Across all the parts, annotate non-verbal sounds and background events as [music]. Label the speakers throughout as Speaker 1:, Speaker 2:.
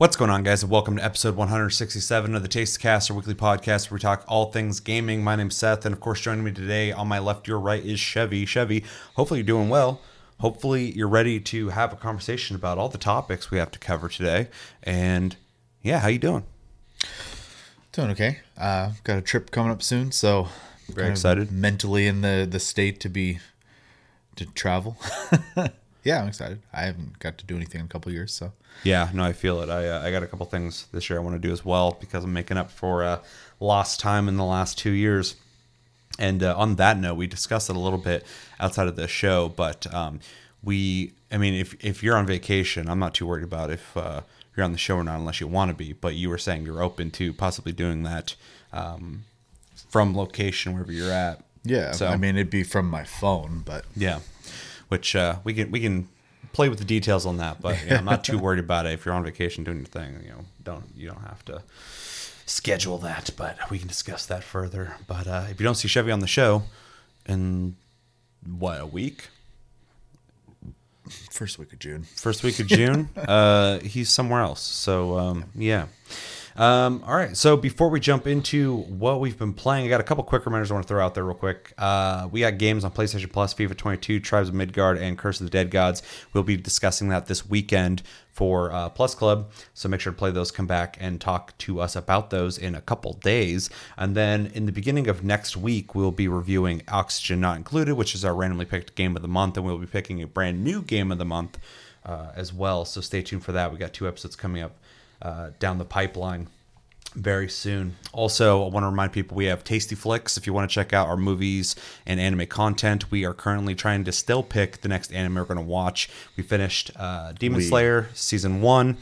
Speaker 1: What's going on, guys? And welcome to episode 167 of the Taste Cast, our weekly podcast where we talk all things gaming. My name's Seth, and of course, joining me today on my left, your right, is Chevy. Chevy, hopefully you're doing well. Hopefully you're ready to have a conversation about all the topics we have to cover today. And yeah, how you doing?
Speaker 2: Doing okay. Uh, got a trip coming up soon, so
Speaker 1: Very excited.
Speaker 2: Mentally in the the state to be to travel. [laughs] yeah, I'm excited. I haven't got to do anything in a couple years, so
Speaker 1: Yeah, no, I feel it. I uh, I got a couple things this year I want to do as well because I'm making up for uh, lost time in the last two years. And uh, on that note, we discussed it a little bit outside of the show, but um, we, I mean, if if you're on vacation, I'm not too worried about if uh, you're on the show or not, unless you want to be. But you were saying you're open to possibly doing that um, from location wherever you're at.
Speaker 2: yeah.
Speaker 1: So
Speaker 2: I mean, it'd be from my phone, but
Speaker 1: yeah, which uh, we can we can play with the details on that, but yeah, I'm not too worried about it. If you're on vacation doing your thing, you know, don't you don't have to schedule that, but we can discuss that further. But uh, if you don't see Chevy on the show in what a week,
Speaker 2: first week of June.
Speaker 1: first week of June, [laughs] uh, he's somewhere else. So um, yeah. Um, all right. So before we jump into what we've been playing, I got a couple quick reminders I want to throw out there real quick. Uh, we got games on PlayStation Plus, FIFA 22, Tribes of Midgard, and Curse of the Dead Gods. We'll be discussing that this weekend for uh, Plus Club. So make sure to play those. Come back and talk to us about those in a couple days. And then in the beginning of next week, we'll be reviewing Oxygen Not Included, which is our randomly picked game of the month, and we'll be picking a brand new game of the month uh, as well. So stay tuned for that. We got two episodes coming up uh, down the pipeline very soon. Also, I want to remind people we have Tasty Flicks. If you want to check out our movies and anime content, we are currently trying to still pick the next anime we're going to watch. We finished uh, Demon
Speaker 2: We-
Speaker 1: Slayer season one,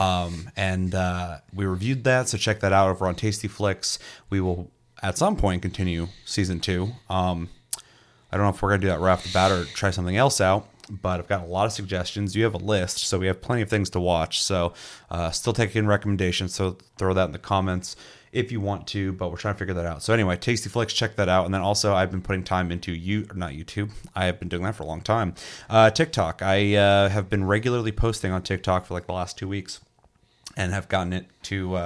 Speaker 1: um, and uh, we reviewed that. So check that out over on Tasty Flicks. We will at some point continue season two. Um, I don't know if we're gonna do that right off the bat or try something else out, but I've got a lot of suggestions. You have a list, so we have plenty of things to watch. So, uh, still taking recommendations. So throw that in the comments if you want to. But we're trying to figure that out. So anyway, Tasty Flicks, check that out. And then also, I've been putting time into you, or not YouTube. I have been doing that for a long time. Uh, TikTok. I uh, have been regularly posting on TikTok for like the last two weeks, and have gotten it to.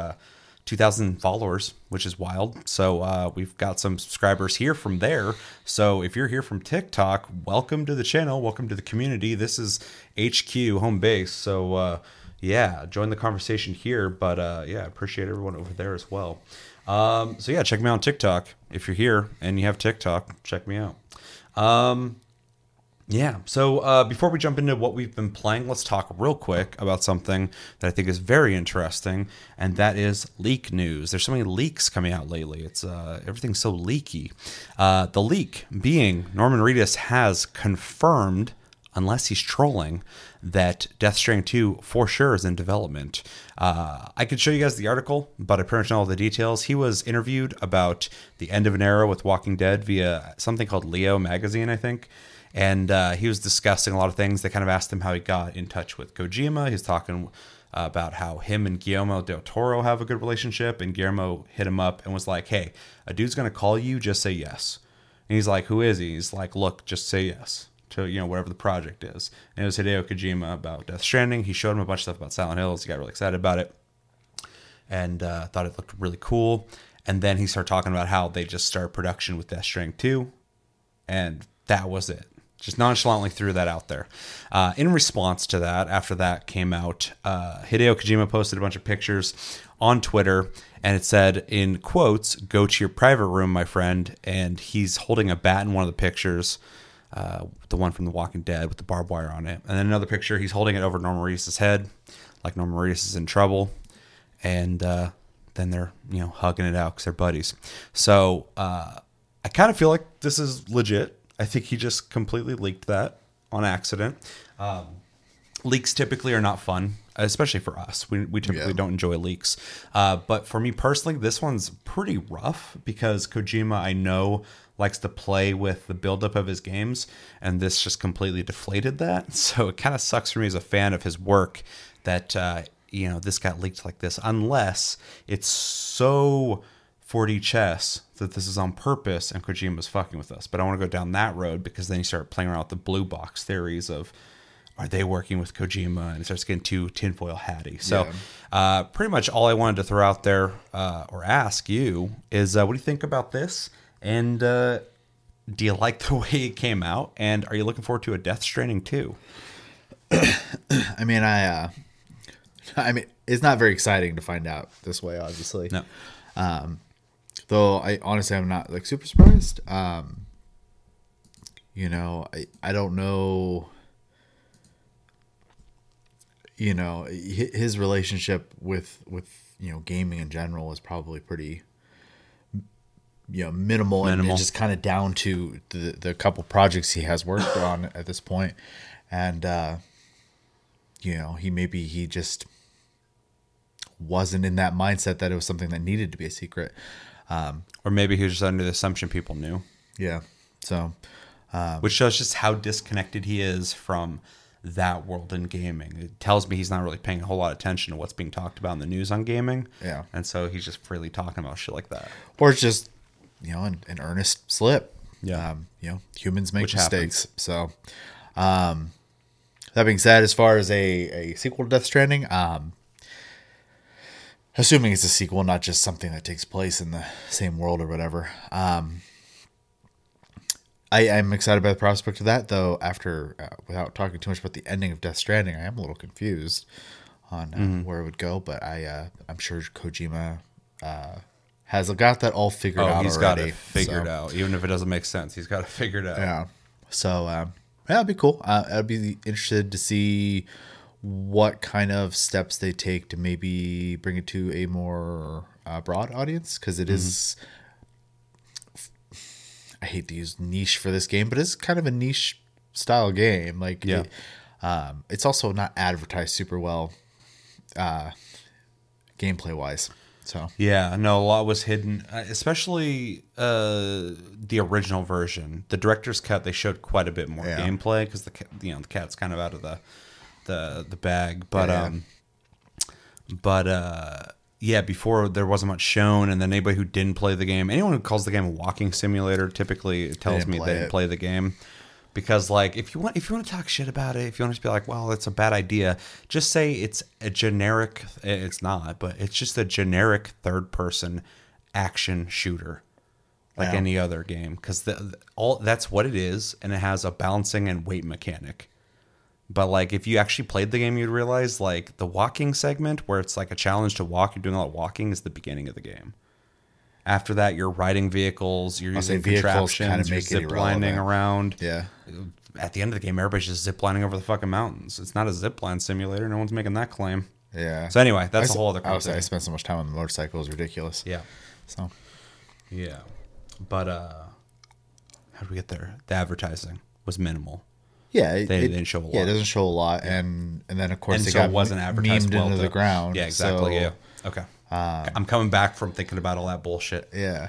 Speaker 1: Uh, 2000 followers which is wild. So uh, we've got some subscribers here from there. So if you're here from tiktok welcome to the channel. Welcome to the community. This is hq home base. So uh, yeah join the conversation here. But uh, yeah appreciate everyone over there as well. Um, so yeah check me out on tiktok if you're here and you have tiktok. Check me out. Um, yeah. So uh, before we jump into what we've been playing, let's talk real quick about something that I think is very interesting, and that is leak news. There's so many leaks coming out lately. It's uh, everything's so leaky. Uh, the leak being Norman Reedus has confirmed, unless he's trolling, that Death Stranding 2 for sure is in development. Uh, I could show you guys the article, but I pretty much know all the details. He was interviewed about the end of an era with Walking Dead via something called Leo magazine, I think and uh, he was discussing a lot of things. They kind of asked him how he got in touch with Kojima. He's talking uh, about how him and Guillermo del Toro have a good relationship, and Guillermo hit him up and was like, "Hey, a dude's gonna call you, just say yes." And he's like, "Who is he?" He's like, "Look, just say yes." To you know whatever the project is, and it was Hideo Kojima about Death Stranding. He showed him a bunch of stuff about Silent Hills. He got really excited about it and uh, thought it looked really cool. And then he started talking about how they just started production with Death Stranding 2, and that was it. Just nonchalantly threw that out there. Uh, in response to that, after that came out, uh, Hideo Kojima posted a bunch of pictures on Twitter, and it said in quotes, "Go to your private room, my friend." And he's holding a bat in one of the pictures, uh, the one from The Walking Dead with the barbed wire on it. And then another picture, he's holding it over Norman Reedus' head, like Norman Reedus is in trouble and uh, then they're you know hugging it out because they're buddies. So uh, I kind of feel like this is legit. I think he just completely leaked that on accident. Um, leaks typically are not fun, especially for us. We, we typically
Speaker 2: Yeah.
Speaker 1: don't enjoy leaks. Uh, but for me personally, this one's pretty rough because Kojima, I know, likes to play with the buildup of his games, and this just completely deflated that. [laughs] So it kind of sucks for me as a fan of his work that, uh, you know, this got leaked like this, unless it's so 4D chess that this is on purpose and Kojima's fucking with us. But I want to go down that road because then you start playing around with the blue box theories of are they working with Kojima? And it starts getting too tinfoil hatty. So,
Speaker 2: Yeah.
Speaker 1: uh, pretty much all I wanted to throw out there uh, or ask you is uh, what do you think about this? And uh, do you like [laughs] the way it came out? And are you looking forward to a Death Stranding too? [coughs]
Speaker 2: I mean, I, uh, [laughs] I mean, it's not very exciting to find out this way, obviously.
Speaker 1: No.
Speaker 2: Though I honestly, I'm not like super surprised. Um, you know, I, I don't know. You know, his relationship with with you know gaming in general is probably pretty you know minimal, and-
Speaker 1: Minimal.
Speaker 2: and just kind of down to the the couple projects he has worked on [coughs] at this point, and uh, you know he maybe he just wasn't in that mindset that it was something that needed to be a secret.
Speaker 1: Or maybe he was just under the assumption people knew,
Speaker 2: Yeah. So uh
Speaker 1: which shows just how disconnected he is from that world in gaming. It tells me he's not really paying a whole lot of attention to what's being talked about in the news on gaming.
Speaker 2: Yeah.
Speaker 1: And so he's just freely talking about shit like that.
Speaker 2: or it's just you know an, an earnest slip.
Speaker 1: Yeah.
Speaker 2: Um, you know, humans make
Speaker 1: Which
Speaker 2: mistakes. So um that being said, as far as a, a sequel to Death Stranding, um assuming it's a sequel, not just something that takes place in the same world or whatever. Um I, I'm excited by the prospect of that, though. After, uh, without talking too much about the ending of Death Stranding, I am a little confused on uh,
Speaker 1: Mm-hmm.
Speaker 2: where it would go. But I, uh, I'm sure Kojima uh, has got that all figured
Speaker 1: Oh,
Speaker 2: out
Speaker 1: he's got it figured
Speaker 2: so,
Speaker 1: out. Even if it doesn't make sense, he's got it figured out.
Speaker 2: Yeah. So um, yeah, it'd be cool. Uh, I'd be interested to see what kind of steps they take to maybe bring it to a more uh, broad audience because
Speaker 1: Mm-hmm.
Speaker 2: it is. I hate to use niche for this game, but it's kind of a niche style game. Like,
Speaker 1: Yeah.
Speaker 2: it- um, it's also not advertised super well, uh, gameplay wise. So
Speaker 1: Yeah, no, a lot was hidden, uh, especially uh, the original version. The director's cut, they showed quite a bit more
Speaker 2: Yeah.
Speaker 1: gameplay because the you know the cat's kind of out of the the the bag. But
Speaker 2: Yeah.
Speaker 1: um, but uh, yeah, before there wasn't much shown, and then anybody who didn't play the game, anyone who calls the game a walking simulator, typically tells me they didn't play the game. Because like if you want if you want to talk shit about it, if you want to be like, well, it's a bad idea, just say it's a generic. It's not, but it's just a generic third person action shooter, like
Speaker 2: Yeah.
Speaker 1: any other game. Because the, all that's what it is, and it has a balancing and weight mechanic. But like if you actually played the game, you'd realize like the walking segment where it's like a challenge to walk, you're doing a lot of walking is the beginning of the game. After that, you're riding vehicles, you're
Speaker 2: I'll
Speaker 1: using contraptions, you're
Speaker 2: make it
Speaker 1: zip lining around
Speaker 2: yeah,
Speaker 1: at the end of the game, everybody's just zip lining over the fucking mountains. It's not a zip line simulator. No one's making that claim.
Speaker 2: yeah.
Speaker 1: So anyway, that's
Speaker 2: I
Speaker 1: a whole other
Speaker 2: I, was, I spent so much time on the motorcycle; it was ridiculous.
Speaker 1: Yeah,
Speaker 2: So
Speaker 1: yeah. But uh, how did we get there? The advertising was minimal.
Speaker 2: Yeah, it,
Speaker 1: They
Speaker 2: it-
Speaker 1: didn't show a
Speaker 2: Yeah, it doesn't show a lot, and and then of course
Speaker 1: and
Speaker 2: they
Speaker 1: so
Speaker 2: got
Speaker 1: it wasn't advertised
Speaker 2: memed
Speaker 1: well
Speaker 2: into
Speaker 1: to-
Speaker 2: the ground.
Speaker 1: Yeah, exactly.
Speaker 2: so,
Speaker 1: yeah. Okay. I'm coming back from thinking about all that bullshit.
Speaker 2: yeah.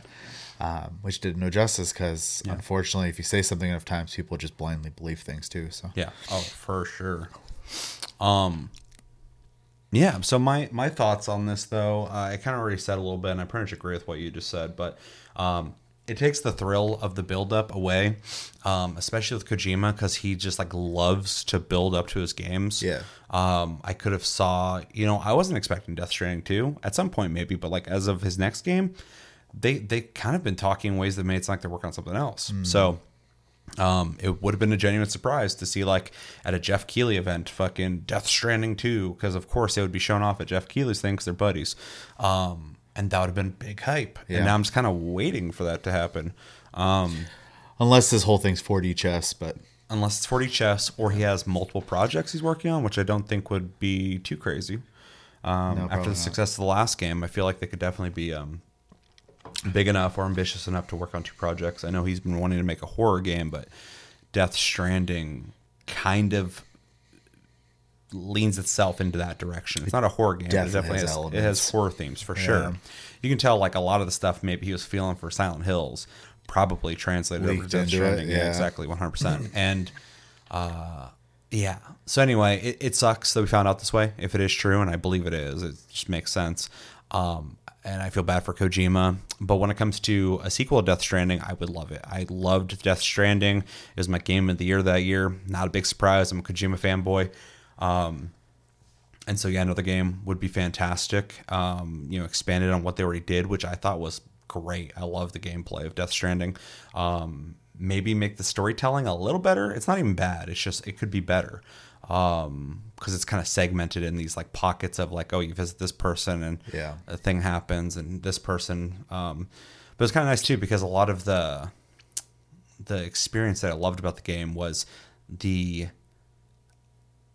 Speaker 2: Um, which did no justice because unfortunately, if you say something enough times, people just blindly believe things too. So
Speaker 1: Yeah. Oh, for sure. Um. Yeah. So my my thoughts on this though, uh, I kind of already said a little bit, and I pretty much agree with what you just said, but um, it takes the thrill of the build up away, um, especially with Kojima because he just like loves to build up to his games.
Speaker 2: Yeah.
Speaker 1: Um, I could have saw, you know, I wasn't expecting Death Stranding 2 at some point maybe, but like as of his next game, they they kind of been talking in ways that made it sound like they're working on something else. So um, it would have been a genuine surprise to see like at a Jeff Keighley event, fucking Death Stranding 2, because of course they would be shown off at Jeff Keighley's thing 'cause they're buddies. Um, and that would have been big hype.
Speaker 2: Yeah.
Speaker 1: And now I'm just kind of waiting for that to happen. Um,
Speaker 2: unless this whole thing's 4D chess, but
Speaker 1: unless it's 40 chess or he has multiple projects he's working on, which I don't think would be too crazy. Um,
Speaker 2: No,
Speaker 1: after the
Speaker 2: not.
Speaker 1: success of the last game, I feel like they could definitely be um, big enough or ambitious enough to work on two projects. I know he's been wanting to make a horror game, but Death Stranding kind of leans itself into that direction. It's not a horror game. but it
Speaker 2: definitely
Speaker 1: definitely
Speaker 2: has
Speaker 1: has, it has horror themes for sure. You can tell like a lot of the stuff maybe he was feeling for Silent Hills probably translated over to Death Stranding. Yeah,
Speaker 2: yeah.
Speaker 1: exactly, one hundred percent. [laughs] And uh, yeah. So anyway, it, it sucks that we found out this way. If it is true, and I believe it is, it just makes sense. Um, and I feel bad for Kojima. But when it comes to a sequel to Death Stranding, I would love it. I loved Death Stranding. It was my game of the year that year. Not a big surprise. I'm a Kojima fanboy. Um, and so yeah, another game would be fantastic. Um, you know, expanded on what they already did, which I thought was great. I love the gameplay of Death Stranding. Um, maybe make the storytelling a little better. It's not even bad. It's just it could be better um because it's kind of segmented in these like pockets of like oh you visit this person and
Speaker 2: Yeah.
Speaker 1: a thing happens and this person um but it's kind of nice too because a lot of the the experience that i loved about the game was the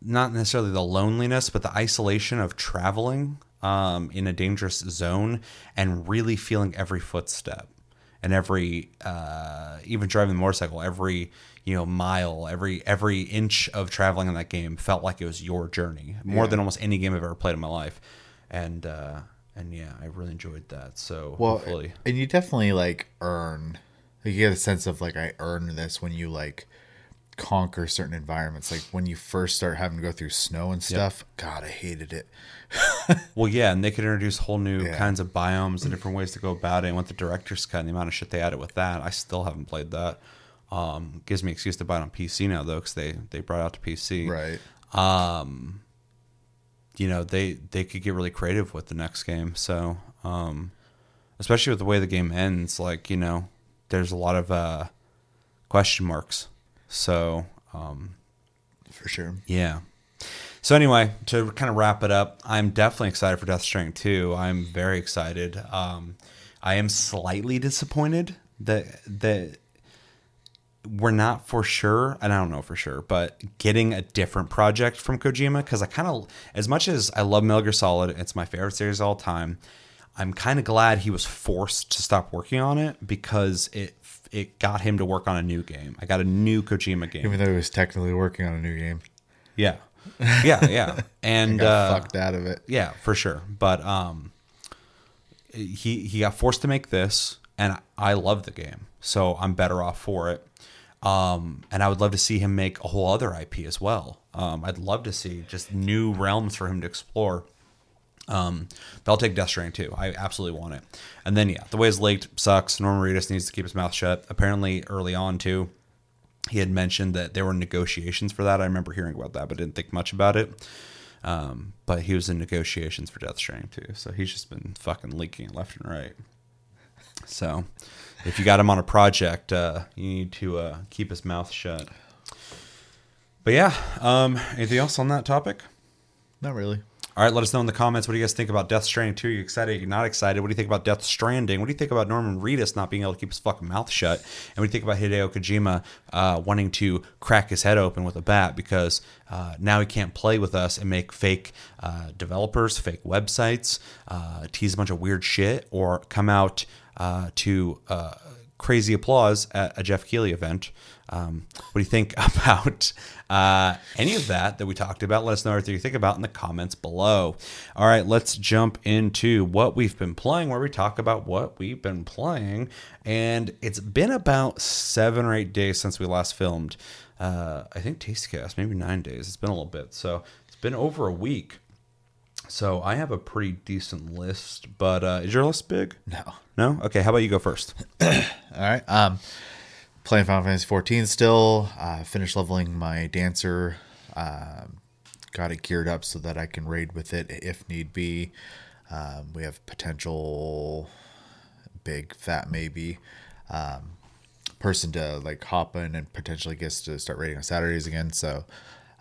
Speaker 1: not necessarily the loneliness but the isolation of traveling um in a dangerous zone and really feeling every footstep and every uh even driving the motorcycle every you know mile every every inch of traveling in that game felt like it was your journey more
Speaker 2: Yeah.
Speaker 1: than almost any game i've ever played in my life and uh and yeah i really enjoyed that so
Speaker 2: Well,
Speaker 1: hopefully
Speaker 2: and you definitely like earn. Like, you get a sense of like I earned this when you like conquer certain environments. Like when you first start having to go through snow and stuff. God, I hated it. [laughs]
Speaker 1: well yeah and they could introduce whole new
Speaker 2: Yeah.
Speaker 1: kinds of biomes and different ways to go about it and with the director's cut and the amount of shit they added with that i still haven't played that um gives me excuse to buy it on pc now though because they they brought it out to pc
Speaker 2: Right.
Speaker 1: um, you know they they could get really creative with the next game. So um, especially with the way the game ends, like you know, there's a lot of uh, question marks. So um,
Speaker 2: For sure.
Speaker 1: yeah. So anyway, to kind of wrap it up, I'm definitely excited for Death Stranding 2. I'm very excited. Um, I am slightly disappointed that that we're not for sure, and I don't know for sure, but getting a different project from Kojima because I kind of, as much as I love Metal Gear Solid, it's my favorite series of all time. I'm kind of glad he was forced to stop working on it because it it got him to work on a new game. I got a new Kojima game.
Speaker 2: Even though he was technically working on a new game,
Speaker 1: Yeah, yeah, yeah, [laughs] and uh,
Speaker 2: fucked out of it.
Speaker 1: yeah, for sure. But um, he he got forced to make this, and I love the game, so I'm better off for it. Um, and I would love to see him make a whole other IP as well. Um, I'd love to see just new realms for him to explore. Um, but I'll take Death Stranding too. I absolutely want it. And then yeah, the way it's leaked sucks. Norman Reedus needs to keep his mouth shut. Apparently, early on too, he had mentioned that there were negotiations for that. I remember hearing about that, but didn't think much about it. Um, but he was in negotiations for Death Stranding too, so he's just been fucking leaking left and right. So, if you got him on a project, uh, you need to uh, keep his mouth shut. But yeah, um, anything else on that topic?
Speaker 2: Not really.
Speaker 1: All right, let us know in the comments. What do you guys think about Death Stranding 2? Are you excited? Are you not excited? What do you think about Death Stranding? What do you think about Norman Reedus not being able to keep his fucking mouth shut? And what do you think about Hideo Kojima uh, wanting to crack his head open with a bat because uh, now he can't play with us and make fake uh, developers, fake websites, uh, tease a bunch of weird shit, or come out uh, to uh, crazy applause at a Jeff Keighley event? Um, what do you think [laughs] about uh, any of that that we talked about? Let us know what you think about in the comments below. All right, let's jump into what we've been playing, where we talk about what we've been playing. And it's been about seven or eight days since we last filmed. Uh, I think Tastecast, maybe nine days. It's been a little bit. So it's been over a week. So I have a pretty decent list, but uh, is your list big?
Speaker 2: No.
Speaker 1: No? Okay, how about you go first? [clears throat]
Speaker 2: All right. Um, playing Final Fantasy 14 still. Uh, finished leveling my dancer. Um, got it geared up so that I can raid with it if need be. Um, we have potential big fat maybe um, person to like hop in and potentially gets to start raiding on Saturdays again. So,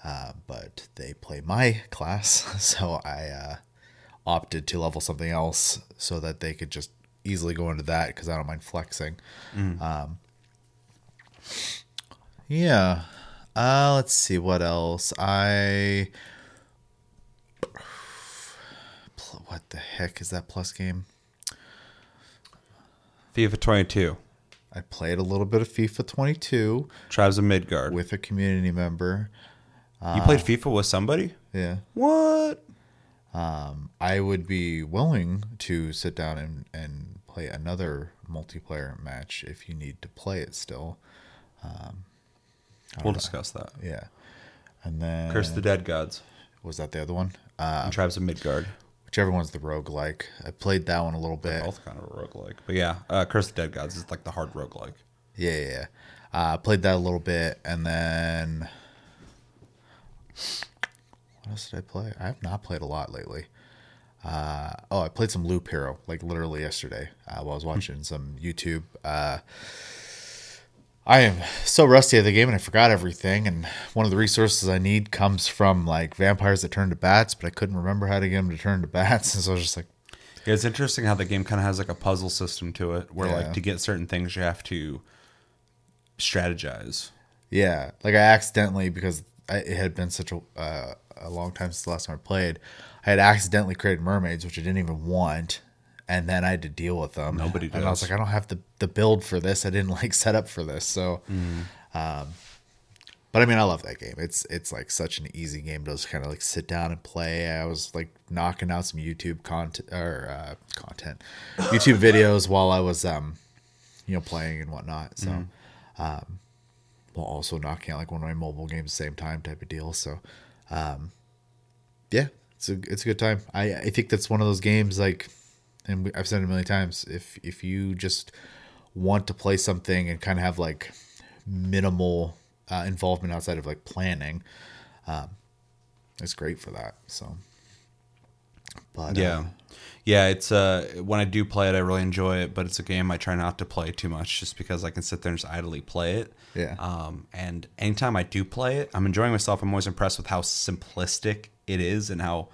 Speaker 2: uh, but they play my [laughs] class, [laughs] so I uh, opted to level something else so that they could just easily go into that because I don't mind flexing. Um, yeah. Uh, let's see what else. I. [sighs] What the heck is that plus game?
Speaker 1: FIFA 22,
Speaker 2: I played a little bit of FIFA 22
Speaker 1: Tribes of Midgard.
Speaker 2: with a community member.
Speaker 1: You played FIFA with somebody?
Speaker 2: Yeah.
Speaker 1: What?
Speaker 2: Um, I would be willing to sit down and, and play another multiplayer match if you need to play it still.
Speaker 1: We'll discuss that.
Speaker 2: Yeah. And then
Speaker 1: Curse the Dead Gods
Speaker 2: was that the other one? Uh,
Speaker 1: and Tribes of Midgard.
Speaker 2: whichever one's the roguelike. I played that one a little bit.
Speaker 1: Both kind of a roguelike. But yeah, uh, Curse of the Dead Gods is like the hard roguelike.
Speaker 2: Yeah, yeah. yeah. Uh, played that a little bit, and then what else did I play? I have not played a lot lately. Uh, oh, I played some Loop Hero like literally yesterday uh, while I was watching some YouTube. Uh, I am so rusty at the game and I forgot everything. And one of the resources I need comes from like vampires that turn to bats, but I couldn't remember how to get them to turn to bats. [laughs] And so I was just like,
Speaker 1: Yeah, it's interesting how the game kind of has like a puzzle system to it, where
Speaker 2: Yeah.
Speaker 1: like to get certain things you have to strategize.
Speaker 2: Yeah, like I accidentally because I, it had been such a uh, a long time since the last time I played, I had accidentally created mermaids, which I didn't even want, and then I had to deal with them.
Speaker 1: Nobody
Speaker 2: And I was like, I don't have the the build for this. I didn't [laughs] like set up for this. So, um, but I mean, I love that game. It's it's like such an easy game to just kind of like sit down and play. I was like knocking out some YouTube content or uh, content, [laughs] YouTube videos while I was um, you know, playing and whatnot. So while also knocking out like one of my mobile games at the same time type of deal. So, um, yeah, it's a it's a good time. I I think that's one of those games like, and I've said it a million times. If if you just want to play something and kind of have like minimal uh, involvement outside of like planning, um, it's great for that. So, but uh,
Speaker 1: Yeah. Yeah, it's uh when I do play it I really enjoy it, but it's a game I try not to play too much just because I can sit there and just idly play it.
Speaker 2: Yeah.
Speaker 1: Um and anytime I do play it, I'm enjoying myself. I'm always impressed with how simplistic it is and how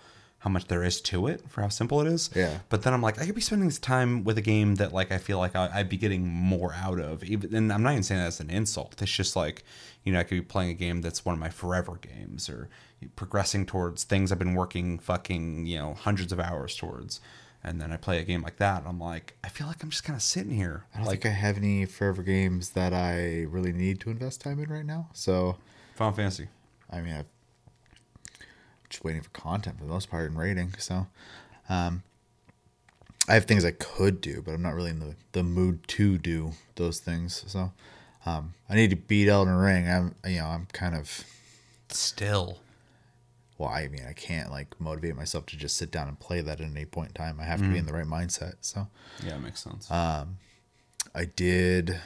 Speaker 1: how much there is to it for how simple it is.
Speaker 2: Yeah.
Speaker 1: But then I'm like, I could be spending this time with a game that like I feel like I, I'd be getting more out of. Even and I'm not even saying that as an insult. It's just like, you know, I could be playing a game that's one of my forever games or progressing towards things I've been working fucking, you know, hundreds of hours towards. And then I play a game like that, and I'm like, I feel like I'm just kind of sitting here.
Speaker 2: I don't
Speaker 1: like
Speaker 2: think I have any forever games that I really need to invest time in right now. So.
Speaker 1: Final Fantasy.
Speaker 2: I mean, I'm just waiting for content for the most part and raiding. So, um, I have things I could do, but I'm not really in the, the mood to do those things. So, um, I need to beat Elden Ring. I'm, you know, I'm kind of,
Speaker 1: Still.
Speaker 2: Well, I mean, I can't like motivate myself to just sit down and play that at any point in time. I have to be in the right mindset. So,
Speaker 1: Yeah, it makes sense.
Speaker 2: Um, I did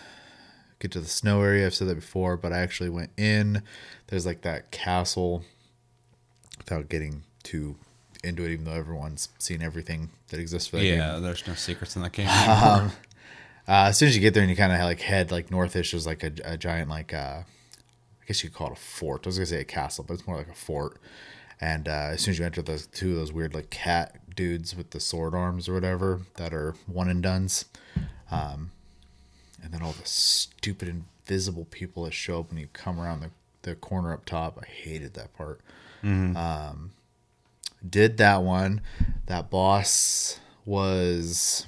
Speaker 2: get to the snow area. I've said that before, but I actually went in. There's like that castle without getting too into it, even though everyone's seen everything that exists for that game.
Speaker 1: yeah, there's no secrets in that [laughs] game.
Speaker 2: Uh, as soon as you get there and you kind of like head like northish, there's like a, a giant like uh, I guess you could call it a fort. I was gonna say a castle, but it's more like a fort. And uh, as soon as you enter those two of those weird like cat dudes with the sword arms or whatever that are one and duns, um, and then all the stupid invisible people that show up when you come around the, the corner up top. I hated that part. Um, did that one. That boss was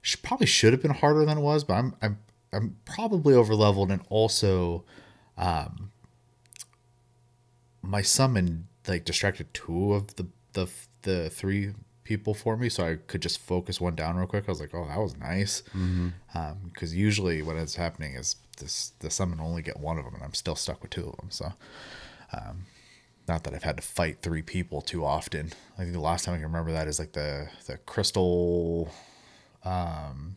Speaker 2: sh- probably should have been harder than it was, but I'm I'm I'm probably over leveled and also um my summon like distracted two of the the the three people for me so I could just focus one down real quick. I was like, "Oh, that was nice." Um cuz usually what is happening is this the summon only get one of them and I'm still stuck with two of them. So um not that I've had to fight three people too often. I think the last time I can remember that is like the the crystal um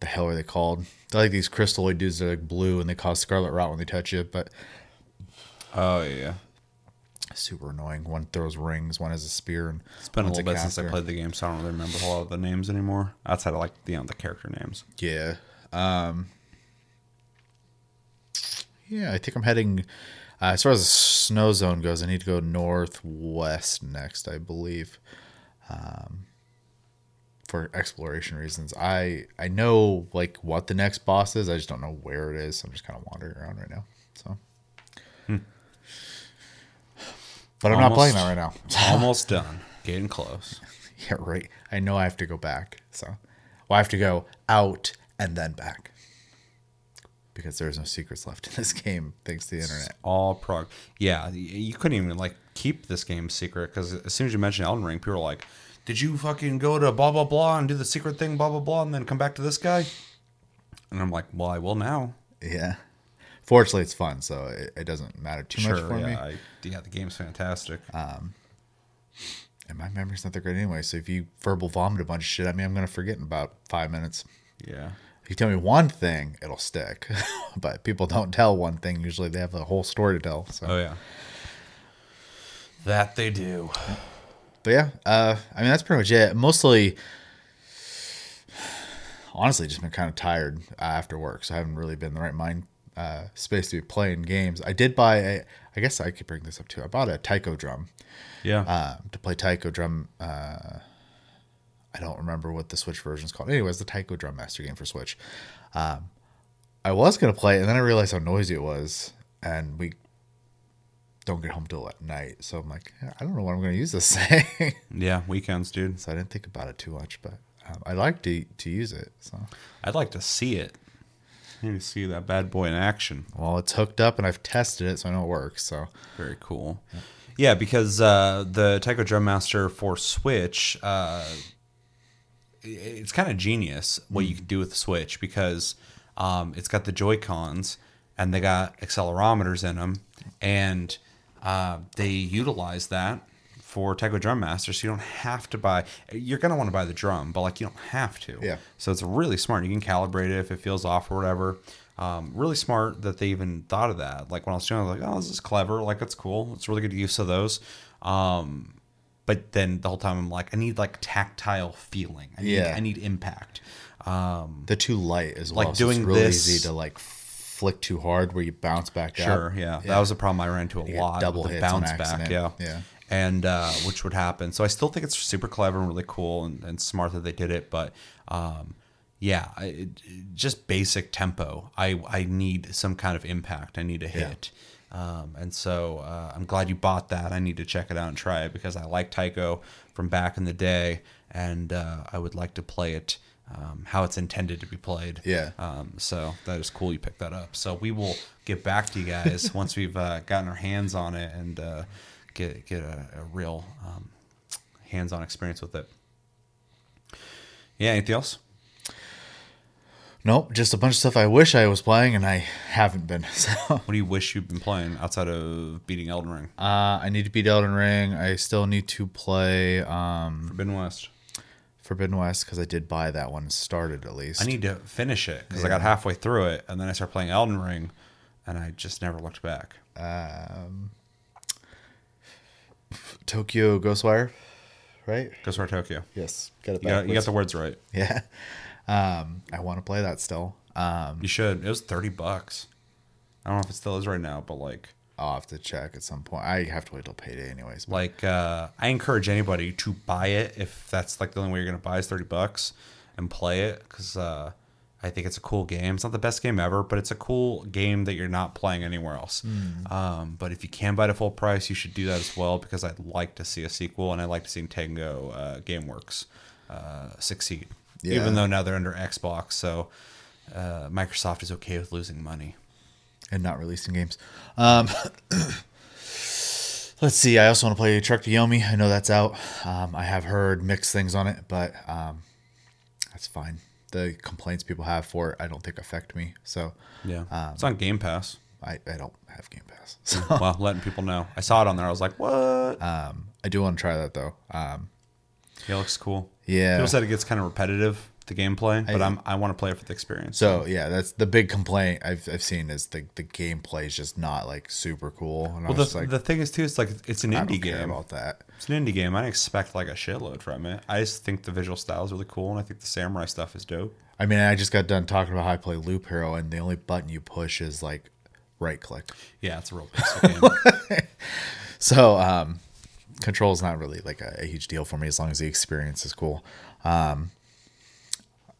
Speaker 2: the hell are they called? They're like these crystalloid dudes that are like blue and they cause scarlet rot when they touch you, but
Speaker 1: oh yeah.
Speaker 2: super annoying. One throws rings, one has a spear, and
Speaker 1: It's been a little bit since I played the game, so I don't really remember a lot of the names anymore. Outside of like the, you know, the character names.
Speaker 2: Yeah. Um Yeah, I think I'm heading uh, as far as the snow zone goes, I need to go northwest next, I believe. Um for exploration reasons. I I know like what the next boss is, I just don't know where it is. So I'm just kind of wandering around right now. So But I'm not playing that right now. [laughs]
Speaker 1: Almost done. Getting close. [laughs]
Speaker 2: Yeah, right. I know I have to go back. So, well, I have to go out and then back because there's no secrets left in this [laughs] game thanks to the internet.
Speaker 1: All prog. Yeah, you couldn't even like keep this game secret because as soon as you mentioned Elden Ring, people are like, "Did you fucking go to blah blah blah and do the secret thing, blah blah blah, and then come back to this guy?" And I'm like, "Well, I will now."
Speaker 2: Yeah. Fortunately, it's fun, so it, it doesn't matter too much for
Speaker 1: Yeah.
Speaker 2: me.
Speaker 1: I, yeah. The game's fantastic.
Speaker 2: and my memory's not that great anyway. So if you verbal vomit a bunch of shit at me, I'm gonna forget in about five minutes.
Speaker 1: Yeah.
Speaker 2: If you tell me one thing, it'll stick. [laughs] but people don't tell one thing. Usually they have a whole story to tell. So
Speaker 1: Oh yeah. That they do.
Speaker 2: but yeah, uh, I mean that's pretty much it. Mostly, honestly, just been kind of tired uh, after work, so I haven't really been in the right mind uh, space to be playing games. I did buy a. I guess I could bring this up too. I bought a taiko drum
Speaker 1: Yeah.
Speaker 2: uh, to play taiko drum. Uh, I don't remember what the Switch version is called. Anyways, the taiko drum master game for Switch. Um, I was gonna play it, and then I realized how noisy it was, and we don't get home till at night. So I'm like, I don't know what I'm gonna use this [laughs] thing.
Speaker 1: yeah. Weekends, dude.
Speaker 2: so I didn't think about it too much, but um, I like to to use it. So
Speaker 1: I'd like to see it. I need to see that bad boy in action.
Speaker 2: well, it's hooked up, and I've tested it, so I know it works. So
Speaker 1: Very cool. Yeah, because uh, the Taiko Drum Master for Switch, uh, it's kind of genius what you can do with the Switch because um, it's got the Joy Cons and they got accelerometers in them, and uh, they utilize that for Taiko Drum Master, so you don't have to buy. You're gonna want to buy the drum, but like you don't have to.
Speaker 2: Yeah.
Speaker 1: So it's really smart. You can calibrate it if it feels off or whatever. Um, really smart that they even thought of that. Like when I was doing, it, I was like, oh, this is clever. Like it's cool. It's really good use of those. Um, but then the whole time I'm like, I need like tactile feeling. I need,
Speaker 2: Yeah.
Speaker 1: I need impact. Um,
Speaker 2: the too light as
Speaker 1: Like
Speaker 2: well. so
Speaker 1: doing
Speaker 2: it's really
Speaker 1: this-
Speaker 2: easy to like flick too hard where you bounce back
Speaker 1: Sure,
Speaker 2: out.
Speaker 1: yeah. That was a problem I ran into a lot.
Speaker 2: double hits on
Speaker 1: bounce back, yeah.
Speaker 2: Yeah.
Speaker 1: And uh, which would happen. So I still think it's super clever and really cool and, and smart that they did it. But um, yeah, I, it, just basic tempo. I, I need some kind of impact. I need a hit. Um, and so uh, I'm glad you bought that. I need to check it out and try it because I like Taiko from back in the day, and uh, I would like to play it um, how it's intended to be played.
Speaker 2: Yeah.
Speaker 1: Um, so that is cool. You picked that up. So we will get back to you guys [laughs] once we've uh, gotten our hands on it and uh, get get a, a real um, hands-on experience with it. Yeah. Anything else?
Speaker 2: Nope, just a bunch of stuff I wish I was playing and I haven't been. [laughs] So
Speaker 1: What do you wish you've been playing outside of beating Elden Ring?
Speaker 2: uh, I need to beat Elden Ring. I still need to play um,
Speaker 1: Forbidden West.
Speaker 2: Forbidden West because I did buy that one and started at least.
Speaker 1: I need to finish it because I got halfway through it and then I started playing Elden Ring, and I just never looked back.
Speaker 2: um, Tokyo Ghostwire, right?
Speaker 1: Ghostwire Tokyo.
Speaker 2: Yes, got it
Speaker 1: You got, you got the words right.
Speaker 2: yeah. [laughs] Um, I want to play that still. Um,
Speaker 1: You should. It was thirty bucks. I don't know if it still is right now, but like.
Speaker 2: I'll have to check at some point. I have to wait till payday, anyways. But
Speaker 1: like uh, I encourage anybody to buy it if that's like the only way you're gonna buy is thirty bucks and play it because uh, I think it's a cool game. It's not the best game ever, but it's a cool game that you're not playing anywhere else. Um, but if you can buy it at full price, you should do that as well because I'd like to see a sequel and I'd like to see Tango uh, GameWorks uh, succeed.
Speaker 2: Yeah.
Speaker 1: Even though now they're under Xbox, so uh, Microsoft is okay with losing money.
Speaker 2: and not releasing games. Um, [clears throat] let's see. I also want to play Trek to Yomi. I know that's out. Um, I have heard mixed things on it, but um, that's fine. The complaints people have for it, I don't think affect me. So
Speaker 1: Yeah, it's on Game Pass.
Speaker 2: I, I don't have Game Pass. So [laughs]
Speaker 1: well, letting people know. I saw it on there. I was like, what?
Speaker 2: um, I do want to try that though. Um,
Speaker 1: Yeah, it looks cool.
Speaker 2: Yeah.
Speaker 1: People said it gets kind of repetitive, the gameplay, but
Speaker 2: I-
Speaker 1: I, am I want to play it for the experience.
Speaker 2: so yeah, that's the big complaint I've, I've seen is the the gameplay is just not like super cool. And
Speaker 1: well, the,
Speaker 2: like,
Speaker 1: the thing is too, it's like it's an
Speaker 2: I don't
Speaker 1: indie
Speaker 2: care
Speaker 1: game.
Speaker 2: about that.
Speaker 1: It's an indie game. I didn't expect like a shitload from it. I just think the visual style is really cool, and I think the samurai stuff is dope.
Speaker 2: I mean, I just got done talking about how I play Loop Hero, and the only button you push is like right click.
Speaker 1: Yeah, it's a real basic game. [laughs]
Speaker 2: So um, control is not really like a, a huge deal for me as long as the experience is cool. Um,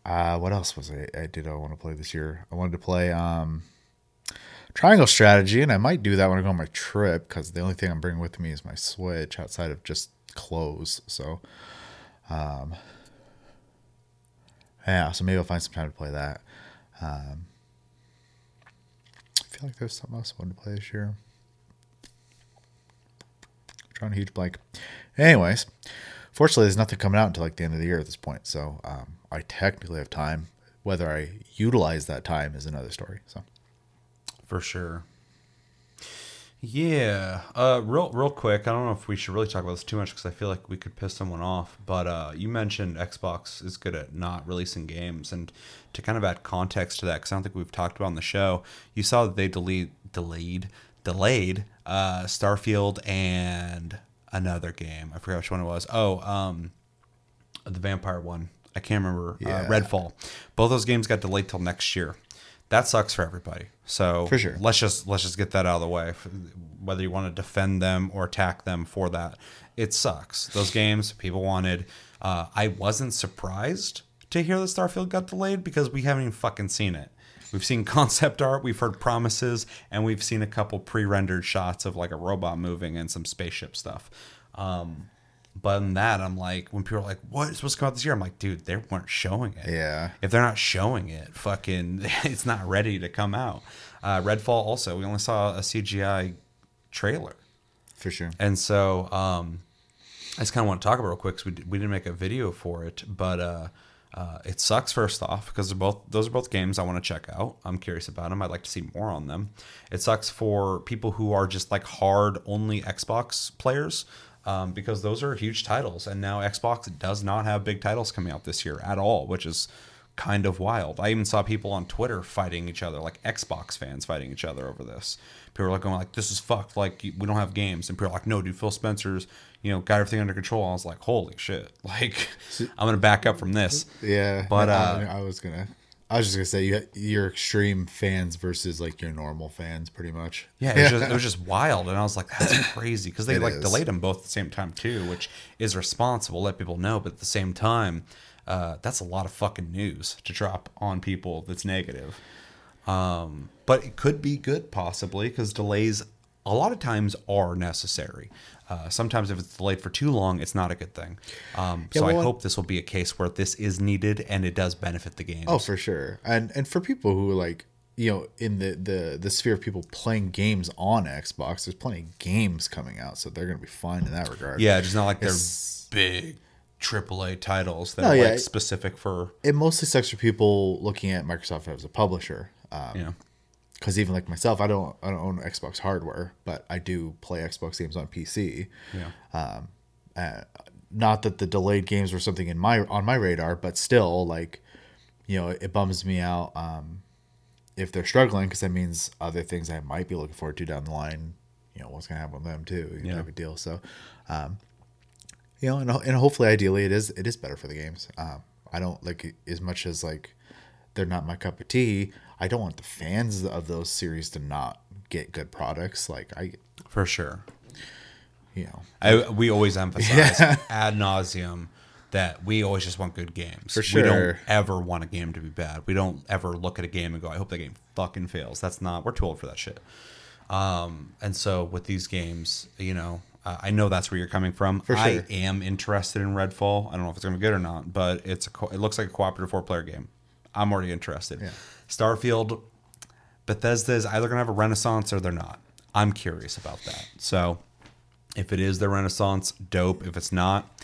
Speaker 2: uh, what else was I, I did I want to play this year? I wanted to play um, Triangle Strategy, and I might do that when I go on my trip because the only thing I'm bringing with me is my Switch outside of just clothes. So, um, yeah, so maybe I'll find some time to play that. Um, I feel like there's something else I wanted to play this year I'm drawing a huge blank. Anyways, fortunately, there's nothing coming out until like the end of the year at this point, so um, I technically have time. Whether I utilize that time is another story. So
Speaker 1: for sure. Yeah. Uh, real, real quick. I don't know if we should really talk about this too much because I feel like we could piss someone off. But uh, you mentioned Xbox is good at not releasing games, and to kind of add context to that, because I don't think we've talked about on the show, you saw that they delete, delayed, delayed uh, Starfield and another game. I forgot which one it was. Oh, um, the vampire one. I can't remember.
Speaker 2: Yeah.
Speaker 1: Uh, Redfall. Both those games got delayed till next year. That sucks for everybody. So
Speaker 2: For sure.
Speaker 1: let's just let's just get that out of the way. Whether you want to defend them or attack them for that, it sucks. Those games people wanted. Uh, I wasn't surprised to hear that Starfield got delayed because we haven't even fucking seen it. We've seen [laughs] concept art, we've heard promises, and we've seen a couple pre-rendered shots of like a robot moving and some spaceship stuff. Um, but in that, I'm like, when people are like, "What is supposed to come out this year?" I'm like, "Dude, they weren't showing it."
Speaker 2: Yeah.
Speaker 1: If they're not showing it, fucking, [laughs] it's not ready to come out. Uh, Redfall also, we only saw a CGI trailer,
Speaker 2: For sure.
Speaker 1: and so um, I just kind of want to talk about it real quick because we, we didn't make a video for it, but uh, uh, it sucks first off because they're both those are both games I want to check out. I'm curious about them. I'd like to see more on them. It sucks for people who are just like hard only Xbox players. Um, because those are huge titles, and now Xbox does not have big titles coming out this year at all, which is kind of wild. I even saw people on Twitter fighting each other, like Xbox fans fighting each other over this. People were like going like, "This is fucked. Like we don't have games," and people are like, "No, dude, Phil Spencer's, you know, got everything under control." I was like, "Holy shit!" [laughs] Like I'm gonna back up from this.
Speaker 2: Yeah,
Speaker 1: But,
Speaker 2: I-
Speaker 1: uh,
Speaker 2: I, was gonna, I was just gonna say you, you're extreme fans versus like your normal fans, pretty much.
Speaker 1: Yeah, it was, just, [laughs] it was just wild, and I was like, "That's crazy," because they
Speaker 2: It
Speaker 1: like
Speaker 2: is.
Speaker 1: delayed them both at the same time too, which is responsible. Let people know, but at the same time, uh, that's a lot of fucking news to drop on people. That's negative. Um, but it could be good, possibly, because delays a lot of times are necessary. Uh, sometimes, if it's delayed for too long, it's not a good thing. Um, so I hope this will be a case where this is needed and it does benefit the game.
Speaker 2: Oh, for sure. And and for people who like you know in the the the sphere of people playing games on Xbox, there's plenty of games coming out, so they're gonna be fine in that regard.
Speaker 1: yeah, just not like they're
Speaker 2: It's-
Speaker 1: big AAA titles that
Speaker 2: No,
Speaker 1: are
Speaker 2: yeah.
Speaker 1: like specific for
Speaker 2: It mostly sucks for people looking at Microsoft as a publisher. Um,
Speaker 1: know.
Speaker 2: Because even like myself, I don't I don't own Xbox hardware, but I do play Xbox games on PC.
Speaker 1: Yeah.
Speaker 2: Um not that the delayed games were something in my on my radar, but still, like, you know, it bums me out um, if they're struggling because that means other things I might be looking forward to down the line. You know, what's gonna happen with them too? You
Speaker 1: Yeah.
Speaker 2: type of deal. So, um, you know, and, and hopefully, ideally, it is it is better for the games. Um, I don't like as much as like they're not my cup of tea. I don't want the fans of those series to not get good products. Like I,
Speaker 1: For sure.
Speaker 2: you know,
Speaker 1: I, we always emphasize [laughs] ad nauseum that we always just want good games.
Speaker 2: For sure,
Speaker 1: We don't ever want a game to be bad. We don't ever look at a game and go, I hope that game fucking fails. That's not, we're too old for that shit. Um, and so with these games, you know, uh, I know that's where you're coming from.
Speaker 2: For
Speaker 1: I am interested in Redfall. I don't know if it's going to be good or not, but it's a, co- it looks like a cooperative four player game. I'm already interested.
Speaker 2: Yeah.
Speaker 1: Starfield, Bethesda is either going to have a renaissance or they're not. I'm curious about that. So if it is the renaissance, dope. If it's not,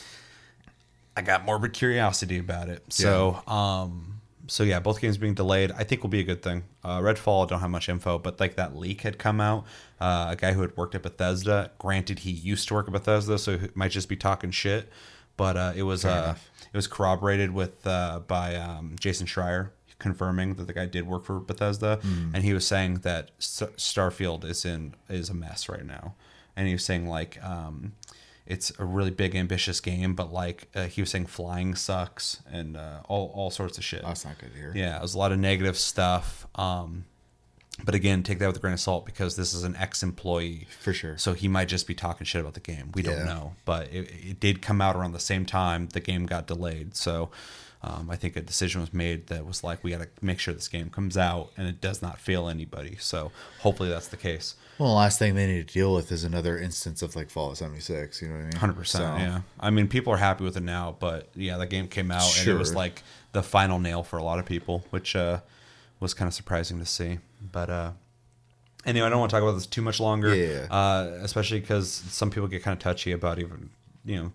Speaker 1: I got morbid curiosity about it. So, um, so yeah, both games being delayed, I think will be a good thing. Uh, Redfall, I don't have much info, but like that leak had come out. Uh, a guy who had worked at Bethesda. Granted, he used to work at Bethesda, so he might just be talking shit. But uh, it was uh. It was corroborated with uh, by um, Jason Schreier confirming that the guy did work for Bethesda, and he was saying that S- Starfield is in is a mess right now, and he was saying like um, it's a really big ambitious game, but like uh, he was saying flying sucks and uh, all all sorts of shit.
Speaker 2: that's not good to hear.
Speaker 1: Yeah, it was a lot of negative stuff. Um, but again, take that with a grain of salt because this is an ex-employee,
Speaker 2: For sure.
Speaker 1: So he might just be talking shit about the game. We don't know, but it, it did come out around the same time the game got delayed. So um, I think a decision was made that was like we got to make sure this game comes out and it does not fail anybody. So hopefully that's the case.
Speaker 2: Well, the last thing they need to deal with is another instance of like Fallout 76. You know what I mean?
Speaker 1: Hundred percent.
Speaker 2: So,
Speaker 1: Yeah. I mean, people are happy with it now, but yeah, the game came out and it was like the final nail for a lot of people, which uh, was kind of surprising to see. But uh, anyway, I don't want to talk about this too much longer.
Speaker 2: Yeah.
Speaker 1: Uh, especially because some people get kind of touchy about even you know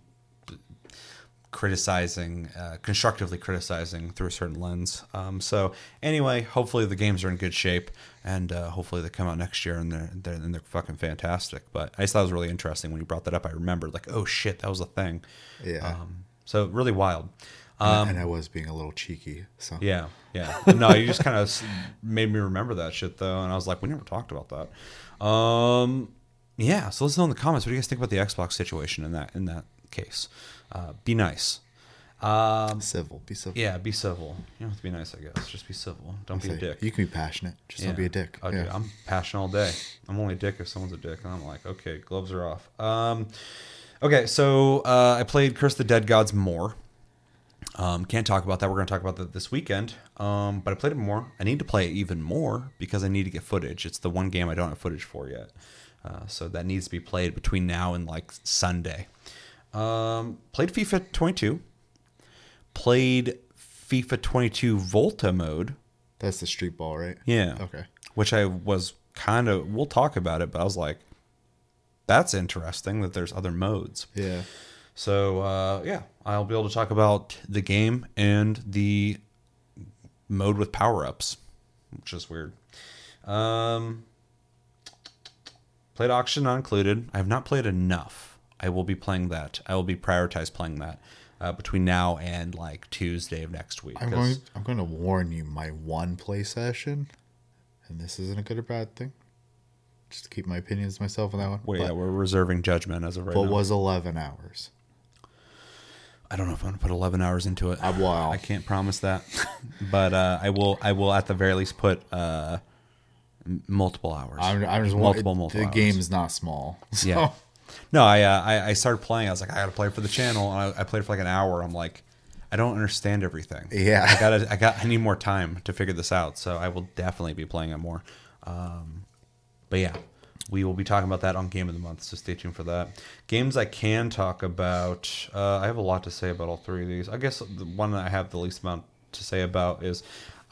Speaker 1: criticizing, uh, constructively criticizing through a certain lens. Um, so anyway, hopefully the games are in good shape, and uh, hopefully they come out next year and they're, they're and they're fucking fantastic. But I just thought it was really interesting when you brought that up. I remembered like, oh shit, that was a thing.
Speaker 2: Yeah.
Speaker 1: Um, so really wild.
Speaker 2: and I was being a little cheeky. So
Speaker 1: Yeah, yeah. no, you just kind of made me remember that shit though, and I was like, we never talked about that. Um, yeah. So let's know in the comments what do you guys think about the Xbox situation in that in that case. Uh, be nice. Um,
Speaker 2: civil, be civil.
Speaker 1: yeah, be civil. You don't have to be nice, I guess. Just be civil. Don't be a dick.
Speaker 2: You can be passionate, just
Speaker 1: Yeah.
Speaker 2: don't be a dick.
Speaker 1: Oh,
Speaker 2: yeah.
Speaker 1: dude, I'm passionate all day. I'm only a dick if someone's a dick. And I'm like, okay, gloves are off. Um, okay, so uh, I played Curse of the Dead Gods more. Um, can't talk about that. We're going to talk about that this weekend. Um, but I played it more. I need to play it even more because I need to get footage. It's the one game I don't have footage for yet. Uh, so that needs to be played between now and like Sunday. Um, played FIFA 22. Played FIFA 22 Volta mode.
Speaker 2: That's the street ball, right?
Speaker 1: Yeah.
Speaker 2: Okay.
Speaker 1: Which I was kind of, we'll talk about it, but I was like, that's interesting that there's other modes.
Speaker 2: Yeah.
Speaker 1: So, uh, yeah, I'll be able to talk about the game and the mode with power ups, which is weird. Um, played auction not included. I have not played enough. I will be playing that. I will be prioritized playing that uh, between now and like Tuesday of next week.
Speaker 2: I'm going. I'm going to warn you. My one play session, and this isn't a good or bad thing. Just to keep my opinions to myself on that one.
Speaker 1: Wait,
Speaker 2: but,
Speaker 1: yeah, we're reserving judgment as of right
Speaker 2: but
Speaker 1: now.
Speaker 2: was 11 hours.
Speaker 1: I don't know if I'm gonna put 11 hours into it.
Speaker 2: Uh, wow.
Speaker 1: I can't promise that, [laughs] but uh, I will. I will at the very least put uh, m- multiple hours.
Speaker 2: I'm, I'm just
Speaker 1: multiple,
Speaker 2: multiple.
Speaker 1: multiple.
Speaker 2: The
Speaker 1: hours.
Speaker 2: game's not small. [laughs] So,
Speaker 1: Yeah. No, I, uh, I I started playing. I was like, I gotta play for the channel, and I, I played for like an hour. I'm like, I don't understand everything.
Speaker 2: Yeah.
Speaker 1: I gotta. I got. I need more time to figure this out. So I will definitely be playing it more. Um, but yeah, we will be talking about that on Game of the Month. So stay tuned for that. Games I can talk about. Uh, I have a lot to say about all three of these. I guess the one that I have the least amount to say about is.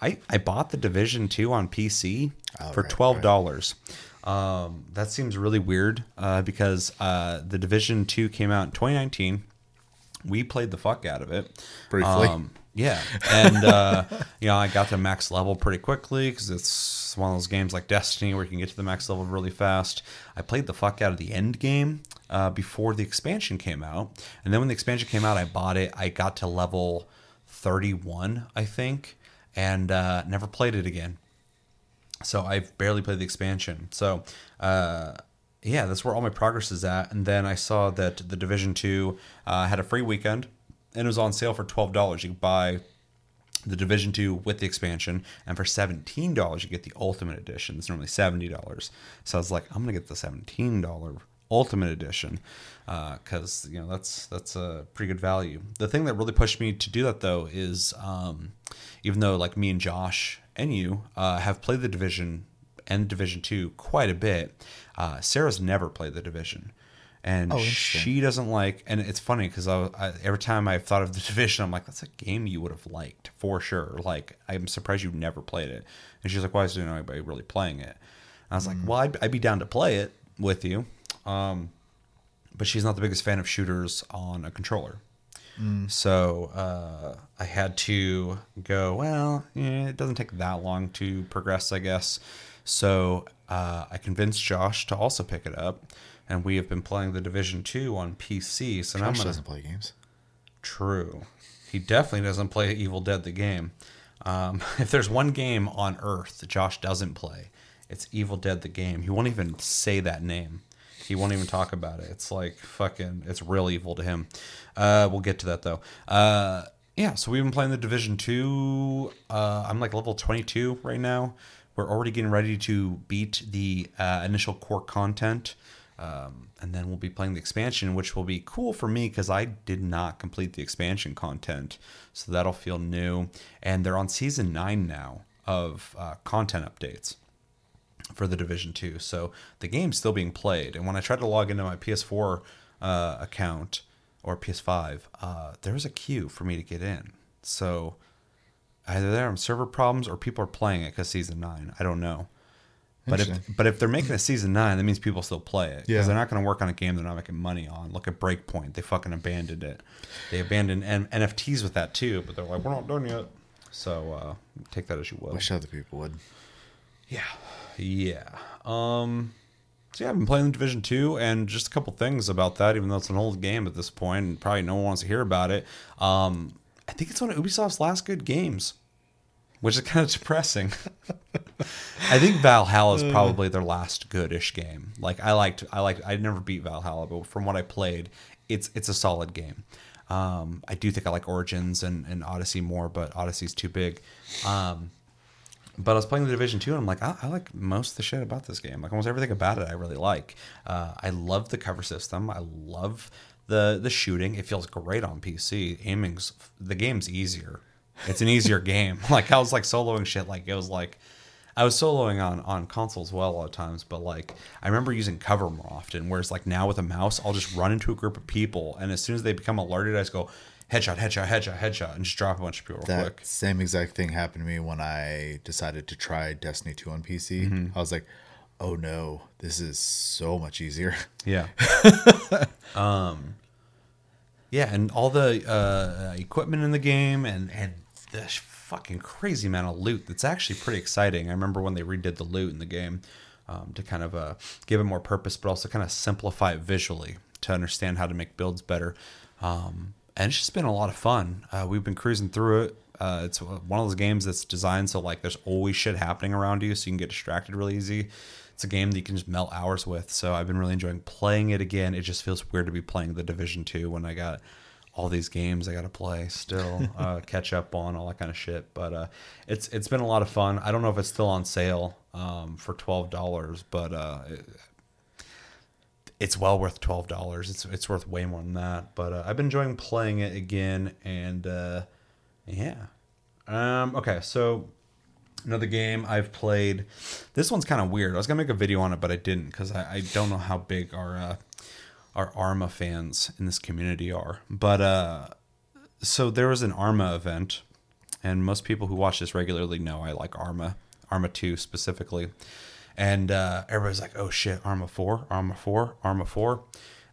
Speaker 1: I, I bought the Division 2 on PC
Speaker 2: Oh,
Speaker 1: for
Speaker 2: right,
Speaker 1: twelve dollars. Um, that seems really weird uh, because uh, the Division Two came out in 2019. We played the fuck out of it
Speaker 2: Briefly.
Speaker 1: Um, yeah, and uh, you know I got to max level pretty quickly because it's one of those games like Destiny where you can get to the max level really fast. I played the fuck out of the end game uh, before the expansion came out, and then when the expansion came out, I bought it. I got to level 31, I think, and uh, never played it again. So I've barely played the expansion. So uh, yeah, that's where all my progress is at. And then I saw that the Division Two uh, had a free weekend, and it was on sale for twelve dollars. You could buy the Division Two with the expansion, and for seventeen dollars you get the Ultimate Edition. It's normally seventy dollars. So I was like, I'm gonna get the seventeen dollar Ultimate Edition because you know that's that's a pretty good value. The thing that really pushed me to do that though is um, even though like me and Josh and you uh, have played the Division and Division Two quite a bit, uh, Sarah's never played the Division. And
Speaker 2: Oh,
Speaker 1: she doesn't like, and it's funny because I, I, every time I've thought of the [laughs] division, I'm like, that's a game you would have liked for sure. Like, I'm surprised you never played it. And she's like, why isn't anybody really playing it? And I was like, well, I'd, I'd be down to play it with you. Um, but she's not the biggest fan of shooters on a controller. So uh, I had to go, well, yeah, it doesn't take that long to progress, I guess. So uh, I convinced Josh to also pick it up. And we have been playing the Division 2 on PC. So now I'm
Speaker 2: Josh
Speaker 1: gonna,
Speaker 2: doesn't play games.
Speaker 1: True. He definitely doesn't play Evil Dead the game. Um, [laughs] if there's one game on Earth that Josh doesn't play, it's Evil Dead the game. He won't even say that name. He won't even talk about it. It's like fucking. It's real evil to him. Uh, we'll get to that though. Uh, yeah. So we've been playing the Division Two. Uh, I'm like level 22 right now. We're already getting ready to beat the uh, initial core content. Um, and then we'll be playing the expansion, which will be cool for me because I did not complete the expansion content, so that'll feel new. And they're on season nine now of uh, content updates for the Division Two, so the game's still being played. And when I tried to log into my PS4 uh, account or PS5, uh, there was a queue for me to get in. So either there are server problems or people are playing it because season nine. I don't know. But if but if they're making a season nine, that means people still play it because
Speaker 2: Yeah.
Speaker 1: they're not going to work on a game they're not making money on. Look at Breakpoint; they fucking abandoned it. They abandoned N- NFTs with that too, but they're like, we're not done yet. So uh, take that as you will.
Speaker 2: Wish other people would.
Speaker 1: Yeah, yeah. Um, so yeah, I've been playing the Division Two, and just a couple things about that. Even though it's an old game at this point, and probably no one wants to hear about it. Um, I think it's one of Ubisoft's last good games, which is kind of depressing. [laughs] I think Valhalla is probably their last goodish game. Like I liked, I liked, I never beat Valhalla, but from what I played, it's it's a solid game. Um, I do think I like Origins and, and Odyssey more, but Odyssey's too big. Um, but I was playing the Division Two, and I'm like, I, I like most of the shit about this game. Like almost everything about it, I really like. Uh, I love the cover system. I love the the shooting. It feels great on PC. Aiming's the game's easier. It's an easier game. [laughs] Like I was like soloing shit. Like it was like I was soloing on on console as well a lot of times. But like I remember using cover more often. Whereas like now with a mouse, I'll just run into a group of people, and as soon as they become alerted, I just go headshot, headshot, headshot, headshot, and just drop a bunch of people real
Speaker 2: That
Speaker 1: quick.
Speaker 2: same exact thing happened to me when I decided to try Destiny 2 on PC.
Speaker 1: Mm-hmm.
Speaker 2: I was like, oh no, this is so much easier.
Speaker 1: Yeah. [laughs] um, yeah, and all the uh, equipment in the game and and the sh- fucking crazy amount of loot that's actually pretty exciting. I remember when they redid the loot in the game um, to kind of uh, give it more purpose, but also kind of simplify it visually to understand how to make builds better. Um, and it's just been a lot of fun. Uh, we've been cruising through it. Uh, it's one of those games that's designed so like there's always shit happening around you, so you can get distracted really easy. It's a game that you can just melt hours with. So I've been really enjoying playing it again. It just feels weird to be playing the Division Two when I got all these games I got to play still, [laughs] uh, catch up on all that kind of shit. But uh, it's it's been a lot of fun. I don't know if it's still on sale um, for twelve dollars, but uh, it, it's well worth twelve dollars. It's it's worth way more than that. But uh, I've been enjoying playing it again, and uh, yeah. Um, okay, so another game I've played. This one's kind of weird. I was gonna make a video on it, but I didn't because I, I don't know how big our uh, our Arma fans in this community are. But uh, so there was an Arma event, and most people who watch this regularly know I like Arma, Arma Two specifically. And uh, everybody's like, "Oh shit, Arma Four, Arma Four, Arma 4.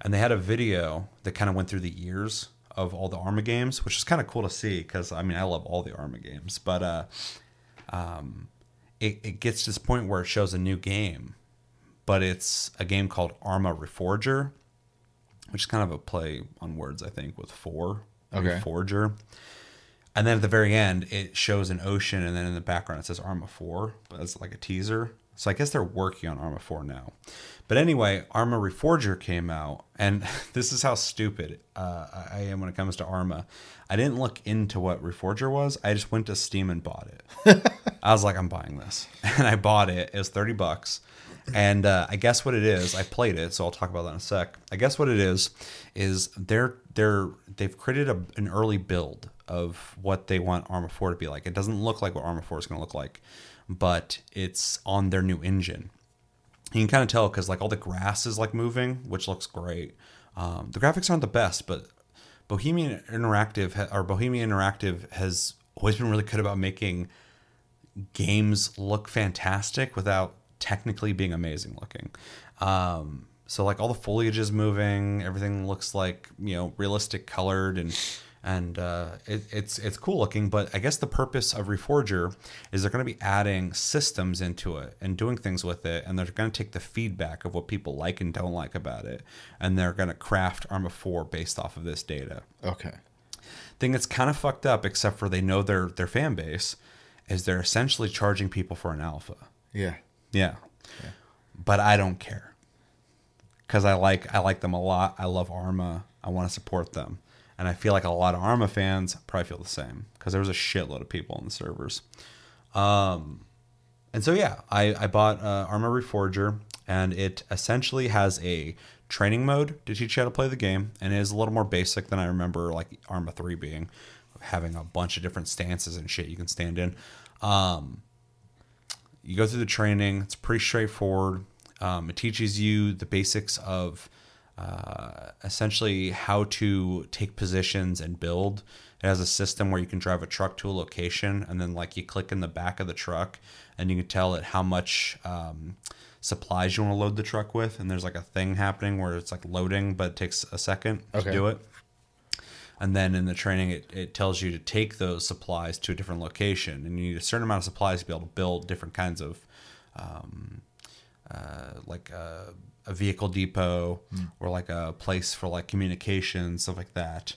Speaker 1: and they had a video that kind of went through the years of all the Arma games, which is kind of cool to see because I mean I love all the Arma games, but uh, um, it, it gets to this point where it shows a new game, but it's a game called Arma Reforger, which is kind of a play on words, I think, with four.
Speaker 2: Okay.
Speaker 1: Reforger. And then at the very end, it shows an ocean, and then in the background, it says Arma 4, but it's like a teaser. So I guess they're working on Arma 4 now. But anyway, Arma Reforger came out, and [laughs] this is how stupid uh, I am when it comes to Arma. I didn't look into what Reforger was. I just went to Steam and bought it. [laughs] I was like, I'm buying this, [laughs] and I bought it. It was thirty bucks, and uh, I guess what it is. I played it, so I'll talk about that in a sec. I guess what it is is they're they're they've created a, an early build of what they want Arma Four to be like. It doesn't look like what Arma Four is going to look like, but it's on their new engine you can kind of tell because like all the grass is like moving, which looks great. Um, the graphics aren't the best, but Bohemian Interactive or Bohemia Interactive has always been really good about making games look fantastic without technically being amazing looking. Um, so like all the foliage is moving, everything looks like you know realistic colored and and uh, it, it's it's cool looking. But I guess the purpose of Reforger is they're going to be adding systems into it and doing things with it, and they're going to take the feedback of what people like and don't like about it, and they're going to craft Arma Four based off of this data
Speaker 2: Okay.
Speaker 1: thing that's kind of fucked up, except for they know their their fan base, is they're essentially charging people for an alpha.
Speaker 2: Yeah.
Speaker 1: Yeah, but I don't care because I like I like them a lot. I love Arma. I want to support them, and I feel like a lot of Arma fans probably feel the same because there was a shitload of people on the servers. Um, and so yeah, I I bought uh, Arma Reforger, and it essentially has a training mode to teach you how to play the game, and it is a little more basic than I remember like Arma Three being, having a bunch of different stances and shit you can stand in. Um, you go through the training. It's pretty straightforward. Um, it teaches you the basics of uh, essentially how to take positions and build. It has a system where you can drive a truck to a location and then like you click in the back of the truck and you can tell it how much um, supplies you want to load the truck with. And there's like a thing happening where it's like loading, but it takes a second to do it. And then in the training, it, it tells you to take those supplies to a different location. And you need a certain amount of supplies to be able to build different kinds of, um, uh, like a, a vehicle depot or like a place for like communication, stuff like that.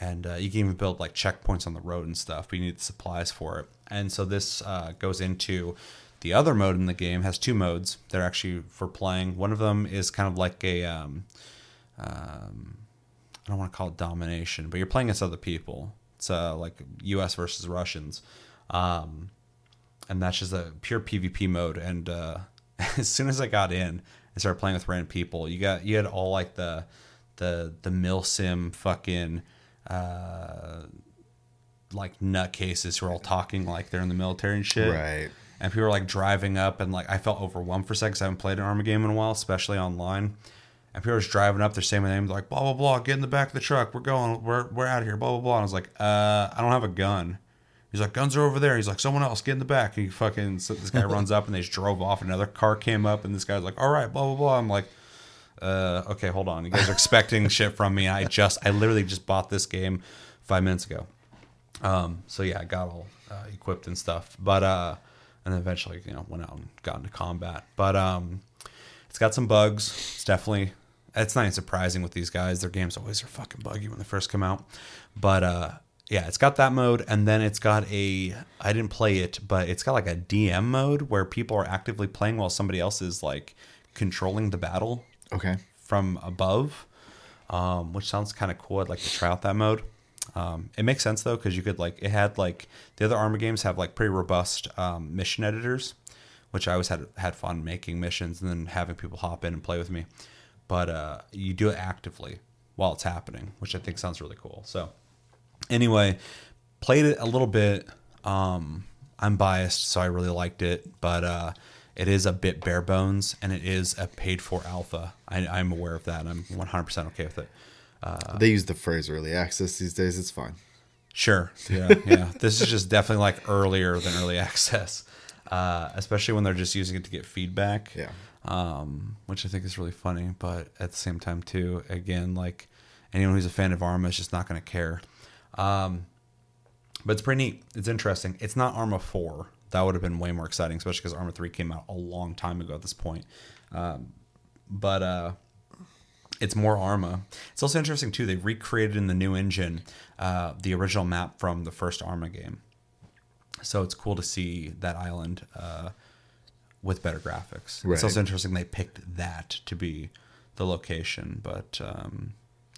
Speaker 1: And uh, you can even build like checkpoints on the road and stuff, but you need the supplies for it. And so this uh, goes into the other mode in the game, has two modes. They're actually for playing. One of them is kind of like a. Um, um, I don't want to call it domination, but you're playing against other people. It's uh, like U.S. versus Russians, um, and that's just a pure PvP mode. And uh, [laughs] as soon as I got in and started playing with random people, you got you had all like the the the milsim fucking uh, like nutcases who are all talking like they're in the military and shit.
Speaker 2: Right.
Speaker 1: And people were like driving up, and like I felt overwhelmed for a second I haven't played an Arma game in a while, especially online. And people were just driving up, they're saying my name, like, blah, blah, blah, get in the back of the truck. We're going, we're, we're out of here, blah, blah, blah. And I was like, uh, I don't have a gun. He's like, guns are over there. He's like, someone else, get in the back. And he fucking, so this guy [laughs] runs up and they just drove off. Another car came up, and this guy's like, all right, blah, blah, blah. I'm like, uh, okay, hold on. You guys are expecting [laughs] shit from me. I just, I literally just bought this game five minutes ago. Um, so yeah, I got all uh, equipped and stuff, but uh, and eventually, you know, went out and got into combat. But um, it's got some bugs. It's definitely, it's not even surprising with these guys. Their games always are fucking buggy when they first come out. But uh, yeah, it's got that mode, and then it's got a. I didn't play it, but it's got like a DM mode where people are actively playing while somebody else is like controlling the battle
Speaker 2: Okay.
Speaker 1: from above, um, which sounds kind of cool. I'd like to try out that mode. Um, it makes sense though because you could like it had like the other Arma games have like pretty robust um, mission editors, which I always had had fun making missions and then having people hop in and play with me. But uh, you do it actively while it's happening, which I think sounds really cool. So anyway, played it a little bit. Um, I'm biased, so I really liked it, but uh, it is a bit bare bones and it is a paid for alpha. I, I'm aware of that. I'm 100% okay with it.
Speaker 2: they use the phrase early access these days. It's fine.
Speaker 1: Sure. Yeah. Yeah. [laughs] this is just definitely like earlier than early access, uh, especially when they're just using it to get feedback.
Speaker 2: Yeah.
Speaker 1: Um, which I think is really funny, but at the same time too, again, like anyone who's a fan of Arma is just not going to care. Um, but it's pretty neat. It's interesting. It's not Arma four. That would have been way more exciting, especially because Arma three came out a long time ago at this point. Um, but uh, it's more Arma. It's also interesting too. They recreated in the new engine uh, the original map from the first Arma game, so it's cool to see that island uh, with better graphics.
Speaker 2: Right.
Speaker 1: It's also interesting they picked that to be the location, but um,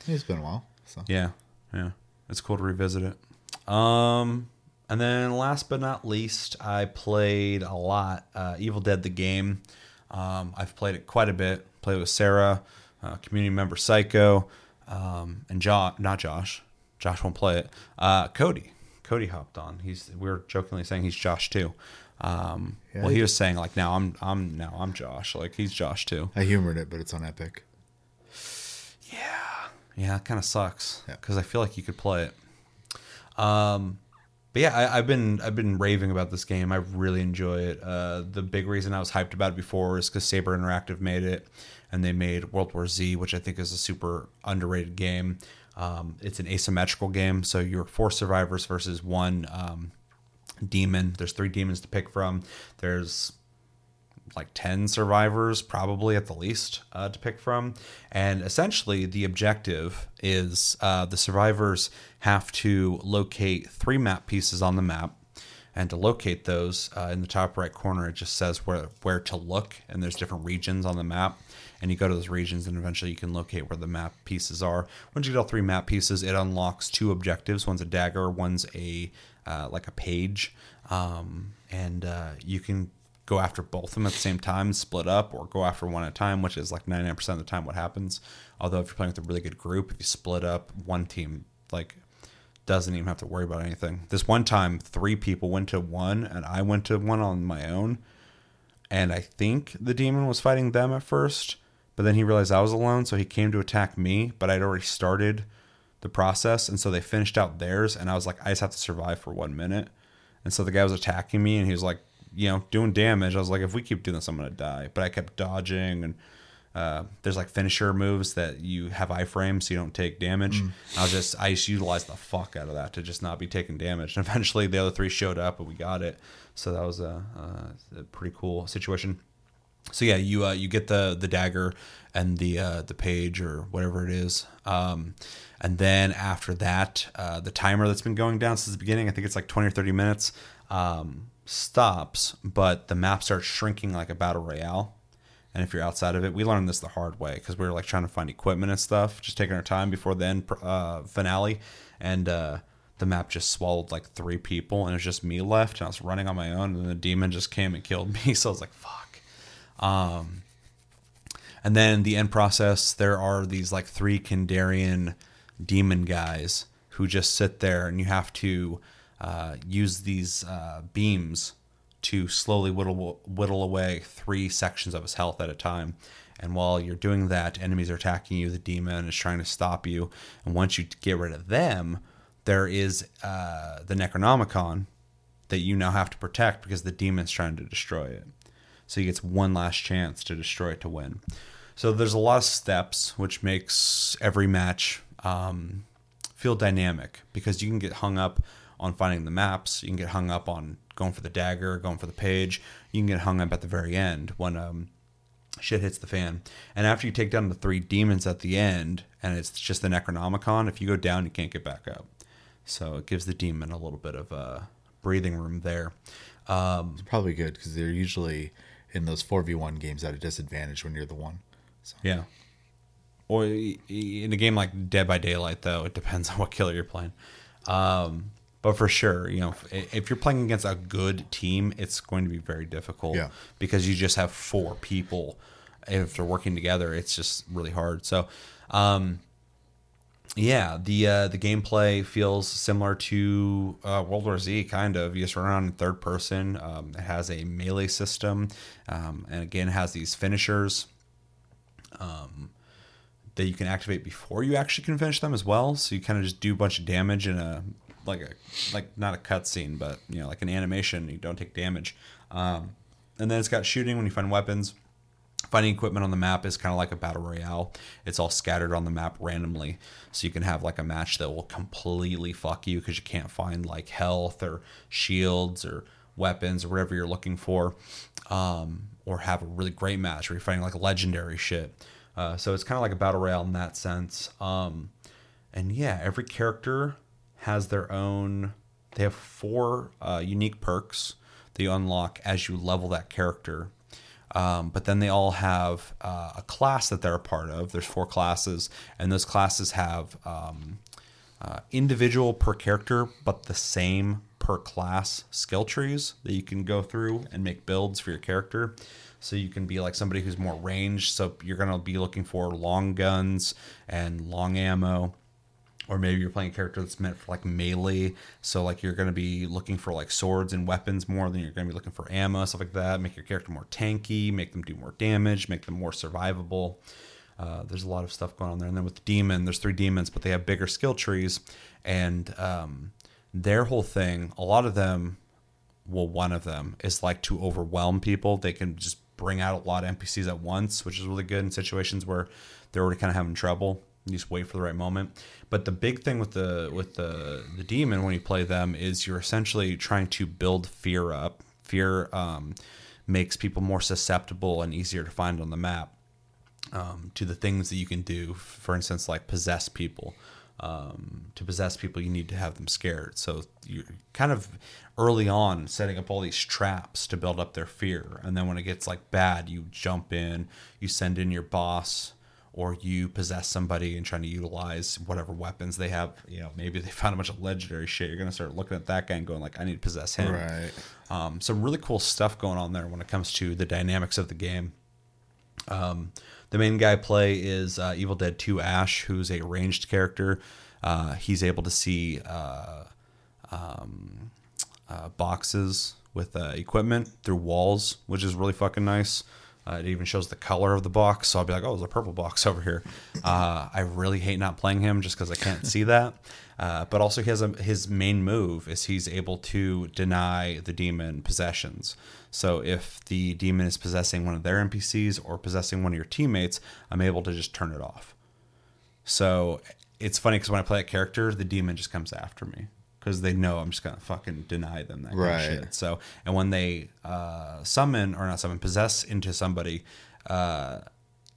Speaker 2: It's been a while. So
Speaker 1: yeah, yeah, it's cool to revisit it. Um, and then last but not least, I played a lot uh, Evil Dead the game. Um, I've played it quite a bit. Played with Sarah, uh, community member Psycho, um, and Josh. Not Josh. Josh won't play it. Uh, Cody. Cody hopped on. He's we were jokingly saying he's Josh too. Um,
Speaker 2: Yeah,
Speaker 1: well,
Speaker 2: he-
Speaker 1: was saying like now I'm I'm now I'm Josh. Like he's Josh too.
Speaker 2: I humored it, but it's on Epic.
Speaker 1: Yeah, yeah, it kind of sucks
Speaker 2: Yeah.
Speaker 1: because I feel like you could play it. Um, but yeah, I, I've been I've been raving about this game. I really enjoy it. Uh, the big reason I was hyped about it before is because Saber Interactive made it, and they made World War Z, which I think is a super underrated game. Um, it's an asymmetrical game, so you're four survivors versus one um, demon. There's three demons to pick from. There's like 10 survivors probably at the least uh, to pick from. And essentially the objective is uh, the survivors have to locate three map pieces on the map. And to locate those uh, in the top right corner it just says where where to look. And there's different regions on the map. And you go to those regions and eventually you can locate where the map pieces are. Once you get all three map pieces it unlocks two objectives. One's a dagger one's a uh, like a page um, and uh, you can go after both of them at the same time, split up, or go after one at a time, which is like 99% of the time what happens. Although if you're playing with a really good group, if you split up, one team like doesn't even have to worry about anything. This one time, three people went to one, and I went to one on my own. And I think the demon was fighting them at first, but then he realized I was alone, so he came to attack me. But I'd already started the process, and so they finished out theirs. And I was like, I just have to survive for one minute. And so the guy was attacking me, and he was like, you know, doing damage. I was like, if we keep doing this, I'm gonna die. But I kept dodging, and uh, there's like finisher moves that you have iframes, so you don't take damage. I was just, I just utilized the fuck out of that to just not be taking damage. [laughs] And eventually, the other three showed up, and we got it. So that was a, a, a pretty cool situation. So yeah, you uh, you get the the dagger and the uh, the page or whatever it is, um, and then after that, uh, the timer that's been going down since the beginning, I think it's like twenty or thirty minutes, um, stops, but the map starts shrinking like a battle royale. And if you're outside of it, we learned this the hard way because we were like trying to find equipment and stuff, just taking our time before the end uh, finale, and uh, the map just swallowed like three people, and it was just me left, and I was running on my own, and the demon just came and killed [laughs] me. So I was like, "Fuck." Um, and then the end process, there are these like three Kandarian demon guys who just sit there, and you have to uh, use these uh, beams to slowly whittle whittle away three sections of his health at a time. And while you're doing that, enemies are attacking you. The demon is trying to stop you. And once you get rid of them, there is uh, the Necronomicon that you now have to protect because the demon's trying to destroy it. So he gets one last chance to destroy it to win. So there's a lot of steps, which makes every match um, feel dynamic because you can get hung up on finding the maps. You can get hung up on going for the dagger, going for the page. You can get hung up at the very end when um, shit hits the fan. And after you take down the three demons at the end, and it's just the Necronomicon, if you go down, you can't get back up. So it gives the demon a little bit of uh, breathing room there. Um,
Speaker 2: Probably good because they're usually in those four v one games at a disadvantage when you're the one. So
Speaker 1: Yeah. Or in a game like Dead by Daylight, though, it depends on [laughs] what killer you're playing. Um, but for sure, you know, if, if you're playing against a good team, it's going to be very difficult
Speaker 2: Yeah.
Speaker 1: because you just have four people. If they're working together, it's just really hard. So, um, yeah, the uh, the gameplay feels similar to uh, World War Z, kind of. You just run around in third person. Um, it has a melee system, um, and again has these finishers um, that you can activate before you actually can finish them as well. So you kind of just do a bunch of damage in a like a like not a cutscene, but you know like an animation. You don't take damage, um, and then it's got shooting when you find weapons. Finding equipment on the map is kind of like a battle royale. It's all scattered on the map randomly, so you can have like a match that will completely fuck you because you can't find like health or shields or weapons or whatever you're looking for, um, or have a really great match where you're fighting like legendary shit. Uh, so it's kind of like a battle royale in that sense. Um, and yeah, every character has their own. They have four uh, unique perks that you unlock as you level that character. Um, but then they all have uh, a class that they're a part of. There's four classes, and those classes have um, uh, individual per character, but the same per class skill trees that you can go through and make builds for your character. So you can be like somebody who's more ranged. So you're going to be looking for long guns and long ammo or maybe you're playing a character that's meant for like melee. So like you're going to be looking for like swords and weapons more than you're going to be looking for ammo stuff like that. Make your character more tanky make them do more damage make them more survivable. Uh, there's a lot of stuff going on there. And then with the demon there's three demons but they have bigger skill trees. And um, their whole thing a lot of them well one of them is like to overwhelm people. They can just bring out a lot of npcs at once which is really good in situations where they're already kind of having trouble. You just wait for the right moment. But the big thing with the with the the demon when you play them is you're essentially trying to build fear up. Fear um, makes people more susceptible and easier to find on the map um, to the things that you can do for instance like possess people um, to possess people you need to have them scared. So you're kind of early on setting up all these traps to build up their fear. And then when it gets like bad you jump in you send in your boss or you possess somebody and trying to utilize whatever weapons they have. You know maybe they found a bunch of legendary shit. You're gonna start looking at that guy and going like i need to possess him.
Speaker 2: Right.
Speaker 1: um, some really cool stuff going on there when it comes to the dynamics of the game. Um, the main guy play is uh, Evil Dead 2 Ash, who's a ranged character. Uh, he's able to see uh, um, uh, boxes with uh, equipment through walls, which is really fucking nice. It even shows the color of the box, so I'll be like, "Oh, there's a purple box over here." I really hate not playing him just because I can't see that. Uh, but also, he has a, his main move is he's able to deny the demon possessions. So if the demon is possessing one of their NPCs or possessing one of your teammates, I'm able to just turn it off. So it's funny because when I play a character, the demon just comes after me because they know I'm just gonna fucking deny them that
Speaker 2: Right.
Speaker 1: kind of shit. So and when they uh, summon or not summon possess into somebody, uh,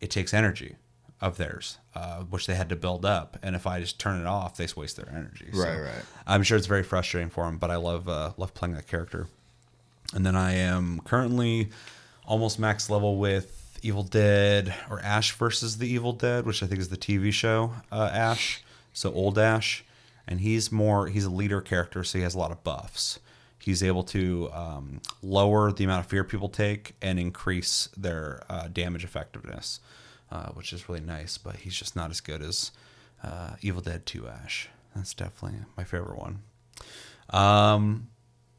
Speaker 1: it takes energy of theirs, uh, which they had to build up. And if I just turn it off, they just waste their energy. So
Speaker 2: Right, right.
Speaker 1: I'm sure it's very frustrating for them, but I love uh, love playing that character. And then I am currently almost max level with Evil Dead or Ash versus the Evil Dead, which I think is the TV show uh, Ash. So old Ash, and he's more he's a leader character, so he has a lot of buffs. He's able to um, lower the amount of fear people take and increase their uh, damage effectiveness, uh, which is really nice. But he's just not as good as uh, Evil Dead 2 Ash. That's definitely my favorite one. Um,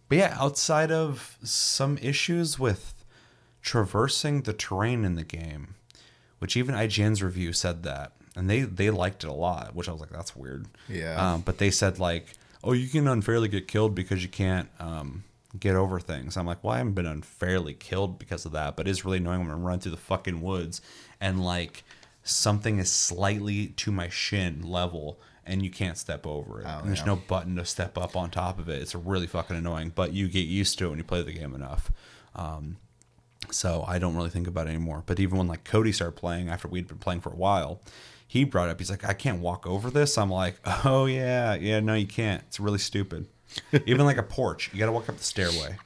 Speaker 1: but yeah, outside of some issues with traversing the terrain in the game, which even IGN's review said that, and they they liked it a lot, which I was like, that's weird.
Speaker 2: Yeah.
Speaker 1: Um, but they said like, oh, you can unfairly get killed because you can't um, get over things. I'm like, well, I haven't been unfairly killed because of that, but it's really annoying when I run through the fucking woods and like something is slightly to my shin level and you can't step over it.
Speaker 2: Oh,
Speaker 1: and there's
Speaker 2: yeah.
Speaker 1: no button to step up on top of it. It's really fucking annoying, but you get used to it when you play the game enough. Um, so I don't really think about it anymore. But even when like Cody started playing after we'd been playing for a while, he brought up, he's like, I can't walk over this. I'm like, [laughs] oh yeah, yeah, no, you can't. It's really stupid. [laughs] even like a porch, you got to walk up the stairway.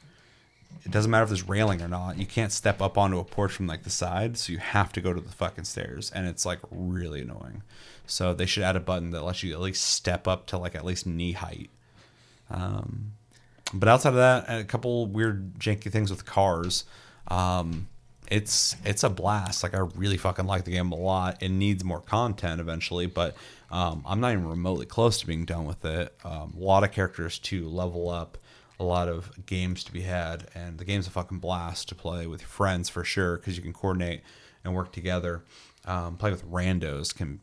Speaker 1: It doesn't matter if there's railing or not. You can't step up onto a porch from like the side, so you have to go to the fucking stairs, and it's like really annoying. So they should add a button that lets you at least step up to like at least knee height. Um, but outside of that, a couple weird janky things with cars. Um, it's it's a blast. Like I really fucking like the game a lot. It needs more content eventually, but um, I'm not even remotely close to being done with it. Um, a lot of characters to level up, a lot of games to be had, and the game's a fucking blast to play with your friends for sure because you can coordinate and work together. Um, play with randos can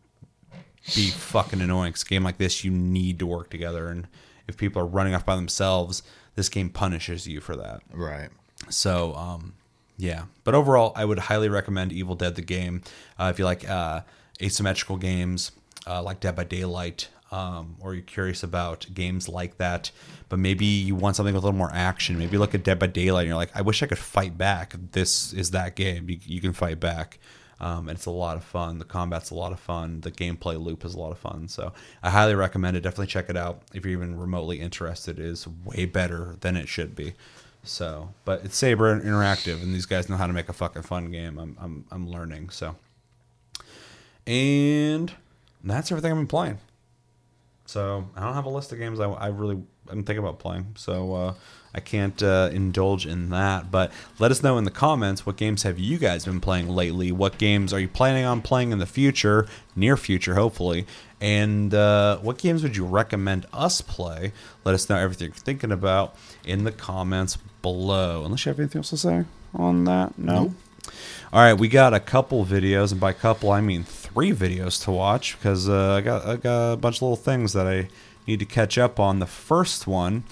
Speaker 1: be fucking annoying. 'cause a game like this, you need to work together, and if people are running off by themselves, this game punishes you for that.
Speaker 2: Right.
Speaker 1: So, um, yeah. But overall, I would highly recommend Evil Dead the game uh, if you like uh, asymmetrical games, uh, like Dead by Daylight, um, or you're curious about games like that. But maybe you want something with a little more action. Maybe look at Dead by Daylight and you're like, I wish I could fight back. This is that game. You, you can fight back. Um, and it's a lot of fun. The combat's a lot of fun. The gameplay loop is a lot of fun. So I highly recommend it. Definitely check it out if you're even remotely interested. It is way better than it should be. So, but it's Saber Interactive, and these guys know how to make a fucking fun game. I'm I'm I'm learning. So, and that's everything I've been playing. So I don't have a list of games I, I really I'm thinking about playing. So uh, I can't uh, indulge in that. But let us know in the comments what games have you guys been playing lately? What games are you planning on playing in the future, near future, hopefully? And uh, what games would you recommend us play? Let us know everything you're thinking about in the comments below. Unless you have anything else to say on that, no. All right, we got a couple videos, and by couple I mean three videos to watch because uh, I got I got a bunch of little things that I need to catch up on. The first one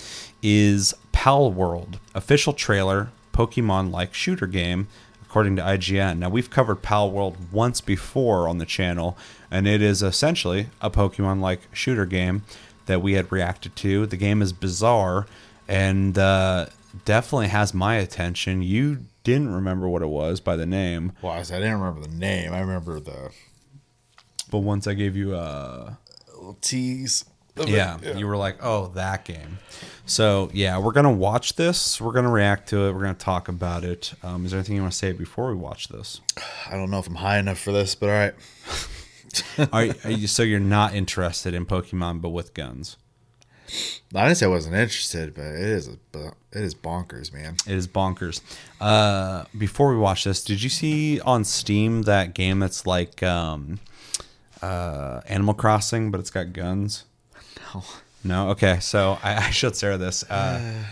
Speaker 1: is Palworld official trailer Pokemon like shooter game according to IGN. Now we've covered Palworld once before on the channel, and it is essentially a Pokemon like shooter game that we had reacted to. The game is bizarre and uh, definitely has my attention. You didn't remember what it was by the name,
Speaker 2: Well, I said I didn't remember the name. I remember the
Speaker 1: but once I gave you a
Speaker 2: little tease. It.
Speaker 1: yeah, you were like, "Oh, that game." So yeah, we're gonna watch this. We're gonna react to it. We're gonna talk about it. Um, is there anything you want to say before we watch this?
Speaker 2: I don't know if I'm high enough for this, but all right. [laughs]
Speaker 1: Are, are you, so you're not interested in Pokemon, but with guns?
Speaker 2: I didn't say I wasn't interested, but it is a, it is bonkers, man.
Speaker 1: It is bonkers. Uh, before we watch this, did you see on Steam that game that's like um, uh, Animal Crossing, but it's got guns?
Speaker 2: No.
Speaker 1: No. Okay, so I, [laughs] I showed Sarah this. Uh,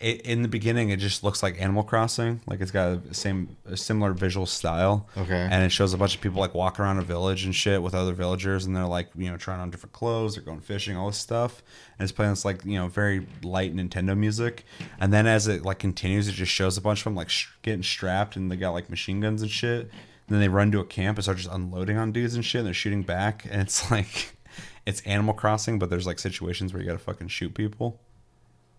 Speaker 1: it, in the beginning, it just looks like Animal Crossing. Like it's got a same a similar visual style.
Speaker 2: Okay.
Speaker 1: And it shows a bunch of people like walk around a village and shit with other villagers, and they're like you know trying on different clothes, they're going fishing, all this stuff, and it's playing this like you know very light Nintendo music. And then as it like continues, it just shows a bunch of them like sh- getting strapped, and they got like machine guns and shit. And then they run to a camp and start just unloading on dudes and shit. And they're shooting back, and it's [laughs] like it's Animal Crossing, but there's like situations where you gotta fucking shoot people.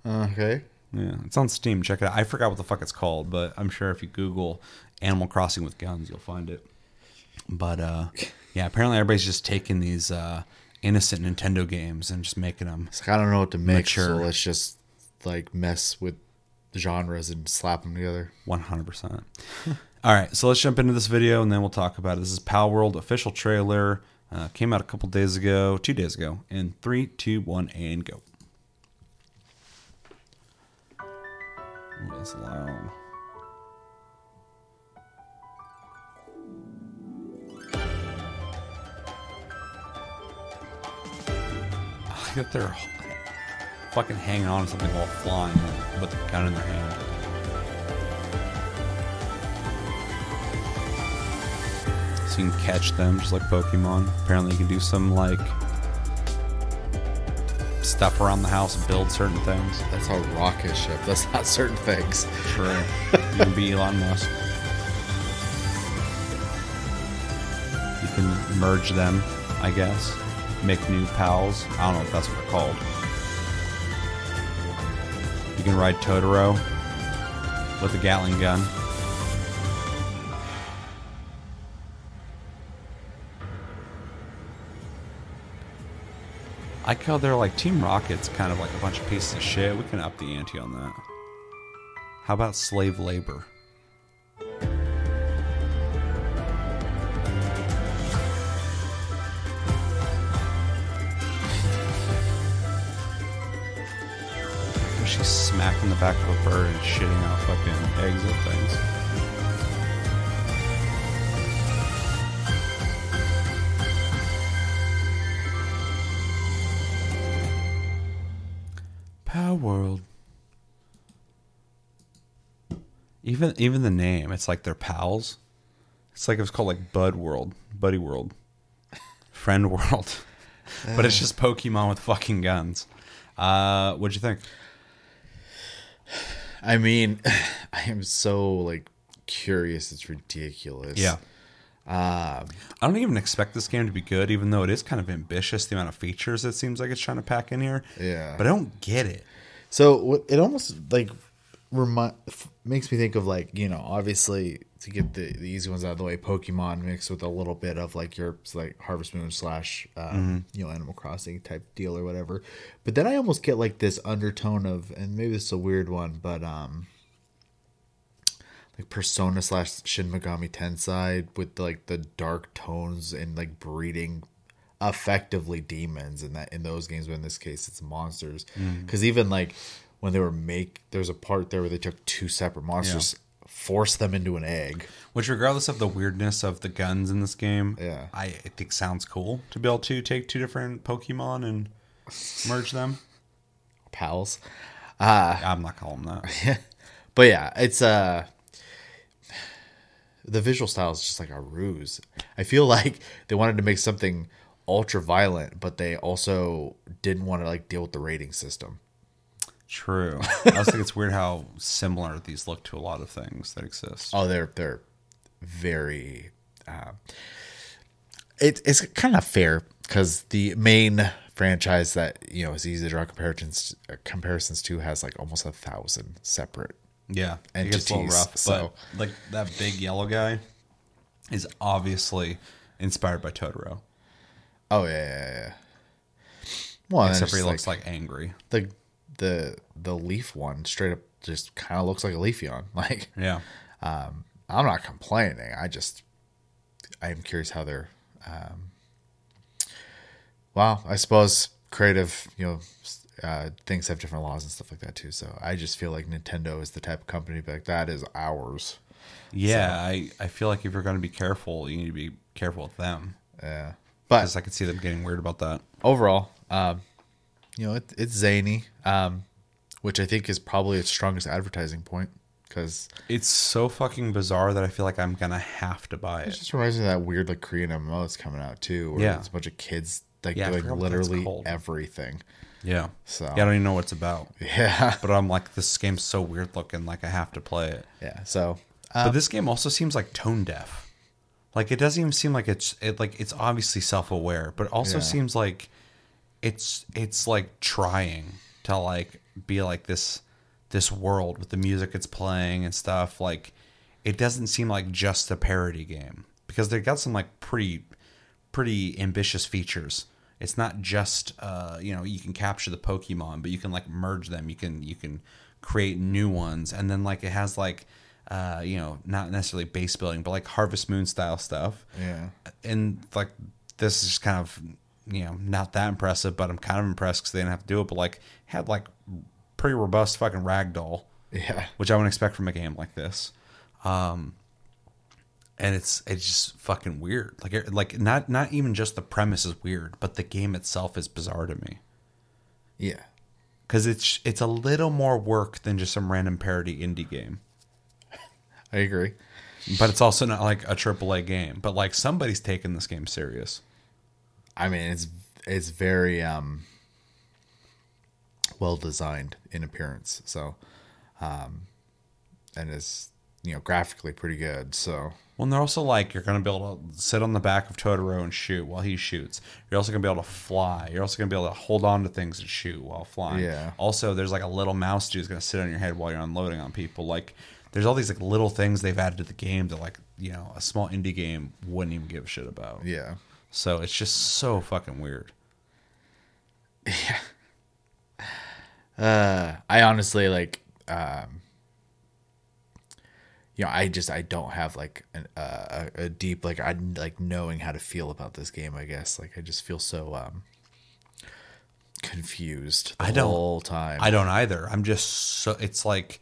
Speaker 2: Okay.
Speaker 1: Yeah, it's on Steam. Check it out. I forgot what the fuck it's called, but I'm sure if you Google Animal Crossing with guns, you'll find it. But uh, yeah, apparently everybody's just taking these uh, innocent Nintendo games and just making them.
Speaker 2: It's like I don't know what to make, so
Speaker 1: Mature.
Speaker 2: let's just like mess with genres and slap them together.
Speaker 1: 100%. [laughs] All right, so let's jump into this video and then we'll talk about it. This is Palworld official trailer. Uh, came out a couple days ago, two days ago. In three, two, one, and go. Ooh, that's loud. I that they're fucking hanging on to something while flying with a gun in their hand. So you can catch them just like Pokemon. Apparently, you can do some like stuff around the house and build certain things.
Speaker 2: That's a rocket ship. That's not certain things.
Speaker 1: True. [laughs] you can be Elon Musk. You can merge them, I guess. Make new pals. I don't know if that's what they're called. You can ride Totoro with a Gatling gun. I how they're like Team Rocket's kind of like a bunch of pieces of shit. We can up the ante on that. How about slave labor? She's smacking the back of a bird and shitting out fucking eggs at things. World. Even even the name, it's like they're pals. It's like it was called like Bud World, Buddy World, Friend World, [laughs] but it's just Pokemon with fucking guns. Uh, what'd you think?
Speaker 2: I mean, [laughs] I am so like curious. It's ridiculous. Yeah.
Speaker 1: I don't even expect this game to be good, even though it is kind of ambitious. The amount of features it seems like it's trying to pack in here.
Speaker 2: Yeah.
Speaker 1: but I don't get it.
Speaker 2: So it almost like remind makes me think of like you know obviously to get the, the easy ones out of the way, Pokemon mixed with a little bit of like your like Harvest Moon slash um, you know Animal Crossing type deal or whatever. But then I almost get like this undertone of, and maybe this is a weird one, but um, like Persona slash Shin Megami Tensei with like the dark tones and like breeding effectively demons in that in those games but in this case it's monsters. Because even like when they were make there's a part there where they took two separate monsters forced them into an egg.
Speaker 1: Which, regardless of the weirdness of the guns in this game,
Speaker 2: Yeah.
Speaker 1: I, I think sounds cool to be able to take two different Pokemon and merge them.
Speaker 2: pals.
Speaker 1: I'm not calling them that. [laughs]
Speaker 2: but yeah it's uh the visual style is just like a ruse. I feel like they wanted to make something ultra violent but they also didn't want to like deal with the rating system
Speaker 1: True. [laughs] I also think it's weird how similar these look to a lot of things that exist.
Speaker 2: Oh, they're they're very. Uh, it, it's kind of fair because the main franchise that you know is easy to draw comparisons comparisons to has like almost a thousand separate.
Speaker 1: Yeah, it gets a
Speaker 2: entities,
Speaker 1: rough.
Speaker 2: so-
Speaker 1: But like that big yellow guy is obviously inspired by Totoro,
Speaker 2: Oh yeah, yeah, yeah. Well,
Speaker 1: except for he looks like angry.
Speaker 2: the the the leaf one straight up just kind of looks like a Leafeon. [laughs] Like
Speaker 1: Yeah,
Speaker 2: I'm not complaining. I just I am curious how they're. Um, well, I suppose creative, you know, uh, things have different laws and stuff like that too. So I just feel like Nintendo is the type of company like that is ours.
Speaker 1: yeah. I I feel like if you're going to be careful, you need to be careful with them
Speaker 2: Yeah, but
Speaker 1: because I could see them getting weird about that.
Speaker 2: overall, um, you know, it, it's zany. Um, which I think is probably its strongest advertising point because
Speaker 1: It's so fucking bizarre that I feel like I'm gonna have to buy
Speaker 2: it
Speaker 1: it.
Speaker 2: just reminds me of that weird like Korean MMO that's coming out too, where
Speaker 1: Yeah.
Speaker 2: it's a bunch of kids like
Speaker 1: Yeah,
Speaker 2: doing
Speaker 1: forgot what that's
Speaker 2: literally everything.
Speaker 1: Yeah.
Speaker 2: So
Speaker 1: Yeah, I don't even know what it's about.
Speaker 2: yeah,
Speaker 1: But I'm like, this game's so weird looking, like I have to play it.
Speaker 2: yeah. So
Speaker 1: but this game also seems like tone deaf. Like it doesn't even seem like it's it like it's obviously self aware, but it also
Speaker 2: Yeah.
Speaker 1: seems like it's it's like trying to like be like this this world with the music it's playing and stuff. Like it doesn't seem like just a parody game because they got some like pretty pretty ambitious features. It's not just uh, you know you can capture the Pokemon, but you can like merge them. You can you can create new ones, and then like it has like uh, you know not necessarily base building, but like Harvest Moon style stuff.
Speaker 2: yeah,
Speaker 1: And like this is just kind of you know not that impressive, but I'm kind of impressed because they didn't have to do it. But like had like pretty robust fucking ragdoll
Speaker 2: yeah,
Speaker 1: which I wouldn't expect from a game like this. Um, and it's it's just fucking weird. Like like not not even just the premise is weird, but the game itself is bizarre to me
Speaker 2: yeah.
Speaker 1: because it's it's a little more work than just some random parody indie game.
Speaker 2: I agree.
Speaker 1: But it's also not like a AAA game. But like somebody's taking this game serious.
Speaker 2: I mean, it's it's very um well designed in appearance. So, um, and is you know graphically pretty good. So
Speaker 1: Well, and they're also like you're gonna be able to sit on the back of Totoro and shoot while he shoots. You're also gonna be able to fly. You're also gonna be able to hold on to things and shoot while flying.
Speaker 2: Yeah.
Speaker 1: Also, there's like a little mouse dude who's gonna sit on your head while you're unloading on people. Like, there's all these like little things they've added to the game that like you know a small indie game wouldn't even give a shit about.
Speaker 2: yeah,
Speaker 1: So it's just so fucking weird. Yeah. [laughs]
Speaker 2: Uh, I honestly like um. You know, I just I don't have like an, uh, a, deep like I like knowing how to feel about this game. I guess like I just feel so um confused the
Speaker 1: I don't-
Speaker 2: whole time.
Speaker 1: I don't either. I'm just so it's like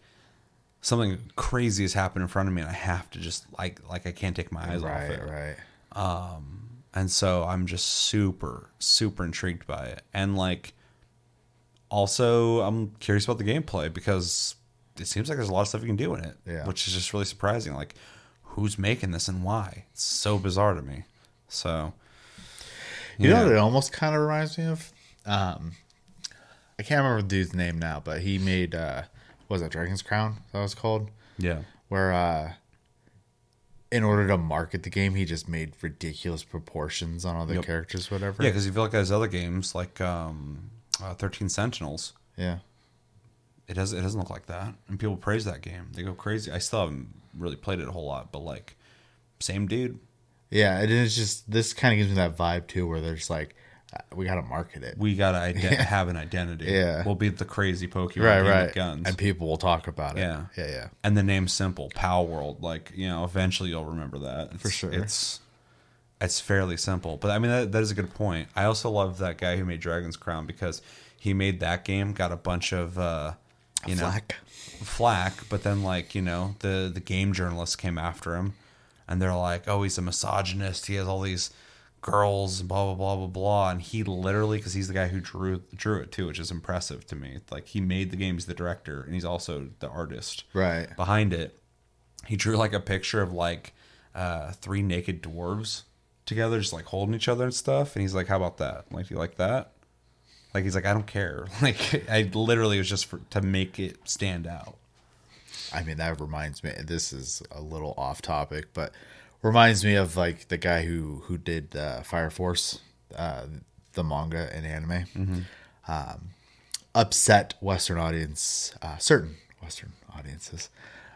Speaker 1: something crazy has happened in front of me and I have to just like like I can't take my eyes off it.
Speaker 2: right, right.
Speaker 1: and so I'm just super super intrigued by it, and like also I'm curious about the gameplay because it seems like there's a lot of stuff you can do in it,
Speaker 2: Yeah.
Speaker 1: which is just really surprising. Like, who's making this and why? It's so bizarre to me. So,
Speaker 2: You know
Speaker 1: yeah.
Speaker 2: it almost kind of reminds me of? Um, I can't remember the dude's name now, but he made uh, was that Dragon's Crown? That was called.
Speaker 1: yeah,
Speaker 2: Where uh, in order to market the game, he just made ridiculous proportions on all the
Speaker 1: Yep.
Speaker 2: characters, whatever.
Speaker 1: yeah, because you look at his other games like um, uh, Thirteen Sentinels,
Speaker 2: yeah,
Speaker 1: it does it doesn't look like that, and people praise that game. They go crazy. I still haven't really played it a whole lot, but like, same dude.
Speaker 2: yeah. And it's just this kind of gives me that vibe too, where they're just like, we got to market it,
Speaker 1: We gotta ide- [laughs] have an identity.
Speaker 2: Yeah.
Speaker 1: we'll be the crazy Pokemon
Speaker 2: right,
Speaker 1: game with guns.
Speaker 2: and people will talk about it.
Speaker 1: Yeah.
Speaker 2: yeah, yeah.
Speaker 1: and the name's simple, Palworld. Like you know, eventually you'll remember that It's-
Speaker 2: For sure.
Speaker 1: It's it's fairly simple, but I mean that, that is a good point. I also love that guy who made Dragon's Crown because he made that game, got a bunch of uh, you know
Speaker 2: Flack.
Speaker 1: flack, but then like you know the the game journalists came after him, and they're like, oh, he's a misogynist. He has all these girls, blah blah blah blah blah, and he literally because he's the guy who drew drew it too, which is impressive to me. Like he made the game, he's the director, and he's also the artist
Speaker 2: Right.
Speaker 1: behind it. He drew like a picture of like uh, three naked dwarves together, just like holding each other and stuff. And he's like, "How about that? Like, do you like that?" Like he's like, "I don't care." [laughs] Like I literally was just for, to make it stand out.
Speaker 2: I mean, that reminds me. This is a little off topic, but reminds me of like the guy who who did uh, Fire Force, uh, the manga and anime. Um, upset Western audience, uh, certain Western audiences,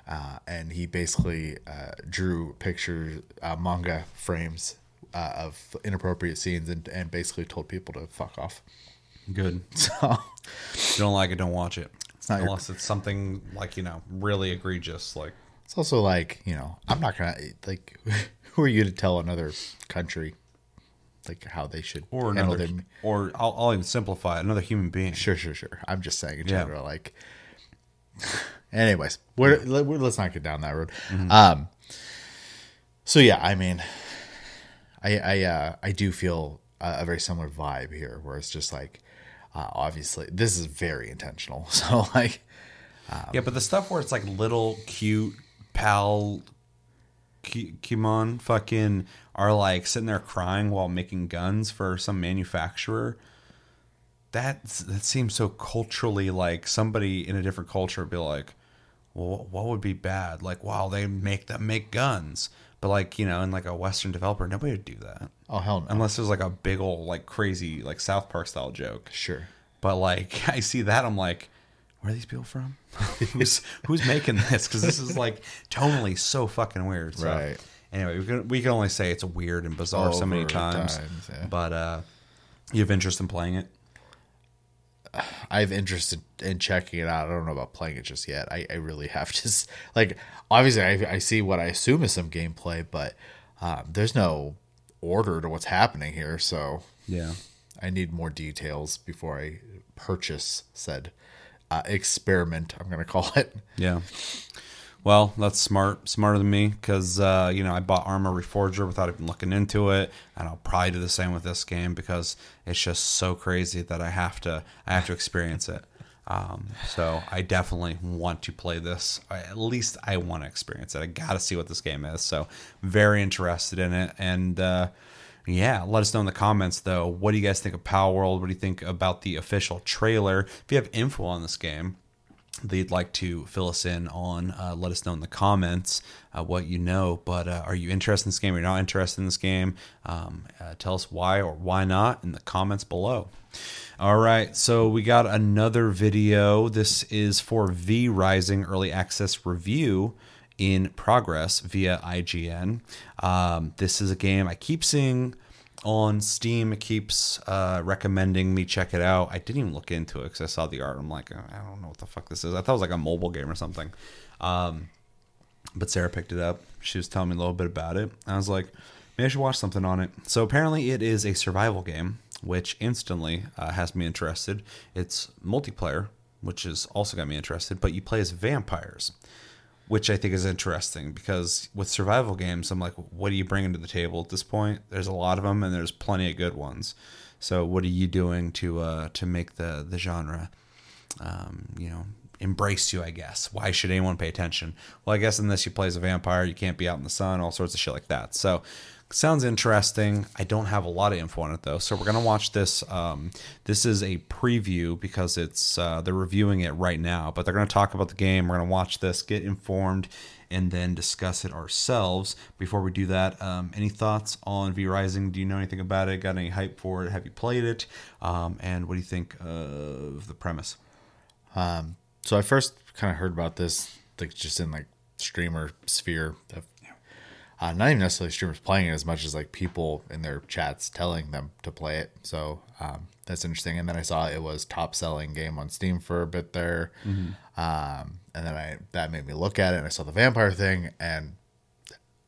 Speaker 2: uh, and he basically uh, drew pictures, uh, manga frames uh, of inappropriate scenes, and and basically told people to fuck off.
Speaker 1: Good. [laughs]
Speaker 2: So
Speaker 1: If you don't like it, don't watch it. It's
Speaker 2: not your-
Speaker 1: unless it's something like you know really egregious. Like
Speaker 2: It's also like, you know, I'm not gonna like [laughs] who are you to tell another country like how they should
Speaker 1: or
Speaker 2: handle
Speaker 1: another,
Speaker 2: their
Speaker 1: or I'll, I'll even simplify it. Another human being.
Speaker 2: Sure, sure, sure. I'm just saying in
Speaker 1: Yeah.
Speaker 2: general, like [laughs] anyways, we're, let- we're let's not get down that road.
Speaker 1: Mm-hmm.
Speaker 2: Um so yeah, I mean I I uh I do feel a, a very similar vibe here where it's just like uh, obviously this is very intentional. [laughs] So like,
Speaker 1: yeah, but the stuff where it's like little cute pal Ki- Kimon fucking are like sitting there crying while making guns for some manufacturer. That that seems so culturally like somebody in a different culture would be like, well, what would be bad? Like, wow, they make them make guns, but like you know, in like a Western developer, nobody would do that
Speaker 2: oh hell no,
Speaker 1: unless it was like a big old like crazy like South Park style joke.
Speaker 2: sure.
Speaker 1: But like [laughs] I see that, I'm like, where are these people from? [laughs] who's who's making this? Because this is like tonally so fucking weird. So,
Speaker 2: Right.
Speaker 1: Anyway, we can we can only say it's weird and bizarre so many times.
Speaker 2: times, yeah.
Speaker 1: But uh, you have interest in playing it?
Speaker 2: I have interest in, in checking it out. I don't know about playing it just yet. I, I really have just like obviously I, I see what I assume is some gameplay, but um, there's no order to what's happening here. So
Speaker 1: Yeah.
Speaker 2: I need more details before I purchase said uh, experiment. I'm gonna call it.
Speaker 1: Yeah. Well, that's smart, smarter than me, because uh, you know I bought Arma Reforger without even looking into it, and I'll probably do the same with this game because it's just so crazy that I have to, I have to experience it. Um, so I definitely want to play this. I, at least I want to experience it. I got to see what this game is. So very interested in it, and uh, yeah, let us know in the comments though. What do you guys think of Palworld? What do you think about the official trailer? If you have info on this game that you'd like to fill us in on, uh, let us know in the comments uh, what you know. But uh, are you interested in this game? Or you're not interested in this game? Um, uh, tell us why or why not in the comments below. All right, so we got another video. This is for V Rising Early Access Review in progress via IGN. Um, this is a game I keep seeing on Steam. Keeps uh, recommending me check it out. I didn't even look into it because I saw the art. I'm like, I don't know what the fuck this is. I thought it was like a mobile game or something. Um, but Sarah picked it up. She was telling me a little bit about it. I was like, maybe I should watch something on it. So apparently, it is a survival game, which instantly uh, has me interested. It's multiplayer, which has also got me interested. But you play as vampires, which I think is interesting because with survival games, I'm like, what are you bringing to the table at this point? There's a lot of them, and there's plenty of good ones. So what are you doing to uh, to make the the genre, um, you know, embrace you? I guess. Why should anyone pay attention? Well, I guess unless you play as a vampire, you can't be out in the sun, all sorts of shit like that. So sounds interesting. I don't have a lot of info on it though, so we're gonna watch this. Um, this is a preview because it's uh, they're reviewing it right now, but they're gonna talk about the game. We're gonna watch this, get informed, and then discuss it ourselves. Before we do that, um, any thoughts on V Rising? Do you know anything about it? Got any hype for it? Have you played it? Um, and what do you think of the premise?
Speaker 2: So I first kind of heard about this like just in like streamer sphere of uh, not even necessarily streamers playing it as much as like people in their chats telling them to play it. So um, that's interesting. And then I saw it was top selling game on Steam for a bit there. Um, and then I that made me look at it and I saw the vampire thing. And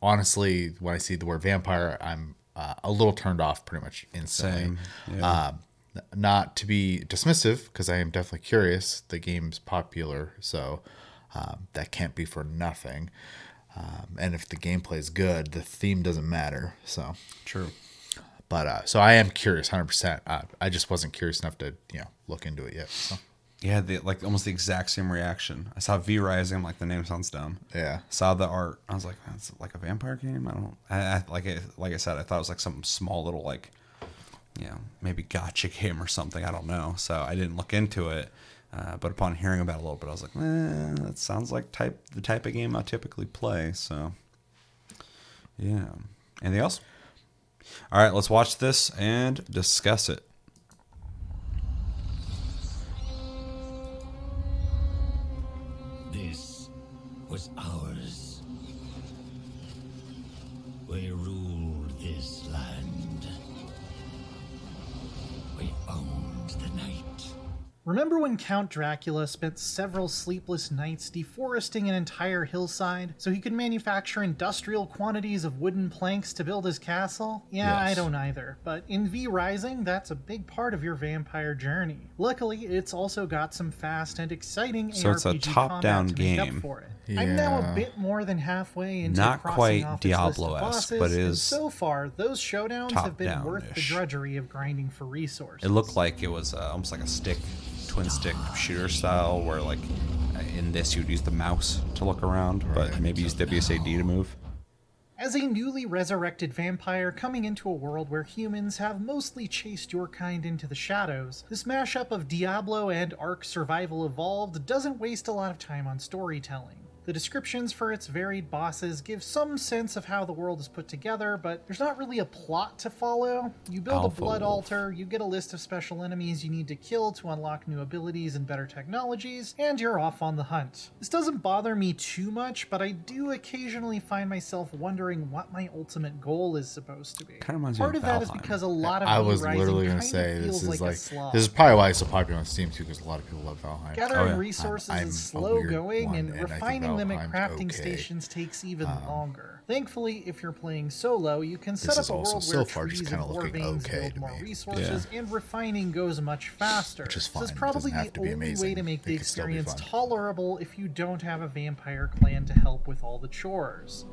Speaker 2: honestly, when I see the word vampire, I'm uh, a little turned off pretty much instantly.
Speaker 1: Yeah.
Speaker 2: Um, not to be dismissive because I am definitely curious. The game's popular, so um, that can't be for nothing. Um, and if the gameplay is good, the theme doesn't matter. So,
Speaker 1: True.
Speaker 2: but uh, so I am curious, hundred percent. Uh, I just wasn't curious enough to you know look into it yet. So
Speaker 1: Yeah, the, like almost the exact same reaction. I saw V Rising. I'm like, the name sounds dumb.
Speaker 2: yeah,
Speaker 1: Saw the art. I was like, that's like a vampire game. I don't. I, I like it. Like I said, I thought it was like some small little like, you know, maybe gotcha game or something. I don't know. So I didn't look into it. Uh, but upon hearing about it a little bit, I was like, eh, that sounds like type the type of game I typically play. So, yeah. Anything else? All right, let's watch this and discuss it.
Speaker 3: Remember when Count Dracula spent several sleepless nights deforesting an entire hillside so he could manufacture industrial quantities of wooden planks to build his castle? Yeah, I don't either, but in V Rising, that's a big part of your vampire journey. Luckily, it's also got some fast and exciting
Speaker 1: So it's a top-down
Speaker 3: combat to make up
Speaker 1: game.
Speaker 3: for it. I'm now a bit more than halfway into
Speaker 1: Not
Speaker 3: crossing
Speaker 1: quite
Speaker 3: off its list
Speaker 1: Diablo-esque,
Speaker 3: bosses,
Speaker 1: but
Speaker 3: and
Speaker 1: is
Speaker 3: so far those showdowns have been worth the drudgery of grinding for resources.
Speaker 1: It looked like it was uh, almost like a stick, twin stick shooter style, where like uh, in this you'd use the mouse to look around, but maybe use WSAD to move.
Speaker 3: As a newly resurrected vampire coming into a world where humans have mostly chased your kind into the shadows, this mashup of Diablo and Ark Survival Evolved doesn't waste a lot of time on storytelling. The descriptions for its varied bosses give some sense of how the world is put together, but there's not really a plot to follow. You build
Speaker 1: Alpha
Speaker 3: a blood
Speaker 1: Wolf.
Speaker 3: altar, you get a list of special enemies you need to kill to unlock new abilities and better technologies, and you're off on the hunt. This doesn't bother me too much, but I do occasionally find myself wondering what my ultimate goal is supposed to be.
Speaker 1: Kinda reminds me
Speaker 3: Part
Speaker 1: of
Speaker 3: of that is because a lot of
Speaker 2: I
Speaker 3: V
Speaker 2: was
Speaker 3: Rising
Speaker 2: literally
Speaker 3: kind
Speaker 2: gonna say
Speaker 3: of
Speaker 2: this
Speaker 3: feels
Speaker 2: is
Speaker 3: like, a
Speaker 2: like
Speaker 3: slog.
Speaker 2: this is probably why it's so popular on Steam too, because a lot of people love Valheim.
Speaker 3: Gathering
Speaker 1: Oh, yeah.
Speaker 3: resources
Speaker 2: I'm- I'm
Speaker 3: is slow going,
Speaker 2: one,
Speaker 3: and
Speaker 2: and I
Speaker 3: refining them at crafting
Speaker 2: okay. Um,
Speaker 3: stations takes even longer. Thankfully, if you're playing solo, you can set up a
Speaker 2: also
Speaker 3: world
Speaker 2: so
Speaker 3: where
Speaker 2: far
Speaker 3: trees and
Speaker 2: looking
Speaker 3: veins
Speaker 2: okay
Speaker 3: build more resources, and refining goes much faster.
Speaker 2: Which is
Speaker 3: This
Speaker 2: fine.
Speaker 3: probably the only way to make
Speaker 2: It
Speaker 3: the
Speaker 2: could still be
Speaker 3: experience tolerable if you don't have a vampire clan to help with all the chores.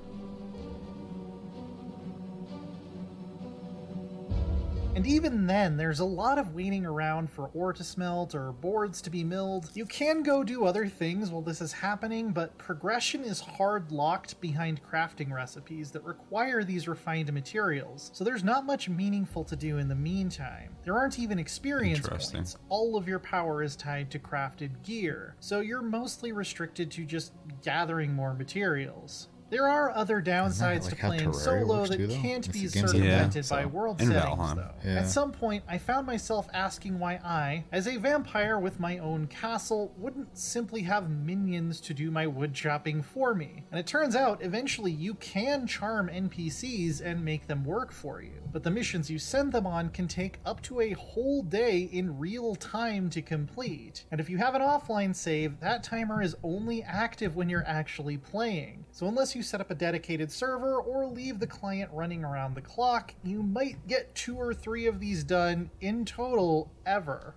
Speaker 3: And even then, there's a lot of waiting around for ore to smelt or boards to be milled. You can go do other things while this is happening, but progression is hard locked behind crafting recipes that require these refined materials, so there's not much meaningful to do in the meantime. There aren't even experience points. All of your power is tied to crafted gear, so you're mostly restricted to just gathering more materials. There are other downsides
Speaker 2: like
Speaker 3: to playing solo
Speaker 2: works
Speaker 3: that
Speaker 2: too,
Speaker 3: can't
Speaker 2: It's
Speaker 3: be circumvented
Speaker 1: Yeah,
Speaker 3: by
Speaker 1: so-
Speaker 3: world
Speaker 1: in
Speaker 3: settings,
Speaker 1: Valheim.
Speaker 3: though.
Speaker 2: Yeah.
Speaker 3: At some point, I found myself asking why I, as a vampire with my own castle, wouldn't simply have minions to do my wood chopping for me. And it turns out, eventually, you can charm NPCs and make them work for you. But the missions you send them on can take up to a whole day in real time to complete. And if you have an offline save, that timer is only active when you're actually playing. So unless you set up a dedicated server or leave the client running around the clock, you might get two or three of these done in total ever.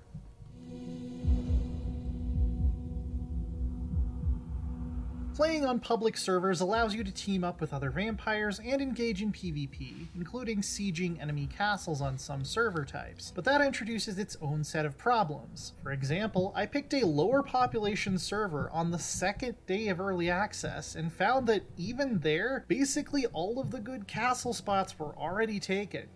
Speaker 3: Playing on public servers allows you to team up with other vampires and engage in PvP, including sieging enemy castles on some server types, but that introduces its own set of problems. For example, I picked a lower population server on the second day of early access and found that even there, basically all of the good castle spots were already taken.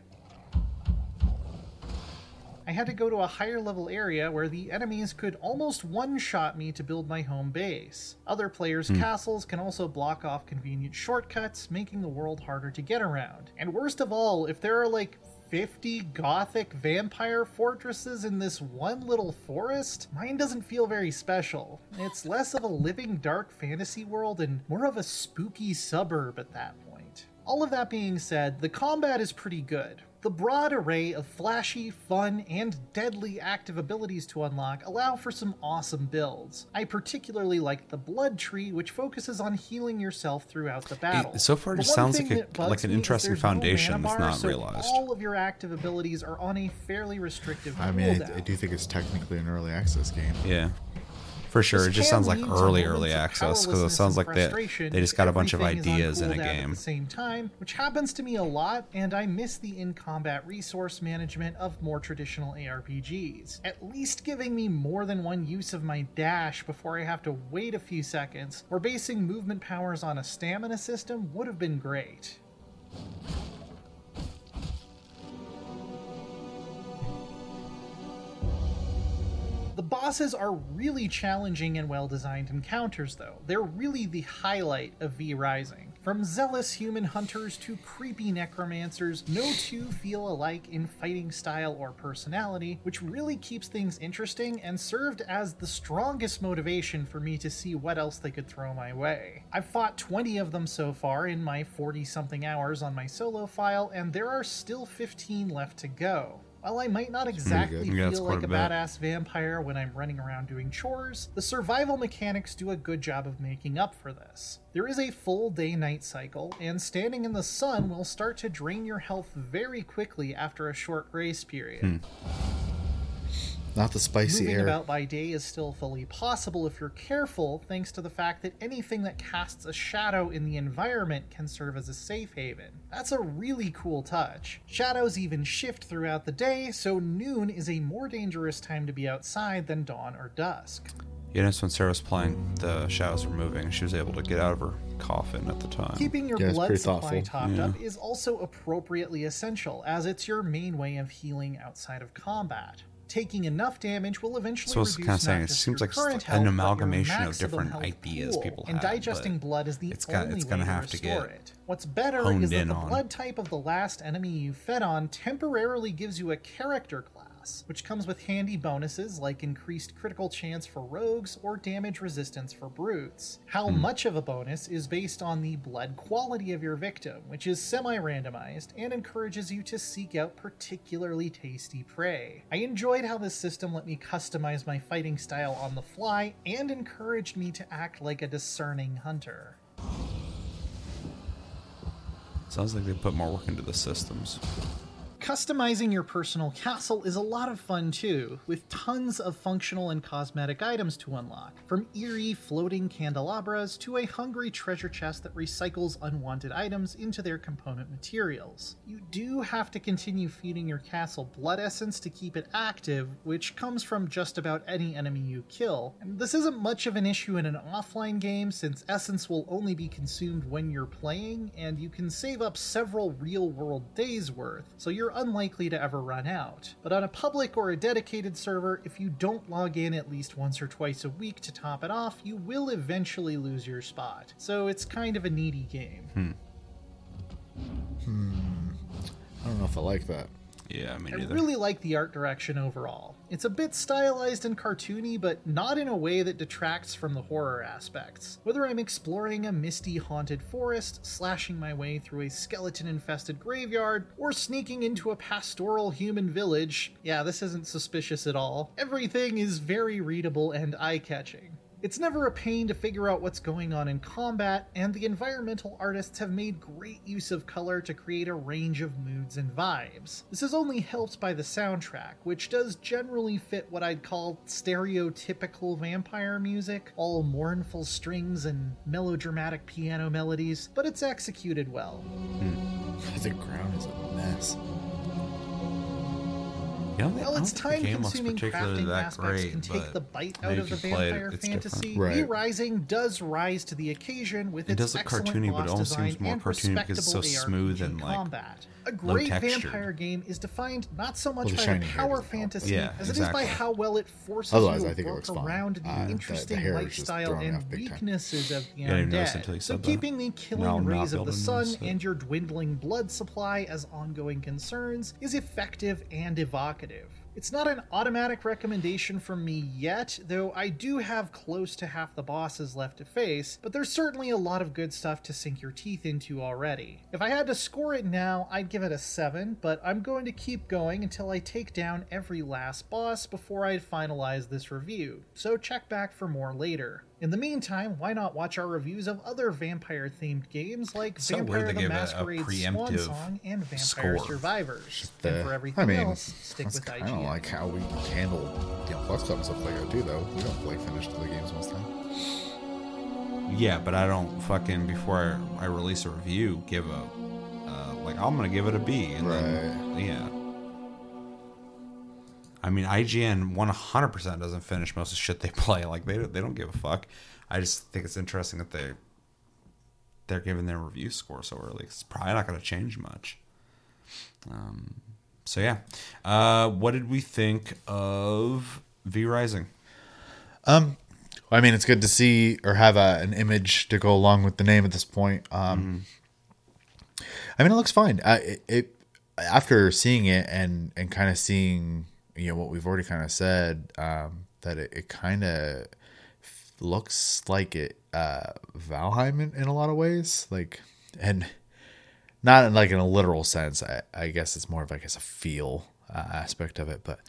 Speaker 3: I had to go to a higher level area where the enemies could almost one shot me to build my home base. Other players' hmm. castles can also block off convenient shortcuts, making the world harder to get around. And worst of all, if there are like 50 gothic vampire fortresses in this one little forest, mine doesn't feel very special. It's less of a living dark fantasy world and more of a spooky suburb at that point. All of that being said, the combat is pretty good. The broad array of flashy, fun, and deadly active abilities to unlock allow for some awesome builds. I particularly like the Blood Tree, which focuses on healing yourself throughout the battle.
Speaker 1: so far it just sounds like a- like an interesting
Speaker 3: there's no
Speaker 1: foundation that's not
Speaker 3: so
Speaker 1: realized.
Speaker 3: All of your active abilities are on a fairly restrictive
Speaker 2: I mean. I, I do think it's technically an early access game.
Speaker 1: Yeah. For sure.
Speaker 3: This
Speaker 1: It just sounds like early, early access because it sounds like they, they just got a bunch of
Speaker 3: everything is on
Speaker 1: ideas in a
Speaker 3: cooldown At
Speaker 1: game.
Speaker 3: the same time, which happens to me a lot, and I miss the in-combat resource management of more traditional ARPGs. At least giving me more than one use of my dash before I have to wait a few seconds, or basing movement powers on a stamina system would have been great. The bosses are really challenging and well designed encounters, though. They're really the highlight of V Rising. From zealous human hunters to creepy necromancers, no two feel alike in fighting style or personality, which really keeps things interesting and served as the strongest motivation for me to see what else they could throw my way. I've fought 20 of them so far in my 40 something hours on my solo file, and there are still 15 left to go. While I might not exactly.
Speaker 1: Yeah,
Speaker 3: feel like a
Speaker 1: a
Speaker 3: badass vampire when I'm running around doing chores, the survival mechanics do a good job of making up for this. There is a full day night cycle, and standing in the sun will start to drain your health very quickly after a short grace period.
Speaker 2: Not the spicy
Speaker 3: Moving
Speaker 2: air.
Speaker 3: about by day is still fully possible if you're careful, thanks to the fact that anything that casts a shadow in the environment can serve as a safe haven. That's a really cool touch. Shadows even shift throughout the day, so noon is a more dangerous time to be outside than dawn or dusk.
Speaker 1: You notice when Sarah was playing, the shadows were moving, and she was able to get out of her coffin at the time.
Speaker 3: Keeping your
Speaker 2: Yeah,
Speaker 3: blood
Speaker 2: pretty
Speaker 3: supply
Speaker 2: thoughtful.
Speaker 3: topped up is also appropriately essential, as it's your main way of healing outside of combat. Taking enough damage will eventually
Speaker 1: So
Speaker 3: reduce
Speaker 1: kinda saying,
Speaker 3: not
Speaker 1: it seems like an
Speaker 3: health, but your
Speaker 1: amalgamation of different ideas
Speaker 3: pool,
Speaker 1: people
Speaker 3: and digesting blood is the
Speaker 1: it's got-
Speaker 3: only
Speaker 1: it's
Speaker 3: way
Speaker 1: gonna
Speaker 3: to
Speaker 1: have to get
Speaker 3: it. What's better is that the
Speaker 1: on.
Speaker 3: blood type of the last enemy you fed on temporarily gives you a character class, which comes with handy bonuses like increased critical chance for rogues or damage resistance for brutes. How
Speaker 1: Hmm.
Speaker 3: much of a bonus is based on the blood quality of your victim, which is semi randomized and encourages you to seek out particularly tasty prey. I enjoyed how this system let me customize my fighting style on the fly and encouraged me to act like a discerning hunter.
Speaker 1: Sounds like they put more work into the systems.
Speaker 3: Customizing your personal castle is a lot of fun too, with tons of functional and cosmetic items to unlock, from eerie floating candelabras to a hungry treasure chest that recycles unwanted items into their component materials. You do have to continue feeding your castle blood essence to keep it active, which comes from just about any enemy you kill. And this isn't much of an issue in an offline game since essence will only be consumed when you're playing, and you can save up several real world days worth, so you're unlikely to ever run out. But on a public or a dedicated server, if you don't log in at least once or twice a week to top it off, you will eventually lose your spot. So it's kind of a needy game. Hmm. Hmm.
Speaker 2: I don't know if I like that.
Speaker 1: Yeah, I mean,
Speaker 3: I really like the art direction overall. It's a bit stylized and cartoony, but not in a way that detracts from the horror aspects. Whether I'm exploring a misty haunted forest, slashing my way through a skeleton infested graveyard, or sneaking into a pastoral human village, yeah, this isn't suspicious at all. Everything is very readable and eye catching. It's never a pain to figure out what's going on in combat, and the environmental artists have made great use of color to create a range of moods and vibes. This is only helped by the soundtrack, which does generally fit what I'd call stereotypical vampire music, all mournful strings and melodramatic piano melodies, but it's executed well. Hmm. [laughs]
Speaker 2: The ground is a mess.
Speaker 1: You know, I
Speaker 3: While
Speaker 1: don't
Speaker 3: its
Speaker 1: time-consuming
Speaker 3: crafting
Speaker 1: that
Speaker 3: aspects
Speaker 1: great,
Speaker 3: can take the bite out of the
Speaker 1: you play it,
Speaker 3: vampire fantasy,
Speaker 1: different.
Speaker 2: Right.
Speaker 3: V Rising does rise to the occasion with
Speaker 1: It
Speaker 3: its
Speaker 1: does look
Speaker 3: excellent
Speaker 1: cartoony, but it
Speaker 3: boss
Speaker 1: almost seems
Speaker 3: design
Speaker 1: more
Speaker 3: and
Speaker 1: cartoony because it's so
Speaker 3: respectable
Speaker 1: smooth and, like,
Speaker 3: combat. A great vampire game is defined not so much
Speaker 2: Well,
Speaker 3: by the power fantasy
Speaker 1: Yeah,
Speaker 3: as
Speaker 1: exactly.
Speaker 3: it is by how well it forces
Speaker 2: Otherwise,
Speaker 3: you to work
Speaker 2: looks fun.
Speaker 3: around the
Speaker 2: Uh, the- the
Speaker 3: interesting
Speaker 2: hair is
Speaker 3: lifestyle and
Speaker 2: off big time.
Speaker 3: weaknesses of the
Speaker 1: Yeah, I didn't notice
Speaker 3: undead. So keeping the killing
Speaker 1: No, I'm not
Speaker 3: rays of the sun and your dwindling blood supply as ongoing concerns is effective and evocative. It's not an automatic recommendation from me yet, though I do have close to half the bosses left to face, but there's certainly a lot of good stuff to sink your teeth into already. If I had to score it now, I'd give it a 7, but I'm going to keep going until I take down every last boss before I finalize this review, so check back for more later. In the meantime, why not watch our reviews of other vampire themed games like
Speaker 1: So
Speaker 3: Vampire the
Speaker 1: give it a
Speaker 3: Masquerade Swan Song and Vampire
Speaker 1: score.
Speaker 3: Survivors?
Speaker 2: The-
Speaker 3: and for everything
Speaker 2: I mean,
Speaker 3: else, stick
Speaker 2: that's
Speaker 3: with
Speaker 2: kind of
Speaker 3: IGN.
Speaker 2: like how we handle you know Plus Club and stuff like that too. Though we don't play finish to the games most time.
Speaker 1: Yeah, but I don't fucking before I, I release a review give a uh, like I'm gonna give it a B and then yeah. I mean, IGN 100% doesn't finish most of the shit they [laughs] play. Like they they don't give a fuck. I just think it's interesting that they they're giving their review score so early. It's probably not going to change much. Um, so yeah, uh, what did we think of V Rising?
Speaker 2: Um, I mean, it's good to see or have a, an image to go along with the name at this point. Um, I mean, it looks fine. I, it, it after seeing it and and kind of seeing you know what we've already kind of said um, that it, it kind of looks like it uh, Valheim in, in a lot of ways, like and not in like in a literal sense. I, I guess it's more of like guess a feel uh, aspect of it, but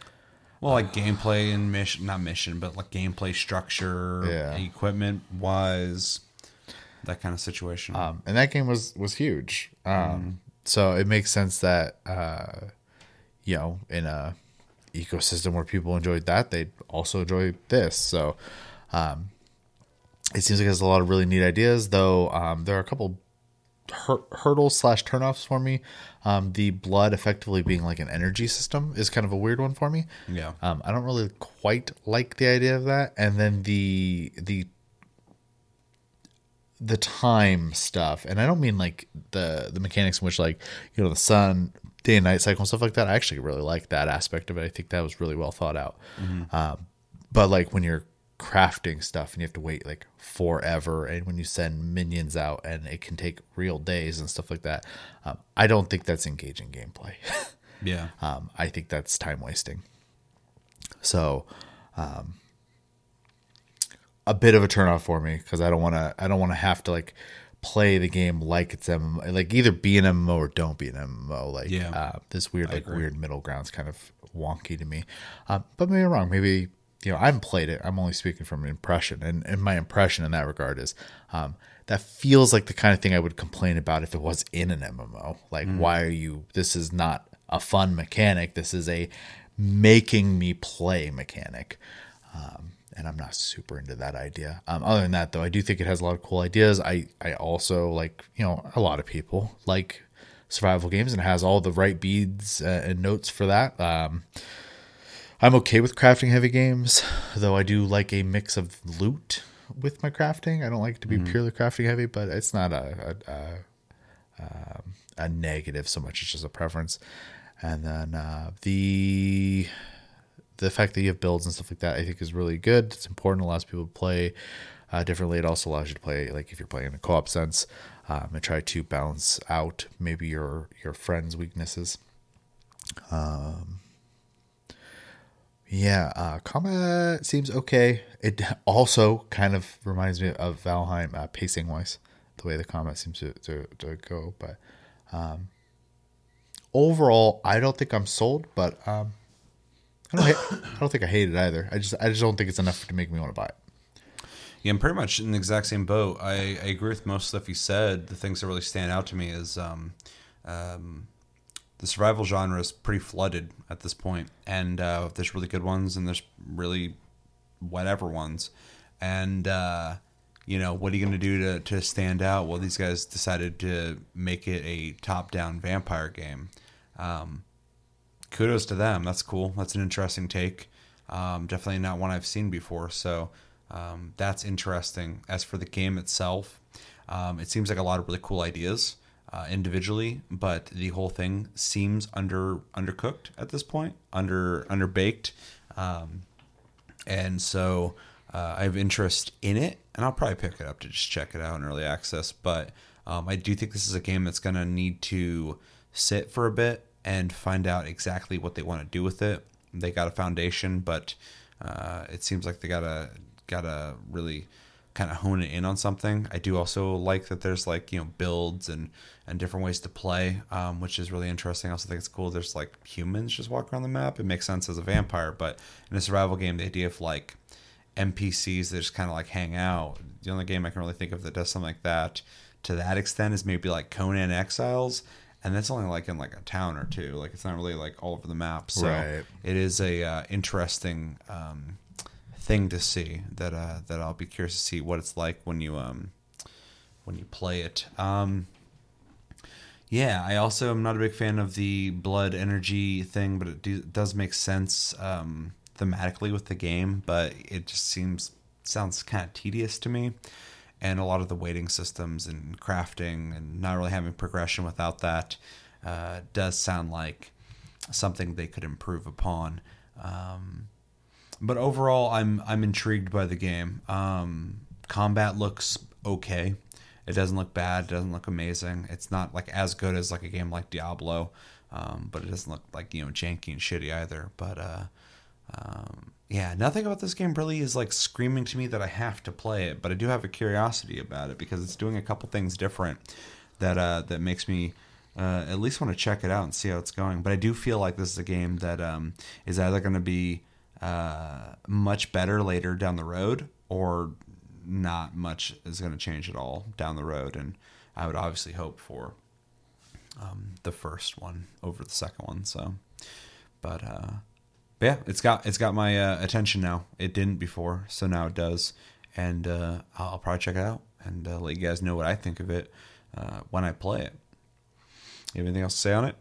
Speaker 1: Well, like gameplay and mission, not mission, but like gameplay structure,
Speaker 2: Yeah.
Speaker 1: equipment wise, that kind of situation.
Speaker 2: um, and that game was was huge. Um, So it makes sense that uh, you know in a ecosystem where people enjoyed that, they'd also enjoy this. So um, it seems like it has a lot of really neat ideas, though. Um, there are a couple hur- hurdles slash turnoffs for me. Um, the blood effectively being like an energy system is kind of a weird one for me.
Speaker 1: Yeah.
Speaker 2: Um, I don't really quite like the idea of that. And then the the the time stuff, and I don't mean like the the mechanics in which like you know the sun day and night cycle and stuff like that. I actually really like that aspect of it. I think that was really well thought out. Um, but like when you're crafting stuff and you have to wait like forever, and when you send minions out and it can take real days and stuff like that, um, I don't think that's engaging gameplay. [laughs]
Speaker 1: Yeah.
Speaker 2: um, I think that's time wasting. So, um, a bit of a turnoff for me because I don't want to. I don't want to have to like play the game like it's MMO, like either be an MMO or don't be an MMO. Like,
Speaker 1: Yeah.
Speaker 2: uh, this weird like weird middle ground's kind of wonky to me. Um, but maybe I'm wrong. Maybe you know I haven't played it. I'm only speaking from an impression, and and my impression in that regard is. Um, that feels like the kind of thing I would complain about if it was in an MMO. Like, why are you? This is not a fun mechanic. This is a making me play mechanic. Um, and I'm not super into that idea. Um, other than that, though, I do think it has a lot of cool ideas. I, I also like, you know, a lot of people like survival games and it has all the right beads uh, and notes for that. Um, I'm okay with crafting heavy games, though I do like a mix of loot with my crafting. I don't like it to be purely crafting heavy, but it's not a, a, a um, a negative so much it's just a preference and then uh, the the fact that you have builds and stuff like that i think is really good. It's important. It allows people to play uh, differently. It also allows you to play like if you're playing in a co-op sense um, and try to balance out maybe your your friends weaknesses. Um yeah uh combat seems okay. It also kind of reminds me of valheim uh, pacing wise the way the combat seems to, to, to go but um overall i don't think i'm sold but um I don't, I don't think I hate it either. I just I just don't think it's enough to make me want to buy it.
Speaker 1: Yeah, I'm pretty much in the exact same boat. I, I agree with most stuff you said. The things that really stand out to me is um, um, the survival genre is pretty flooded at this point, and uh, there's really good ones and there's really whatever ones, and uh, you know what are you going to do to to stand out? Well, these guys decided to make it a top-down vampire game. Um, kudos to them. That's cool. That's an interesting take. Um, definitely not one I've seen before. So um, that's interesting. As for the game itself, um, it seems like a lot of really cool ideas uh, individually, but the whole thing seems under undercooked at this point, under underbaked, um, and so uh, I have interest in it, and I'll probably pick it up to just check it out in early access. But um, I do think this is a game that's going to need to sit for a bit and find out exactly what they want to do with it. They got a foundation, but uh, it seems like they gotta gotta really kind of hone it in on something. I do also like that there's like you know builds and and different ways to play, um, which is really interesting. I also think it's cool. There's like humans just walk around the map. It makes sense as a vampire, but in a survival game, the idea of like NPCs that just kind of like hang out. The only game I can really think of that does something like that to that extent is maybe like Conan Exiles, and that's only like in like a town or two. Like it's not really like all over the map. So
Speaker 2: Right.
Speaker 1: it is a uh, interesting um, thing to see that uh, that I'll be curious to see what it's like when you um, when you play it. Um, yeah, I also am not a big fan of the blood energy thing, but it do, does make sense um, thematically with the game. But it just seems sounds kind of tedious to me, and a lot of the waiting systems and crafting and not really having progression without that uh, does sound like something they could improve upon. Um, but overall, I'm I'm intrigued by the game. Um, combat looks okay. It doesn't look bad. It doesn't look amazing. It's not like as good as like a game like Diablo, um, but it doesn't look like you know janky and shitty either. But uh, um, yeah, nothing about this game really is like screaming to me that I have to play it. But I do have a curiosity about it because it's doing a couple things different that uh, that makes me uh, at least want to check it out and see how it's going. But I do feel like this is a game that um, is either going to be uh, much better later down the road or not much is going to change at all down the road. And I would obviously hope for um, the first one over the second one. So, but uh, But yeah, it's got it's got my uh, attention now. It didn't before, so now it does, and uh, I'll probably check it out and uh, let you guys know what I think of it uh, when I play it. You have anything else to say on it?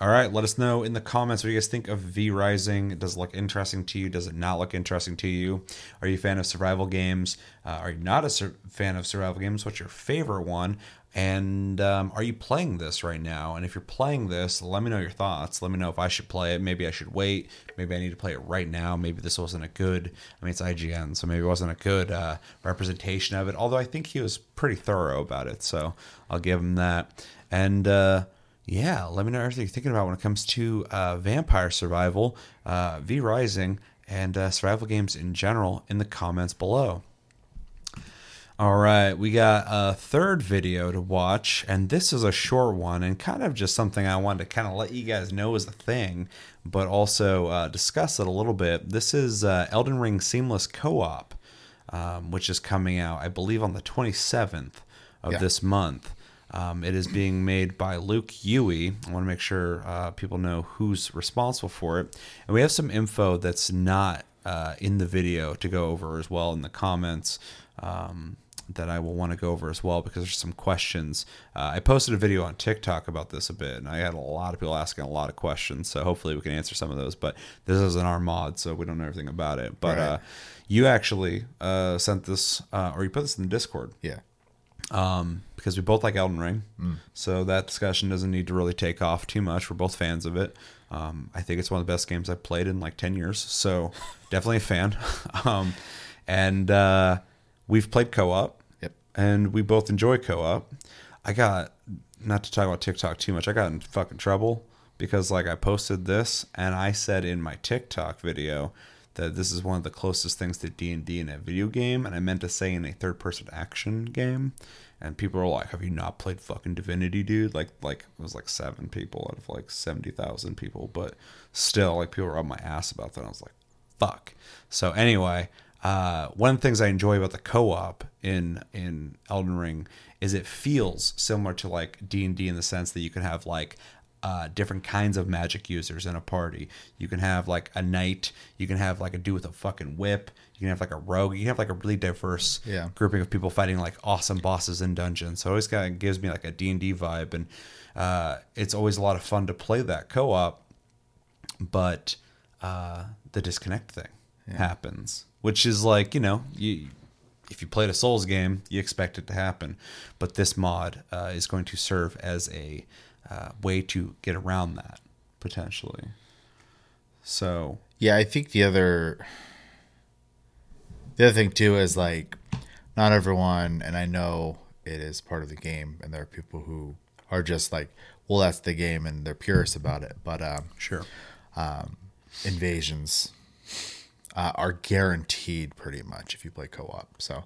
Speaker 1: All right, let us know in the comments what you guys think of V Rising. Does it look interesting to you? Does it not look interesting to you? Are you a fan of survival games? Uh, are you not a sur- fan of survival games? What's your favorite one? And um, are you playing this right now? And if you're playing this, let me know your thoughts. Let me know if I should play it. Maybe I should wait. Maybe I need to play it right now. Maybe this wasn't a good. I mean, it's IGN, so maybe it wasn't a good uh, representation of it. Although I think he was pretty thorough about it, so I'll give him that. And uh, yeah, let me know everything you're thinking about when it comes to uh, vampire survival, uh, V Rising, and uh, survival games in general in the comments below. All right, we got a third video to watch, and this is a short one and kind of just something I wanted to kind of let you guys know is a thing, but also uh, discuss it a little bit. This is uh, Elden Ring Seamless Co op, um, which is coming out, I believe, on the 27th of
Speaker 2: Yeah.
Speaker 1: this month. Um, it is being made by LukeYui. I want to make sure uh, people know who's responsible for it. And we have some info that's not uh, in the video to go over as well in the comments um, that I will want to go over as well because there's some questions. Uh, I posted a video on TikTok about this a bit, and I had a lot of people asking a lot of questions. So hopefully we can answer some of those. But this isn't our mod, so we don't know everything about it. But
Speaker 2: Right.
Speaker 1: uh, you actually uh, sent this, uh, or you put this in the Discord
Speaker 2: Yeah.
Speaker 1: um, because we both like Elden Ring. So that discussion doesn't need to really take off too much. We're both fans of it. Um, I think it's one of the best games I've played in like 10 years. So [laughs] definitely a fan. [laughs] um, and uh, we've played co op.
Speaker 2: Yep.
Speaker 1: And we both enjoy co op. I got, not to talk about TikTok too much, I got in fucking trouble because like I posted this and I said in my TikTok video that this is one of the closest things to D&D in a video game and I meant to say in a third person action game and people were like have you not played fucking Divinity dude like like it was like 7 people out of like 70,000 people but still like people were on my ass about that I was like fuck so anyway uh, one of the things I enjoy about the co-op in in Elden Ring is it feels similar to like D and D in the sense that you can have like uh, different kinds of magic users in a party. You can have like a knight. You can have like a dude with a fucking whip. You can have like a rogue. You can have like a really diverse
Speaker 2: Yeah.
Speaker 1: grouping of people fighting like awesome bosses in dungeons. So it always kind of gives me like a D and D vibe, and uh, it's always a lot of fun to play that co-op but uh, the disconnect thing happens, which is like you know you if you played a Souls game, you expect it to happen, but this mod uh, is going to serve as a uh, way to get around that potentially. So
Speaker 2: Yeah, I think the other the other thing too is like not everyone and I know it is part of the game and there are people who are just like, well that's the game and they're purists about it. But um
Speaker 1: sure,
Speaker 2: invasions uh, are guaranteed pretty much if you play co-op. So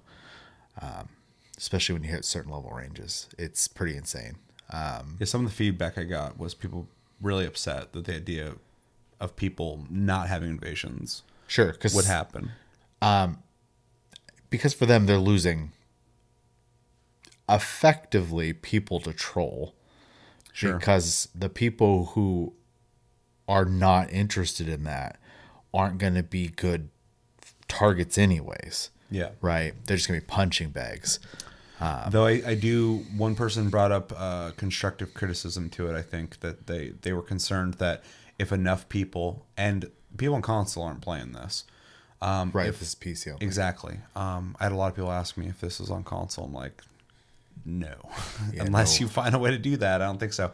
Speaker 2: um especially when you hit certain level ranges. It's pretty insane.
Speaker 1: yeah. Some of the feedback I got was people really upset that the idea of people not having invasions
Speaker 2: Sure, because
Speaker 1: would happen.
Speaker 2: because for them they're losing effectively people to troll
Speaker 1: Sure.
Speaker 2: because the people who are not interested in that aren't going to be good targets anyways
Speaker 1: Yeah.
Speaker 2: right they're just going to be punching bags
Speaker 1: Though I, I do, one person brought up uh, constructive criticism to it. I think that they they were concerned that if enough people and people on console aren't playing this, um,
Speaker 2: right
Speaker 1: if-
Speaker 2: this is pc only.
Speaker 1: exactly. Um, I had a lot of people ask me if this is on console. I'm like, no, [laughs]
Speaker 2: Yeah,
Speaker 1: unless
Speaker 2: no.
Speaker 1: you find a way to do that. I don't think so.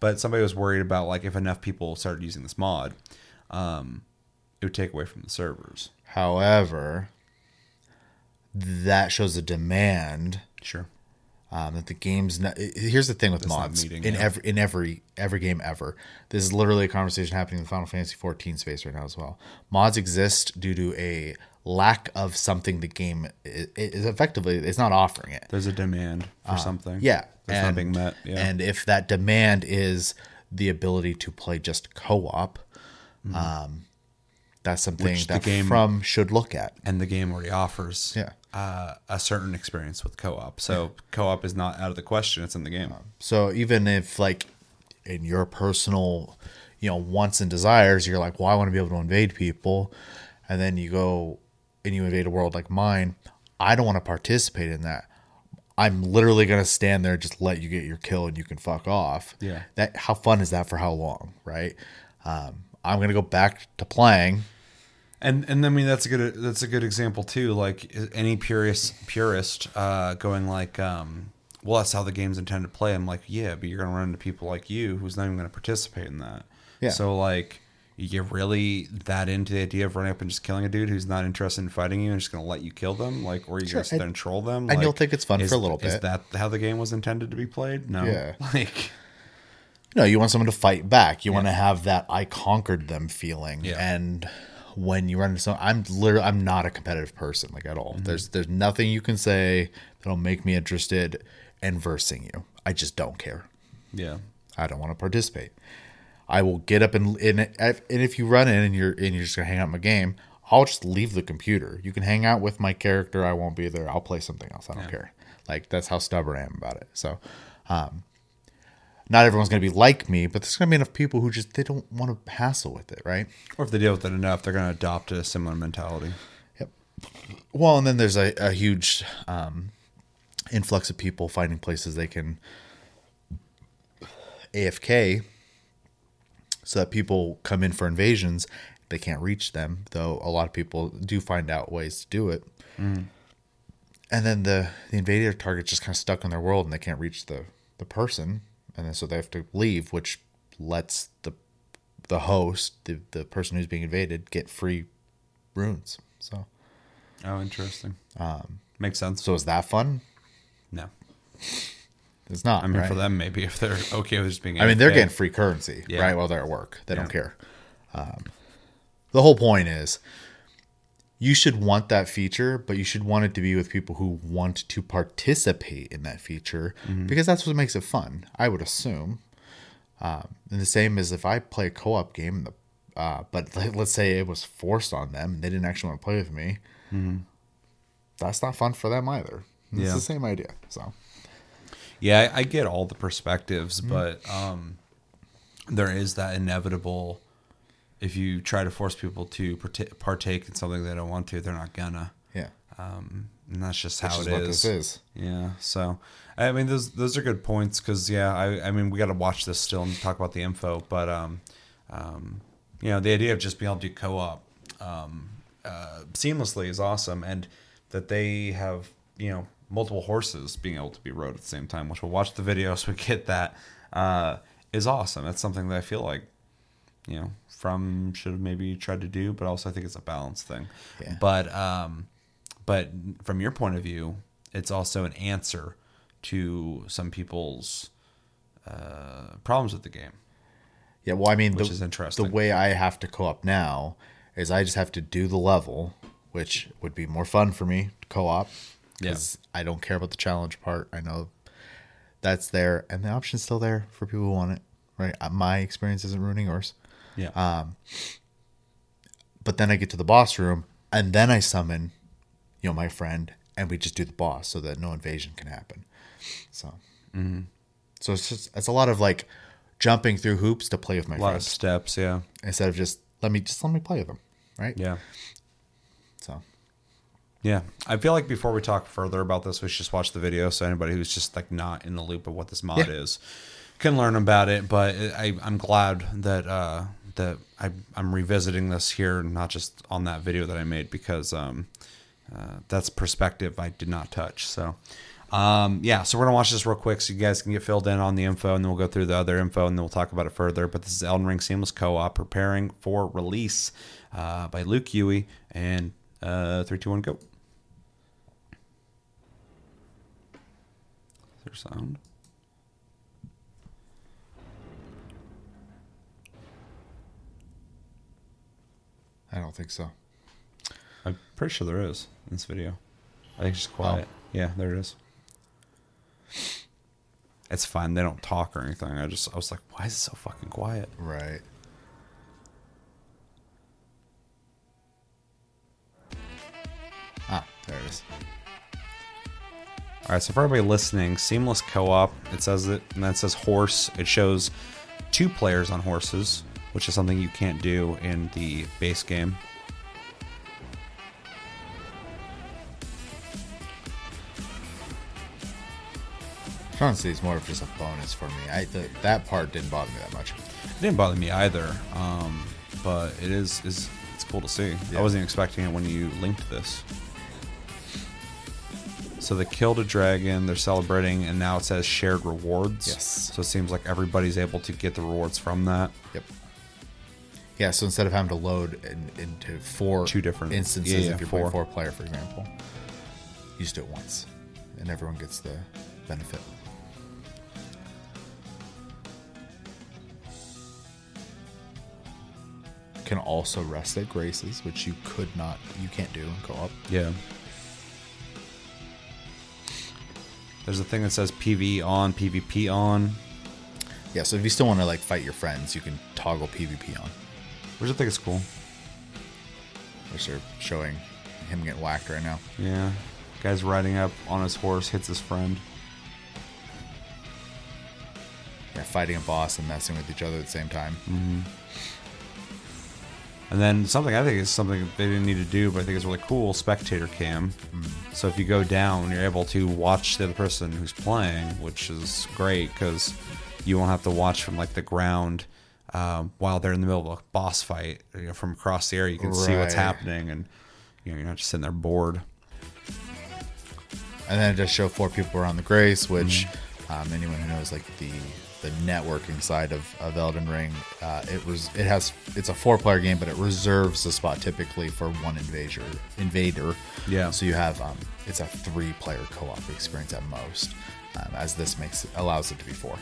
Speaker 1: But somebody was worried about like if enough people started using this mod, um, it would take away from the servers.
Speaker 2: however that shows a demand
Speaker 1: Sure.
Speaker 2: um, that the game's not. Here's the thing with
Speaker 1: That's
Speaker 2: mods
Speaker 1: meeting,
Speaker 2: in
Speaker 1: yeah.
Speaker 2: every in every every game ever. This is literally a conversation happening in the Final Fantasy 14 space right now as well. Mods exist due to a lack of something the game is, is effectively it's not offering it.
Speaker 1: There's a demand for something.
Speaker 2: Uh, Yeah,
Speaker 1: That's not being met. Yeah.
Speaker 2: And if that demand is the ability to play just co-op, um, that's something.
Speaker 1: Which the game-
Speaker 2: From should look at.
Speaker 1: and the game already offers
Speaker 2: Yeah.
Speaker 1: uh, a certain experience with co-op. So co-op is not out of the question; it's in the game.
Speaker 2: So even if like in your personal you know, wants and desires. You're like, well, I want to be able to invade people, and then you go and you invade a world like mine. I don't want to participate in that. I'm literally gonna stand there, and just let you get your kill, and you can fuck off.
Speaker 1: Yeah.
Speaker 2: That how fun is that for how long, right? Um, I'm gonna go back to playing.
Speaker 1: And and I mean that's a good that's a good example too. Like any purist purist uh, going like, um, well, that's how the game's intended to play. I'm like, yeah, but you're gonna run into people like you who's not even gonna participate in that.
Speaker 2: Yeah.
Speaker 1: So like, you're really that into the idea of running up and just killing a dude who's not interested in fighting you and just gonna let you kill them, like, or you're
Speaker 2: Sure,
Speaker 1: gonna sit there
Speaker 2: and-
Speaker 1: and troll them,
Speaker 2: and you'll think it's fun
Speaker 1: is-
Speaker 2: for a little bit.
Speaker 1: Is that how the game was intended to be played? No.
Speaker 2: Yeah. [laughs]
Speaker 1: Like,
Speaker 2: No, you want someone to fight back. You want to have that I conquered them feeling.
Speaker 1: Yeah.
Speaker 2: And when you run into someone, I'm literally I'm not a competitive person like at all. There's there's nothing you can say that'll make me interested in versing you. I just don't care.
Speaker 1: yeah.
Speaker 2: I don't want to participate. I will get up and in and if you run in and you're and you're just gonna hang out in my game, I'll just leave the computer. You can hang out with my character. I won't be there. I'll play something else. I don't care. Like that's how stubborn I am about it. So, um, not everyone's gonna be like me, but there's gonna be enough people who just they don't want to hassle with it, right?
Speaker 1: Or if they deal with it enough, they're gonna adopt a similar mentality.
Speaker 2: Yep. Well, and then there's a, a huge um, influx of people finding places they can AFK so that people come in for invasions. They can't reach them, though a lot of people do find out ways to do it. And then the, the invader target's just kind of stuck in their world and they can't reach the, the person. And then so they have to leave, which lets the the host, the, the person who's being invaded, get free runes. So
Speaker 1: Oh, interesting. Um, Makes sense.
Speaker 2: so is that fun?
Speaker 1: no,
Speaker 2: It's not.
Speaker 1: I mean
Speaker 2: right?
Speaker 1: for them maybe if they're okay with just being.
Speaker 2: I mean, they're getting free currency,
Speaker 1: Yeah.
Speaker 2: right? While they're at work, they don't care. Um, the whole point is, you should want that feature, but you should want it to be with people who want to participate in that feature
Speaker 1: Mm-hmm.
Speaker 2: because that's what makes it fun. I would assume. Um, and the same as if I play a co-op game, the, uh, but [laughs] let- let's say it was forced on them, and they didn't actually want to play with me. That's not fun for them either. It's
Speaker 1: Mm-hmm. Yeah.
Speaker 2: the same idea. So
Speaker 1: Yeah, I, I get all the perspectives,
Speaker 2: Mm-hmm.
Speaker 1: but um, there is that inevitable. If you try to force people to partake in something they don't want to, they're not gonna.
Speaker 2: yeah,
Speaker 1: Um, and that's just how
Speaker 2: is
Speaker 1: it
Speaker 2: what
Speaker 1: is.
Speaker 2: this is.
Speaker 1: Yeah. So, I mean, those those are good points because yeah, I I mean, we got to watch this still and talk about the info, but um, um, you know, the idea of just being able to do co-op um, uh, seamlessly is awesome, and that they have you know multiple horses being able to be rode at the same time, which we'll watch the video so we get that uh, is awesome. That's something that I feel like you know from should have maybe tried to do, but also I think it's a balance thing.
Speaker 2: Yeah.
Speaker 1: But um, but from your point of view, it's also an answer to some people's uh, problems with the game.
Speaker 2: Yeah, well, I mean,
Speaker 1: Which
Speaker 2: the,
Speaker 1: is interesting.
Speaker 2: The way I have to co-op now is I just have to do the level, which would be more fun for me to co-op because I don't care about the challenge part. I know that's there, and the option's still there for people who want it. Right, Uh, my experience isn't ruining yours.
Speaker 1: Yeah.
Speaker 2: But then I get to the boss room, and then I summon, you know, my friend, and we just do the boss so that no invasion can happen. So, so it's just it's a lot of like jumping through hoops to play with my
Speaker 1: a lot of
Speaker 2: friends.
Speaker 1: steps. Yeah.
Speaker 2: instead of just let me just let me play with them, right?
Speaker 1: Yeah.
Speaker 2: So
Speaker 1: Yeah, I feel like before we talk further about this, we should just watch the video so anybody who's just like not in the loop of what this mod
Speaker 2: Yeah.
Speaker 1: is can learn about it. But I, I'm glad that uh, that I, I'm revisiting this here, not just on that video that I made, because um, uh, that's perspective I did not touch. So. Um, yeah, so we're gonna watch this real quick so you guys can get filled in on the info, and then we'll go through the other info, and then we'll talk about it further. But this is Elden Ring Seamless Co-op preparing for release uh, by LukeYui and uh, three, two, one, go. Is there sound?
Speaker 2: I don't think so.
Speaker 1: I'm pretty sure there is in this video. I think it's just quiet. Yeah, there it is. It's fine. They don't talk or anything. I just I was like, why is it so fucking quiet?
Speaker 2: Right. Ah, there it is.
Speaker 1: All right, so for everybody listening, seamless co-op. It says it, and then it says horse. It shows two players on horses, which is something you can't do in the base game.
Speaker 2: Honestly, it's more of just a bonus for me. I the, that part didn't bother me that much.
Speaker 1: It didn't bother me either, um, but it is is it's cool to see.
Speaker 2: Yeah.
Speaker 1: I wasn't expecting it when you linked this. So they killed a dragon. They're celebrating, and now it says shared rewards.
Speaker 2: Yes.
Speaker 1: So it seems like everybody's able to get the rewards from that.
Speaker 2: Yep. Yeah, so instead of having to load in, into four
Speaker 1: Two different-
Speaker 2: instances,
Speaker 1: yeah, yeah,
Speaker 2: if you're
Speaker 1: four.
Speaker 2: playing four player, for example, you just do it once, and everyone gets the benefit. Can also rest at graces, which you could not, you can't do in co-op.
Speaker 1: Yeah. There's a thing that says PvE on, PvP on,
Speaker 2: Yeah, so if you still want to like fight your friends, you can toggle PvP on,
Speaker 1: which I think is cool.
Speaker 2: which they're showing him getting whacked right now.
Speaker 1: Yeah. Guy's riding up on his horse, hits his friend.
Speaker 2: Yeah, fighting a boss and messing with each other at the same time. Mm-hmm.
Speaker 1: And then something I think is something they didn't need to do, but I think is really cool spectator cam. Mm. So if you go down, you're able to watch the other person who's playing, which is great because you won't have to watch from like the ground um, while they're in the middle of a boss fight. You know, from across the area, you can see what's happening, and you know you're not just sitting there bored.
Speaker 2: and then it just show four people around the grace which
Speaker 1: Mm-hmm.
Speaker 2: um, anyone who knows like the the networking side of, of elden ring uh, it was it has it's a four player game but it reserves the spot typically for one invader invader
Speaker 1: Yeah.
Speaker 2: so you have um, it's a three player co-op experience at most um, as this makes it allows it to be four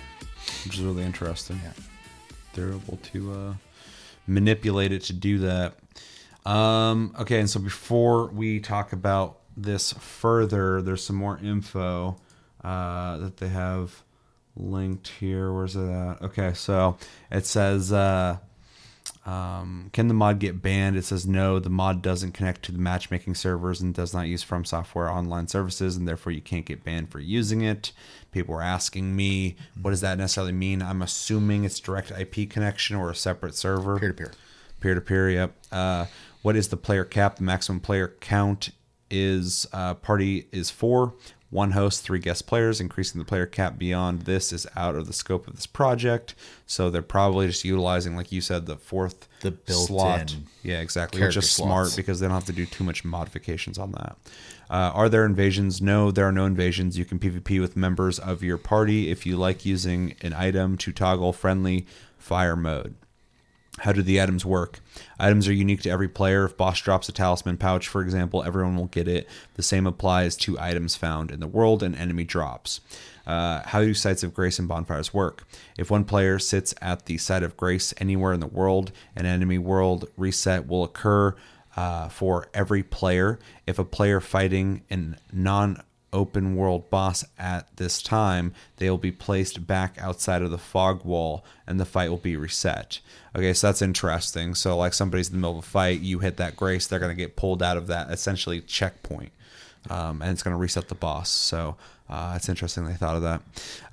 Speaker 1: which is really interesting.
Speaker 2: Yeah.
Speaker 1: They're able to uh, manipulate it to do that. Um, okay, and so before we talk about this further, there's some more info uh, that they have linked here. Where's it at? Okay, so it says. Uh, um, can the mod get banned? It says no. The mod doesn't connect to the matchmaking servers and does not use From Software online services, and therefore you can't get banned for using it. People were asking me, what does that necessarily mean? I'm assuming it's direct IP connection or a separate server.
Speaker 2: peer to peer
Speaker 1: Peer to peer, yep. Uh, what is the player cap? The maximum player count is uh, party is four, one host, three guest players. Increasing the player cap beyond this is out of the scope of this project. So they're probably just utilizing, like you said, the fourth
Speaker 2: The built-in
Speaker 1: slot. Yeah, exactly. Which is smart
Speaker 2: slots.
Speaker 1: because they don't have to do too much modifications on that. Uh, are there invasions? No, there are no invasions. You can PvP with members of your party if you like using an item to toggle friendly fire mode. How do the items work? Items are unique to every player. If boss drops a talisman pouch, for example, everyone will get it. The same applies to items found in the world and enemy drops. Uh, how do sites of grace and bonfires work? If one player sits at the site of grace anywhere in the world, an enemy world reset will occur uh, for every player. If a player fighting a non open world boss at this time, they will be placed back outside of the fog wall and the fight will be reset. Okay, so that's interesting. So, like somebody's in the middle of a fight, you hit that grace, they're going to get pulled out of that essentially checkpoint. Um, and it's going to reset the boss. So, uh, it's interesting they thought of that.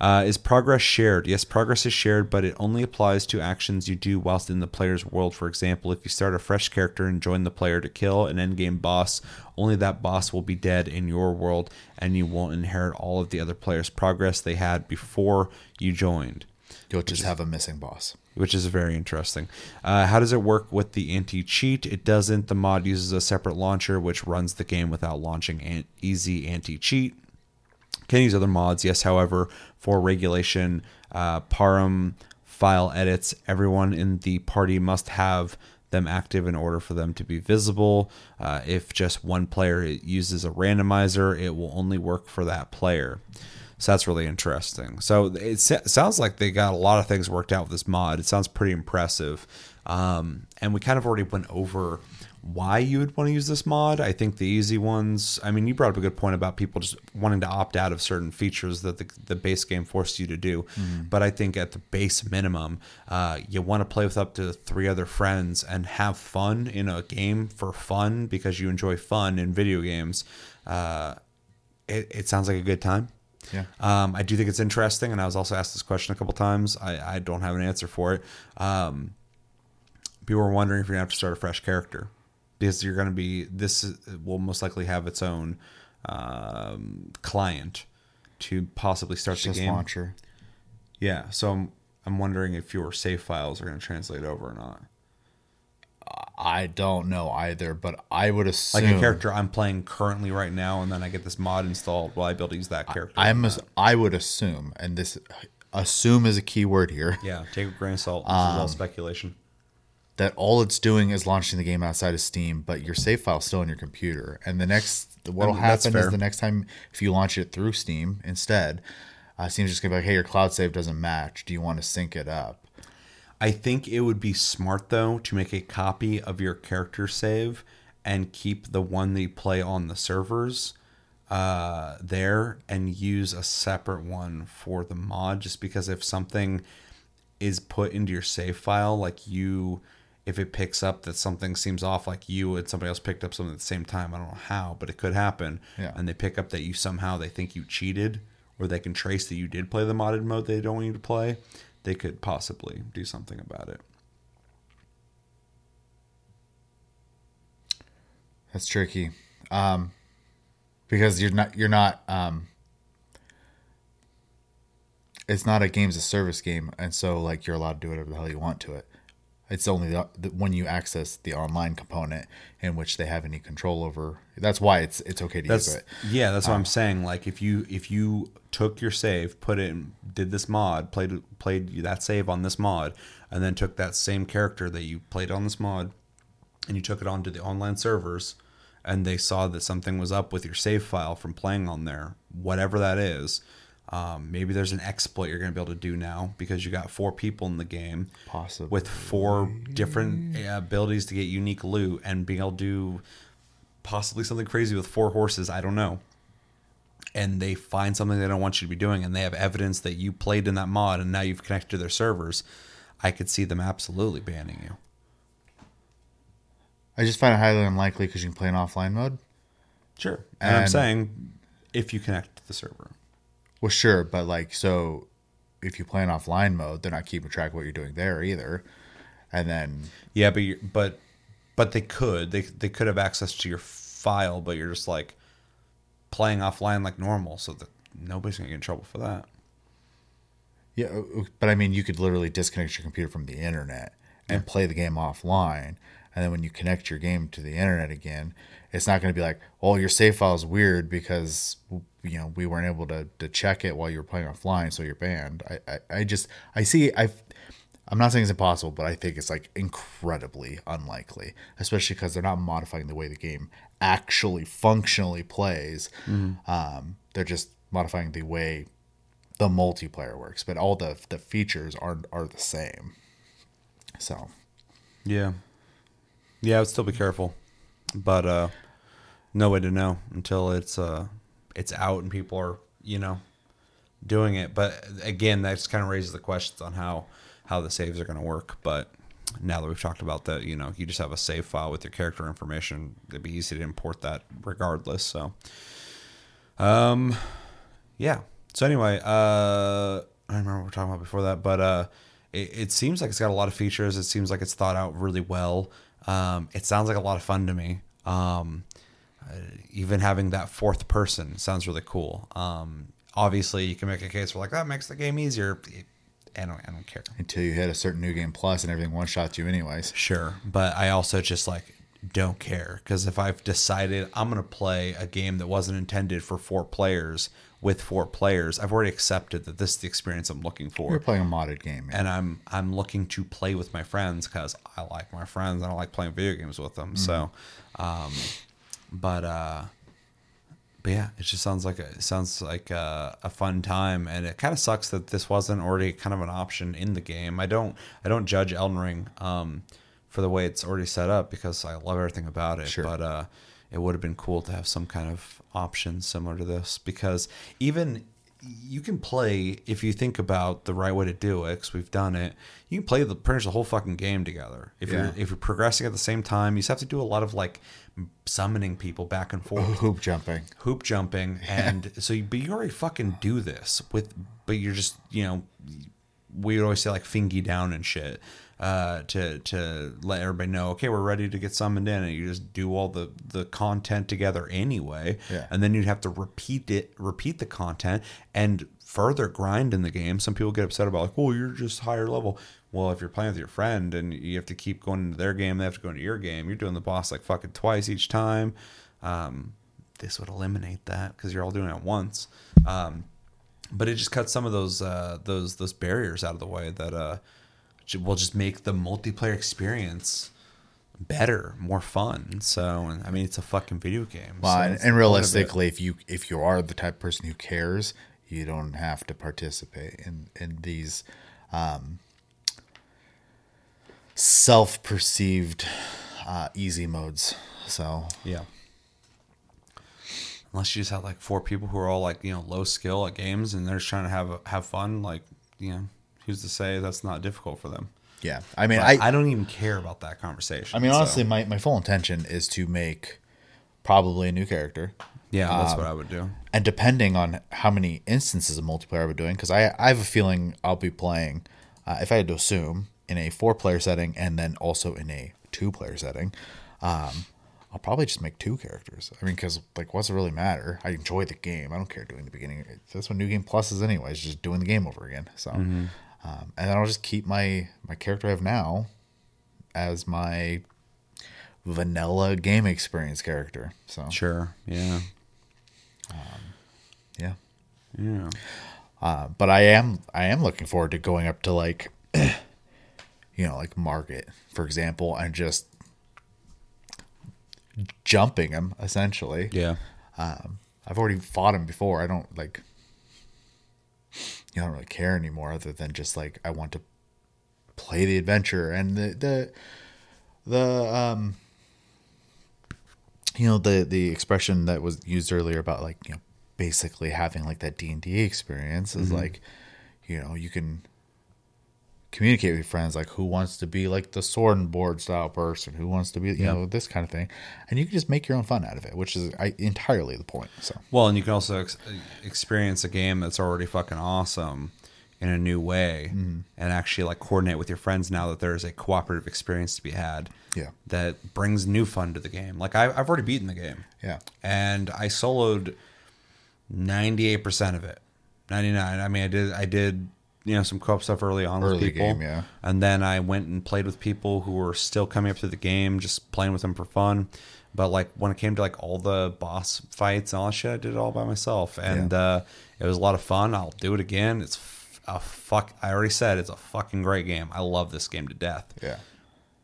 Speaker 1: Uh, is progress shared? Yes, progress is shared, but it only applies to actions you do whilst in the player's world. For example, if you start a fresh character and join the player to kill an endgame boss, only that boss will be dead in your world, and you won't inherit all of the other players' progress they had before you joined
Speaker 2: you'll just have a missing boss
Speaker 1: which is very interesting. Uh, how does it work with the anti cheat? It doesn't. The mod uses a separate launcher which runs the game without launching an easy anti cheat. Can use other mods, yes. However, for regulation, uh, param file edits, everyone in the party must have them active in order for them to be visible. Uh, if just one player uses a randomizer, it will only work for that player. So that's really interesting. So it sounds like they got a lot of things worked out with this mod. It sounds pretty impressive. Um, and we kind of already went over why you would want to use this mod. I think the easy ones, I mean, you brought up a good point about people just wanting to opt out of certain features that the, the base game forced you to do. But I think at the base minimum, uh, you want to play with up to three other friends and have fun in a game for fun because you enjoy fun in video games. Uh, it, it sounds like a good time.
Speaker 2: Yeah.
Speaker 1: Um, I do think it's interesting, and I was also asked this question a couple times. I, I don't have an answer for it. Um, people were wondering if you're gonna have to start a fresh character because you're gonna be this is- will most likely have its own um, client to possibly start the game.
Speaker 2: launcher.
Speaker 1: Yeah, so I'm I'm wondering if your save files are gonna translate over or not.
Speaker 2: I don't know either, but I would assume
Speaker 1: Like a character I'm playing currently right now, and then I get this mod installed. Will I be able to use that character?
Speaker 2: I'm I would assume, and this assume is a key word here,
Speaker 1: yeah, take a grain of salt. This is
Speaker 2: Um,
Speaker 1: all speculation.
Speaker 2: that all it's doing is launching the game outside of Steam, but your save file's still on your computer. And the next, what'll happen is the next time if you launch it through Steam instead, uh, Steam's just gonna be like, hey, your cloud save doesn't match. Do you want to sync it up?
Speaker 1: I think it would be smart though to make a copy of your character save and keep the one that you play on the servers uh, there and use a separate one for the mod. Just because if something is put into your save file, like you, if it picks up that something seems off, like you and somebody else picked up something at the same time, I don't know how, but it could happen.
Speaker 2: Yeah.
Speaker 1: And they pick up that you somehow they think you cheated, or they can trace that you did play the modded mode they don't want you to play. They could possibly do something about it.
Speaker 2: That's tricky, um, because you're not you're not. Um, it's not a games of service game, and so like you're allowed to do whatever the hell you want to it. It's only the, the, when you access the online component in which they have any control over. That's why it's it's okay to
Speaker 1: That's
Speaker 2: use it.
Speaker 1: yeah. That's what I'm um, saying. Like if you if you took your save, put it, in, did this mod, played played that save on this mod, and then took that same character that you played on this mod, and you took it onto the online servers, and they saw that something was up with your save file from playing on there, whatever that is. Um, maybe there's an exploit you're going to be able to do now because you got four people in the game,
Speaker 2: Possibly.
Speaker 1: with four different abilities to get unique loot and being able to do possibly something crazy with four horses. I don't know. And they find something they don't want you to be doing, and they have evidence that you played in that mod, and now you've connected to their servers. I could see them absolutely banning you.
Speaker 2: I just find it highly unlikely because you can play in offline mode.
Speaker 1: Sure. And, I'm saying if you connect to the server.
Speaker 2: Well, sure, but like so, if you play in offline mode, they're not keeping track of what you're doing there either. And then
Speaker 1: Yeah, but you but but they could. They they could have access to your file, but you're just like playing offline like normal, so that nobody's gonna get in trouble for that.
Speaker 2: Yeah, but I mean, you could literally disconnect your computer from the internet and play the game offline. And then when you connect your game to the internet again, it's not going to be like, oh, your save file is weird because you know we weren't able to, to check it while you were playing offline, so you're banned. I, I, I just I see I. I'm not saying it's impossible, but I think it's like incredibly unlikely, especially because they're not modifying the way the game actually functionally plays. Um, they're just modifying the way the multiplayer works, but all the the features are are the same. So
Speaker 1: Yeah. Yeah, I would still be careful. But uh no way to know until it's uh it's out and people are, you know, doing it. But again, that just kind of raises the questions on how how the saves are going to work, but now that we've talked about that, you know, you just have a save file with your character information. It'd be easy to import that regardless. So, um, yeah. So anyway, uh, I remember were talking about before that, but uh, it, it seems like it's got a lot of features. It seems like it's thought out really well. Um, it sounds like a lot of fun to me. Um, even having that fourth person sounds really cool. Um, obviously, you can make a case for like that makes the game easier. I don't, I don't care.
Speaker 2: until you hit a certain new game plus and everything one shots you anyways.
Speaker 1: Sure, but I also just like don't care because if I've decided I'm gonna play a game that wasn't intended for four players with four players, I've already accepted that this is the experience I'm looking for.
Speaker 2: You're playing a modded game. man.
Speaker 1: and I'm I'm looking to play with my friends because I like my friends and I like playing video games with them. So, um, but uh, but yeah, it just sounds like a, it sounds like a, a fun time, and it kind of sucks that this wasn't already kind of an option in the game. I don't I don't judge Elden Ring um, for the way it's already set up because I love everything about it.
Speaker 2: Sure.
Speaker 1: But uh, it would have been cool to have some kind of option similar to this because even you can play if you think about the right way to do it because we've done it you can play the pretty much the whole fucking game together. If
Speaker 2: Yeah.
Speaker 1: you're if you're progressing at the same time you just have to do a lot of like summoning people back and forth.
Speaker 2: Hoop jumping.
Speaker 1: hoop jumping. [laughs] And so you, but you already fucking do this with but you're just you know we would always say like fingy down and shit uh, to to let everybody know, okay, we're ready to get summoned in, and you just do all the the content together anyway,
Speaker 2: Yeah.
Speaker 1: and then you'd have to repeat it, repeat the content, and further grind in the game. Some people get upset about like, oh, you're just higher level. Well, if you're playing with your friend and you have to keep going into their game, they have to go into your game. You're doing the boss like fucking twice each time. Um, this would eliminate that because you're all doing it at once. Um, but it just cuts some of those uh, those those barriers out of the way that uh, will just make the multiplayer experience better, more fun. So, I mean, it's a fucking video game.
Speaker 2: Well,
Speaker 1: so
Speaker 2: and, and
Speaker 1: part of it.
Speaker 2: realistically, if you if you are the type of person who cares, you don't have to participate in in these um, self perceived uh, easy modes. So
Speaker 1: Yeah. Unless you just have like four people who are all like you know low skill at games and they're just trying to have have fun, like you know, who's to say that's not difficult for them?
Speaker 2: yeah, I mean,
Speaker 1: But
Speaker 2: I
Speaker 1: I, don't even care about that conversation.
Speaker 2: I mean,
Speaker 1: so-
Speaker 2: honestly, my, my full intention is to make probably a new character.
Speaker 1: yeah, that's
Speaker 2: um,
Speaker 1: what I would do.
Speaker 2: And depending on how many instances of multiplayer I'll be doing, because I, I have a feeling I'll be playing, uh, if I had to assume, in a four player setting and then also in a two player setting, um, I'll probably just make two characters. I mean, because, like, what's it really matter? I enjoy the game. I don't care doing the beginning. That's what New Game Plus is, anyways, just doing the game over again. So,
Speaker 1: Mm-hmm.
Speaker 2: Um, and then I'll just keep my, my character I have now as my vanilla game experience character. So,
Speaker 1: Sure. Yeah.
Speaker 2: yeah.
Speaker 1: Yeah.
Speaker 2: Uh, but I am I am looking forward to going up to like [clears throat] you know like Margit for example and just jumping him essentially.
Speaker 1: Yeah.
Speaker 2: Um, I've already fought him before. I don't like you don't really care anymore other than just like I want to play the adventure. And the the the um you know the the expression that was used earlier about like you know basically having like that D&D experience is like you know you can communicate with your friends like who wants to be like the sword and board style person who wants to be you
Speaker 1: Yeah.
Speaker 2: know this kind of thing and you can just make your own fun out of it which is I, entirely the point so
Speaker 1: Well, and you can also ex- experience a game that's already fucking awesome in a new way
Speaker 2: Mm-hmm.
Speaker 1: and actually like coordinate with your friends now that there's a cooperative experience to be had.
Speaker 2: Yeah.
Speaker 1: That brings new fun to the game. Like I, I've already beaten the game.
Speaker 2: Yeah.
Speaker 1: And I soloed 98% of it. 99. I mean, I did, I did, you know, some co-op stuff early on with people.
Speaker 2: game, yeah.
Speaker 1: And then I went and played with people who were still coming up through the game, just playing with them for fun. But like when it came to like all the boss fights and all that shit, I did it all by myself, and
Speaker 2: Yeah.
Speaker 1: uh, it was a lot of fun. I'll do it again. It's a fuck. I already said it's a fucking great game. I love this game to death.
Speaker 2: yeah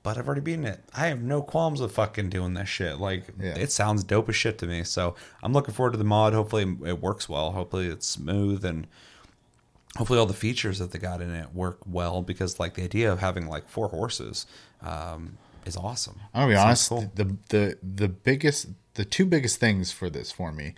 Speaker 1: But I've already beaten it. I have no qualms with fucking doing this shit. Like
Speaker 2: Yeah.
Speaker 1: it sounds dope as shit to me. So I'm looking forward to the mod. Hopefully it works well. Hopefully it's smooth and hopefully all the features that they got in it work well because like the idea of having like four horses um, is awesome.
Speaker 2: I'll be
Speaker 1: Sounds
Speaker 2: honest. The the the biggest, the two biggest things for this for me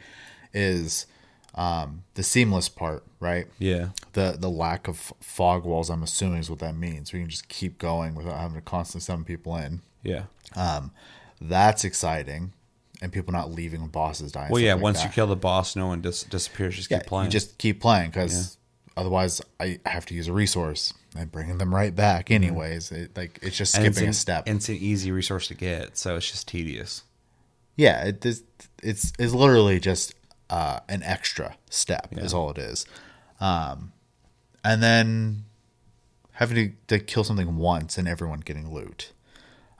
Speaker 2: is um, the seamless part, right?
Speaker 1: Yeah.
Speaker 2: The the lack of fog walls. I'm assuming is what that means. We can just keep going without having to constantly summon people in.
Speaker 1: Yeah.
Speaker 2: Um, That's exciting, and people not leaving when bosses die.
Speaker 1: Well, yeah.
Speaker 2: like
Speaker 1: once
Speaker 2: that.
Speaker 1: you kill the boss, no one dis- disappears. Just
Speaker 2: yeah,
Speaker 1: keep playing.
Speaker 2: you just keep playing because otherwise I have to use a resource and bringing them right back anyways. It, like it's just
Speaker 1: Mm-hmm. It's
Speaker 2: skipping
Speaker 1: an-
Speaker 2: a step.
Speaker 1: it's an easy resource to get, so it's just tedious.
Speaker 2: yeah it, this, it's it's literally just uh, an extra step is all it is um, and then having to, to kill something once and everyone getting loot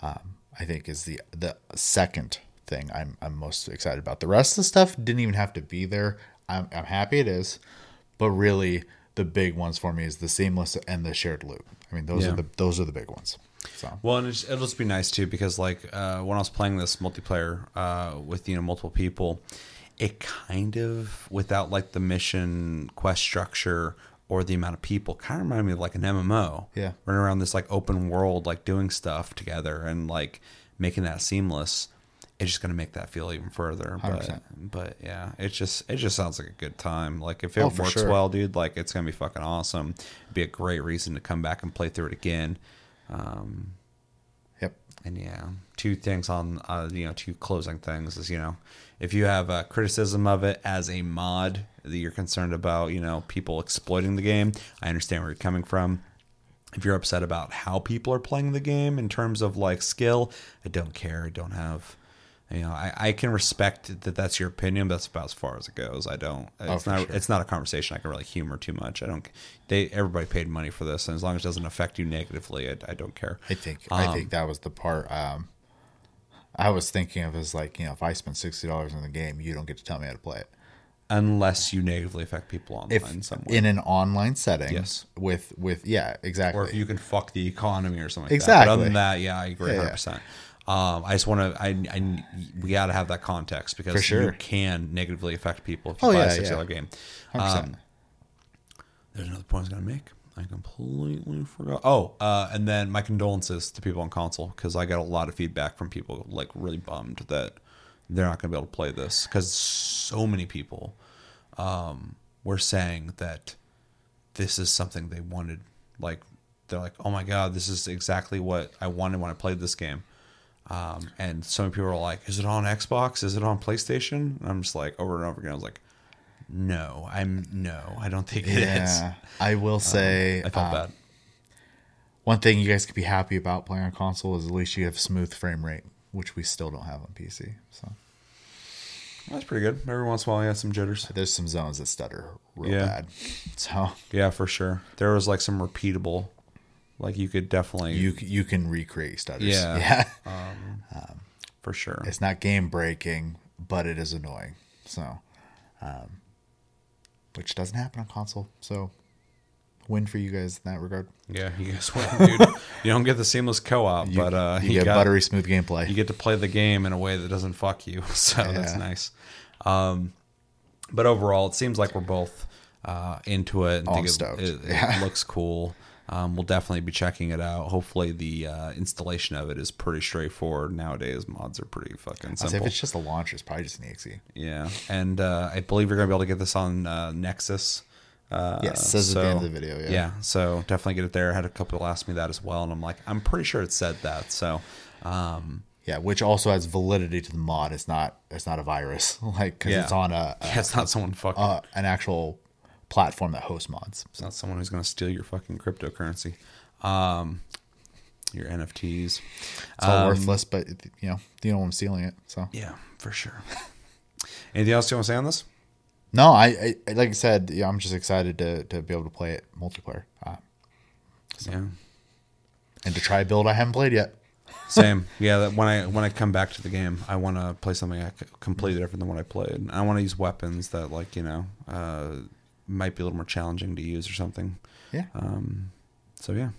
Speaker 2: um, i think is the the second thing I'm, I'm most excited about the rest of the stuff didn't even have to be there i'm, I'm happy it is but really the big ones for me is the seamless and the shared loop. i mean those
Speaker 1: Yeah.
Speaker 2: are the those are the big ones so
Speaker 1: Well, and it's, it'll just be nice too because like uh, when I was playing this multiplayer uh, with you know multiple people, it kind of without like the mission quest structure or the amount of people kind of reminded me of like an MMO.
Speaker 2: Yeah.
Speaker 1: running around this like open world, like doing stuff together and like making that seamless. It's just gonna make that feel even further. But
Speaker 2: 100%.
Speaker 1: but yeah, it just it just sounds like a good time. Like if it
Speaker 2: Oh,
Speaker 1: works
Speaker 2: sure.
Speaker 1: well, dude, like it's gonna be fucking awesome. It'd be a great reason to come back and play through it again. Um,
Speaker 2: yep
Speaker 1: and yeah, two things on uh, you know two closing things is you know if you have a criticism of it as a mod that you're concerned about you know people exploiting the game, I understand where you're coming from. If you're upset about how people are playing the game in terms of like skill, I don't care. I don't have, you know, I, I can respect that that's your opinion, but that's about as far as it goes. I don't. It's
Speaker 2: Oh,
Speaker 1: not.
Speaker 2: sure.
Speaker 1: It's not a conversation I can really humor too much. I don't. They everybody paid money for this, and as long as it doesn't affect you negatively, I, I don't care.
Speaker 2: I think I
Speaker 1: Um,
Speaker 2: think that was the part um, I was thinking of as like you know if I spend sixty dollars on the game, you don't get to tell me how to play it.
Speaker 1: Unless you negatively affect people online
Speaker 2: If
Speaker 1: somewhere,
Speaker 2: in an online setting,
Speaker 1: Yes.
Speaker 2: with with yeah, exactly.
Speaker 1: or if you can fuck the economy or something. Like
Speaker 2: Exactly.
Speaker 1: other than that, yeah, I agree,
Speaker 2: Yeah, yeah.
Speaker 1: hundred percent. Um, I just want to. I, I we got to have that context because
Speaker 2: sure.
Speaker 1: you can negatively affect people if you
Speaker 2: Oh,
Speaker 1: buy
Speaker 2: yeah,
Speaker 1: a six
Speaker 2: yeah.
Speaker 1: game. Um, there's another point I was gonna make. I completely forgot. Oh, uh, and then my condolences to people on console because I got a lot of feedback from people like really bummed that they're not gonna be able to play this because so many people um, were saying that this is something they wanted. Like they're like, oh my god, this is exactly what I wanted when I played this game. Um, and some people are like, is it on Xbox? Is it on PlayStation? And I'm just like over and over again. I was like, no, I'm no, I don't think it is.
Speaker 2: yeah, I will say
Speaker 1: I felt
Speaker 2: um,
Speaker 1: bad.
Speaker 2: One thing you guys could be happy about playing on console is at least you have smooth frame rate, which we still don't have on PC. So
Speaker 1: That's pretty good. Every once in a while, you have some jitters.
Speaker 2: there's some zones that stutter real
Speaker 1: Yeah.
Speaker 2: bad. So
Speaker 1: Yeah, for sure. There was like some repeatable, like you could definitely,
Speaker 2: you you can recreate stutters.
Speaker 1: Yeah.
Speaker 2: yeah. [laughs]
Speaker 1: for sure.
Speaker 2: It's not game breaking, but it is annoying. So, um, which doesn't happen on console. So, win for you guys in that regard.
Speaker 1: Yeah, you guys win, [laughs] dude. you don't get the seamless co-op,
Speaker 2: You,
Speaker 1: but uh,
Speaker 2: you, get
Speaker 1: got-
Speaker 2: buttery smooth gameplay.
Speaker 1: you get to play the game in a way that doesn't fuck you. [laughs] So that's nice. Um, but overall, it seems like we're both uh, into it. And
Speaker 2: I'm
Speaker 1: think it,
Speaker 2: stoked.
Speaker 1: it, it
Speaker 2: Yeah.
Speaker 1: looks cool. Um, we'll definitely be checking it out. Hopefully, the uh, installation of it is pretty straightforward. Nowadays, mods are pretty fucking
Speaker 2: I'd if it's just a launcher, it's probably just an exe.
Speaker 1: Yeah, and uh, I believe you're gonna be able to get this on uh, Nexus. Uh,
Speaker 2: Yes, says at the end of the video, yeah.
Speaker 1: so definitely get it there. I had a couple ask me that as well, and I'm like, I'm pretty sure it said that. So, um,
Speaker 2: Yeah, which also adds validity to the mod. It's not it's not a virus, [laughs] like because
Speaker 1: Yeah.
Speaker 2: it's on a, a [laughs]
Speaker 1: yeah, it's not someone fucking.
Speaker 2: uh, an actual platform that hosts mods.
Speaker 1: it's not someone who's gonna steal your fucking cryptocurrency, um, your NFTs.
Speaker 2: It's all worthless, but you know you know I'm stealing it. So
Speaker 1: Yeah, for sure. [laughs] Anything else you want to say on this?
Speaker 2: no, I, I like I said, yeah, I'm just excited to to be able to play it multiplayer uh,
Speaker 1: Yeah.
Speaker 2: and to try a build I haven't played yet.
Speaker 1: Same. [laughs] Yeah, that when I when I come back to the game, I want to play something I completely different than what I played. I want to use weapons that like you know uh, might be a little more challenging to use or something.
Speaker 2: Yeah,
Speaker 1: Um, so yeah,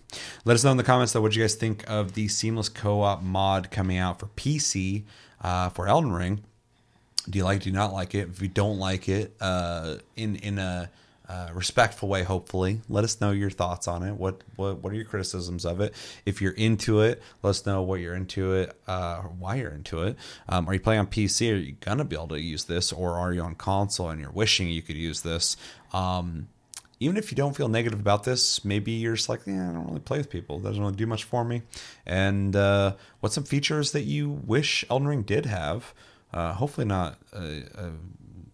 Speaker 1: let us know in the comments though what you guys think of the seamless co-op mod coming out for PC uh, for Elden Ring. Do you like? Do you not like it? If you don't like it, uh, in in a uh, respectful way, hopefully, let us know your thoughts on it. What what what are your criticisms of it? If you're into it, let us know what you're into it, uh, why you're into it. Um, are you playing on PC? Are you gonna be able to use this, or are you on console and you're wishing you could use this? Um, even if you don't feel negative about this, maybe you're just like, yeah, I don't really play with people. It doesn't really do much for me. And uh, what's some features that you wish Elden Ring did have? Uh, hopefully not a, a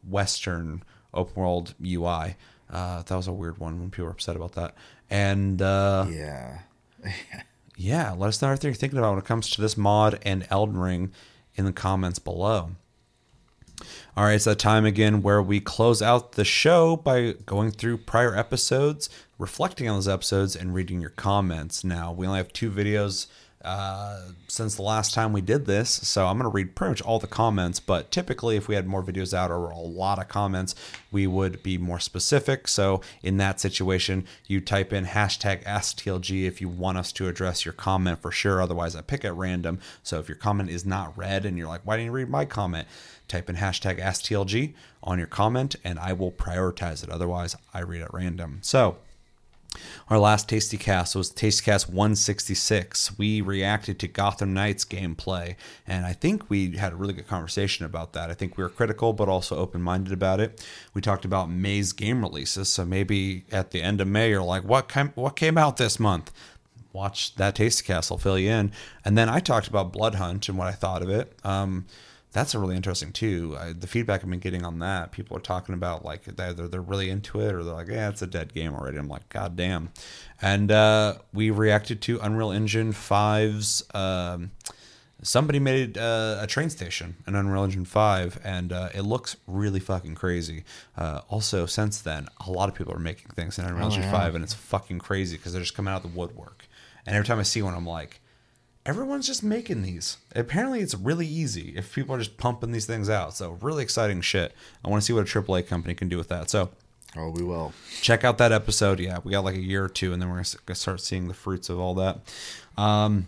Speaker 1: Western open world UI. Uh, that was a weird one when people were upset about that. And uh,
Speaker 2: yeah. [laughs]
Speaker 1: yeah, let us know everything you're thinking about when it comes to this mod and Elden Ring in the comments below. All right, it's that time again where we close out the show by going through prior episodes, reflecting on those episodes, and reading your comments. Now, we only have two videos uh, since the last time we did this, so I'm going to read pretty much all the comments. But typically, if we had more videos out or a lot of comments, we would be more specific. So, in that situation, you type in hashtag AskTLG if you want us to address your comment for sure. Otherwise, I pick at random. So, if your comment is not read and you're like, why didn't you read my comment? type in hashtag AskTLG on your comment and I will prioritize it. Otherwise, I read at random. So, our last Tasty Cast was Tasty Cast 166. We reacted to Gotham Knights gameplay, and I think we had a really good conversation about that. I think we were critical, but also open minded about it. We talked about May's game releases, so maybe at the end of May, you're like, what, came, what came out this month? Watch that Tasty Cast, I'll fill you in. And then I talked about Blood Hunt and what I thought of it. Um, that's a really interesting too. I, the feedback I've been getting on that, people are talking about like either they're really into it or they're like, yeah, it's a dead game already. I'm like, god damn. And uh, we reacted to Unreal Engine 5's. Um, somebody made uh, a train station in Unreal Engine 5, and uh, it looks really fucking crazy. Uh, also, since then, a lot of people are making things in Unreal
Speaker 2: Oh,
Speaker 1: Engine
Speaker 2: yeah.
Speaker 1: 5, and it's fucking crazy because they're just coming out of the woodwork. And every time I see one, I'm like, everyone's just making these. Apparently, it's really easy if people are just pumping these things out. So, really exciting shit. I want to see what a AAA company can do with that. So,
Speaker 2: Oh, we will.
Speaker 1: check out that episode. Yeah, we got like a year or two, and then we're gonna start seeing the fruits of all that. Um,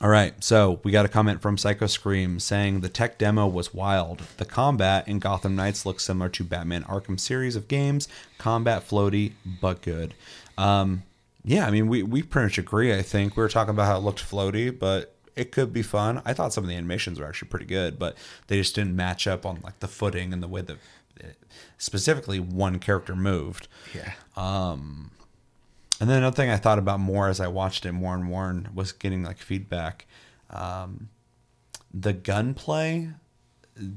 Speaker 1: all right, so we got a comment from Psycho Scream saying the tech demo was wild. The combat in Gotham Knights looks similar to Batman Arkham series of games. Combat floaty, but good. Um, yeah, I mean, we we pretty much agree. I think we were talking about how it looked floaty, but it could be fun. I thought some of the animations were actually pretty good, but they just didn't match up on like the footing and the way that specifically one character moved.
Speaker 2: Yeah.
Speaker 1: Um, And then another thing I thought about more as I watched it more and more and was getting like feedback. Um, the gunplay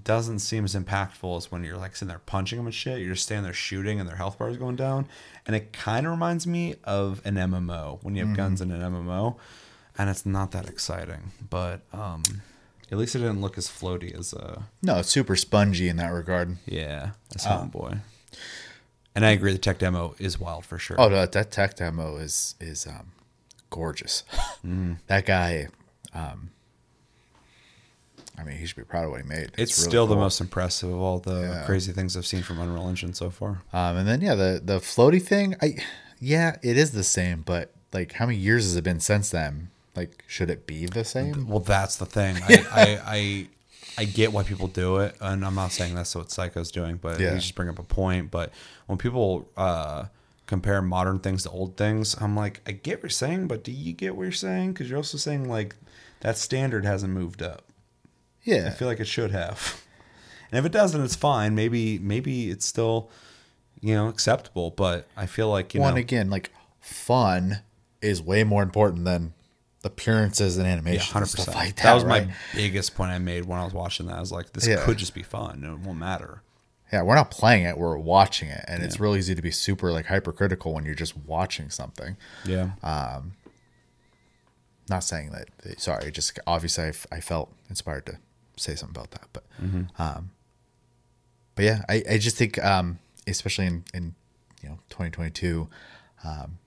Speaker 1: doesn't seem as impactful as when you're like sitting there punching them and shit. You're just standing there shooting and their health bar is going down. And it kind of reminds me of an MMO when you have guns in an MMO. And it's not that exciting. But um, at least it didn't look as floaty as uh,
Speaker 2: No, it's super spongy in that regard.
Speaker 1: yeah, that's as Homeboy. And I agree, the tech demo is wild for sure.
Speaker 2: Oh, that, that tech demo is is um, gorgeous. [laughs] That guy, um, I mean, he should be proud of what he made.
Speaker 1: It's,
Speaker 2: really
Speaker 1: still the most impressive of all the
Speaker 2: Yeah.
Speaker 1: crazy things I've seen from Unreal Engine so far.
Speaker 2: Um, and then yeah, the the floaty thing. I yeah, it is the same, but like, how many years has it been since then? Like, should it be the same?
Speaker 1: Well, that's the thing. I, [laughs] I, I, I get why people do it, and I'm not saying that's what Psycho's doing, but
Speaker 2: Yeah.
Speaker 1: you just bring up a point. But when people uh, compare modern things to old things, I'm like, I get what you're saying, but do you get what you're saying? Because you're also saying like that standard hasn't moved up. I feel like it should have. And if it doesn't, it's fine. Maybe maybe it's still, you know, acceptable. But I feel like you
Speaker 2: one
Speaker 1: know,
Speaker 2: again, like fun is way more important than appearances and
Speaker 1: Yeah,
Speaker 2: animations
Speaker 1: hundred percent.
Speaker 2: like that.
Speaker 1: That was
Speaker 2: right?
Speaker 1: my biggest point I made when I was watching that. I was like, this
Speaker 2: Yeah.
Speaker 1: could just be fun. and It won't matter.
Speaker 2: Yeah, we're not playing it; we're watching it, and it's real easy to be super like hypercritical when you're just watching something.
Speaker 1: Yeah. Um.
Speaker 2: Not saying that. Sorry, just obviously I, f- I felt inspired to say something about that, but um, but yeah, I, I just think um, especially in in you know 2022, um,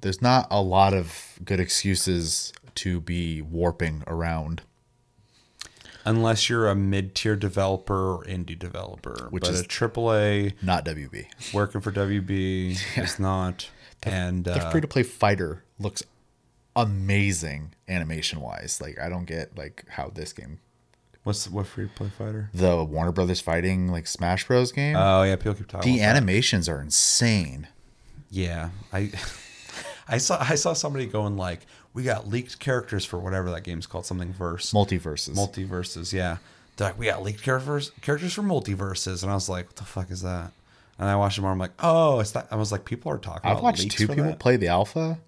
Speaker 2: there's not a lot of good excuses to be warping around.
Speaker 1: Unless you're a mid-tier developer or indie developer,
Speaker 2: Which
Speaker 1: but
Speaker 2: is-
Speaker 1: a AAA
Speaker 2: Not WB.
Speaker 1: working for WB [laughs] is not. And
Speaker 2: The
Speaker 1: uh,
Speaker 2: free to play fighter looks amazing animation wise. Like I don't get like how this game,
Speaker 1: what's what free to play fighter?
Speaker 2: the Warner Brothers fighting like Smash Bros game,
Speaker 1: Oh yeah, people keep talking.
Speaker 2: the
Speaker 1: about that.
Speaker 2: animations are insane.
Speaker 1: Yeah, I [laughs] I saw I saw somebody going like, we got leaked characters for whatever that game's called, something verse.
Speaker 2: MultiVersus.
Speaker 1: MultiVersus yeah they're like we got leaked characters characters for MultiVersus and i was like what the fuck is that and i watched it more i'm like oh it's that i was like people are talking
Speaker 2: I've watched two people
Speaker 1: that?
Speaker 2: play the alpha,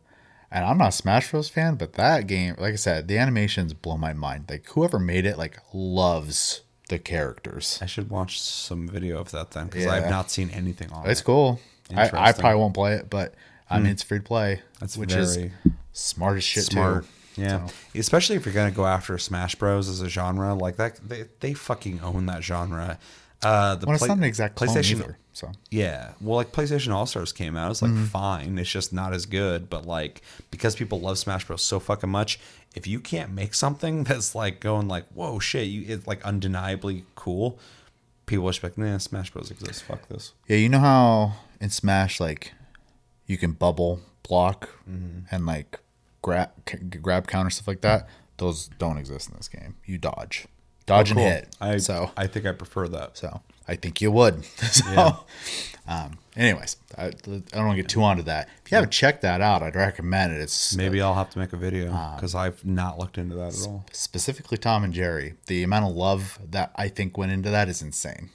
Speaker 2: and I'm not a Smash Bros fan, but that game, like I said, the animations blow my mind. Like whoever made it, like loves the characters.
Speaker 1: i should watch some video of that then because
Speaker 2: Yeah.
Speaker 1: i've not seen anything on
Speaker 2: It's
Speaker 1: it It's
Speaker 2: cool. I, I probably won't play it, but I mean hmm. it's free to play,
Speaker 1: That's
Speaker 2: which
Speaker 1: very
Speaker 2: is smart as shit
Speaker 1: smart
Speaker 2: too.
Speaker 1: yeah
Speaker 2: So-
Speaker 1: especially if you're gonna go after smash bros as a genre like that they, they fucking own that genre uh the
Speaker 2: Well, it's
Speaker 1: Play-
Speaker 2: not an exact
Speaker 1: playstation
Speaker 2: either. So
Speaker 1: Yeah. Well, like PlayStation All Stars came out. It's like fine. It's just not as good. But like because people love Smash Bros. so fucking much, if you can't make something [laughs] that's like going like, whoa, shit, you it's like undeniably cool, people are like, nah, Smash Bros. exists. Fuck this.
Speaker 2: Yeah, you know how in Smash, like, you can bubble block and like grab c- grab counter stuff like that. Those don't exist in this game. You dodge, dodge and
Speaker 1: Cool.
Speaker 2: hit.
Speaker 1: I
Speaker 2: so
Speaker 1: I think I prefer that.
Speaker 2: so I think you would. [laughs] so,
Speaker 1: Yeah.
Speaker 2: um, anyways, I, I don't want to get too onto that. If you haven't checked that out, I'd recommend it. It's
Speaker 1: Maybe I'll have to make a video
Speaker 2: Um,
Speaker 1: because I've not looked into that at all.
Speaker 2: specifically Tom and Jerry. The amount of love that I think went into that is insane.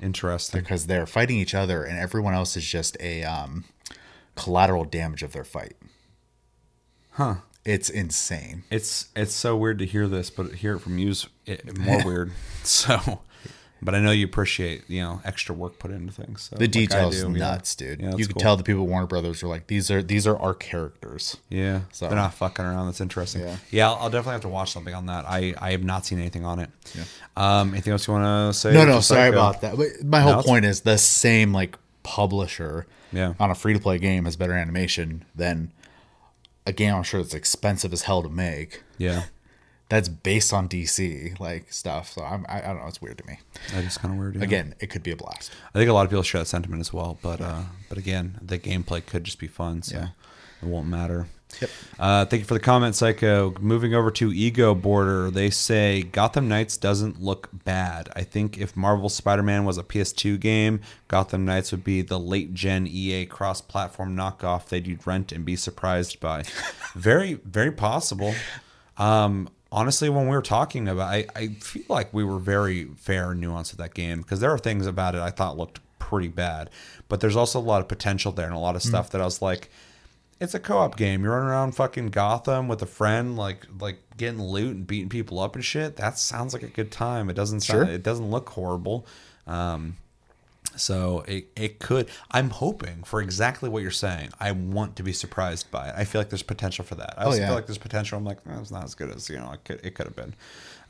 Speaker 1: Interesting.
Speaker 2: because they're fighting each other and everyone else is just a um, collateral damage of their fight.
Speaker 1: Huh.
Speaker 2: It's insane.
Speaker 1: It's it's so weird to hear this, but hear it from you's it, more [laughs] weird. So, but I know you appreciate you know extra work put into things. So,
Speaker 2: The
Speaker 1: like
Speaker 2: details
Speaker 1: do, yeah.
Speaker 2: nuts, dude.
Speaker 1: Yeah,
Speaker 2: you could
Speaker 1: cool.
Speaker 2: tell the people at Warner Brothers are like, these are these are our characters.
Speaker 1: Yeah,
Speaker 2: So-
Speaker 1: they're not fucking around. That's interesting.
Speaker 2: Yeah.
Speaker 1: Yeah, I'll, I'll definitely have to watch something on that. I, I have not seen anything on it. Um, anything else you want to say?
Speaker 2: No, no, sorry
Speaker 1: like, uh,
Speaker 2: about that. But my whole
Speaker 1: it's-
Speaker 2: point is the same like publisher
Speaker 1: Yeah.
Speaker 2: on a free to play game has better animation than a game I'm sure it's expensive as hell to make.
Speaker 1: Yeah,
Speaker 2: That's based on DC like stuff. So I'm, I, I don't know. It's weird to me.
Speaker 1: that is kind of weird. yeah.
Speaker 2: Again, it could be a blast.
Speaker 1: I think a lot of people share that sentiment as well. But uh, but again, the gameplay could just be fun, so
Speaker 2: Yeah.
Speaker 1: it won't matter.
Speaker 2: Yep.
Speaker 1: Uh, thank you for the comment, Psycho. Moving over to Ego Border, they say Gotham Knights doesn't look bad. I think if Marvel Spider Man was a PS2 game, Gotham Knights would be the late gen EA cross platform knockoff that you'd rent and be surprised by. [laughs] very, very possible. Um, honestly, when we were talking about, I, I feel like we were very fair and nuanced with that game because there are things about it I thought looked pretty bad, but there's also a lot of potential there and a lot of stuff that I was like, it's a co-op game. You're running around fucking Gotham with a friend, like like getting loot and beating people up and shit. That sounds like a good time. It doesn't sound,
Speaker 2: Sure.
Speaker 1: it doesn't look horrible. Um, so it, it could. I'm hoping for exactly what you're saying. I want to be surprised by it. I feel like there's potential for that. I also
Speaker 2: yeah.
Speaker 1: feel like there's potential. I'm like, oh, it's not as good as you know. It could it could have been.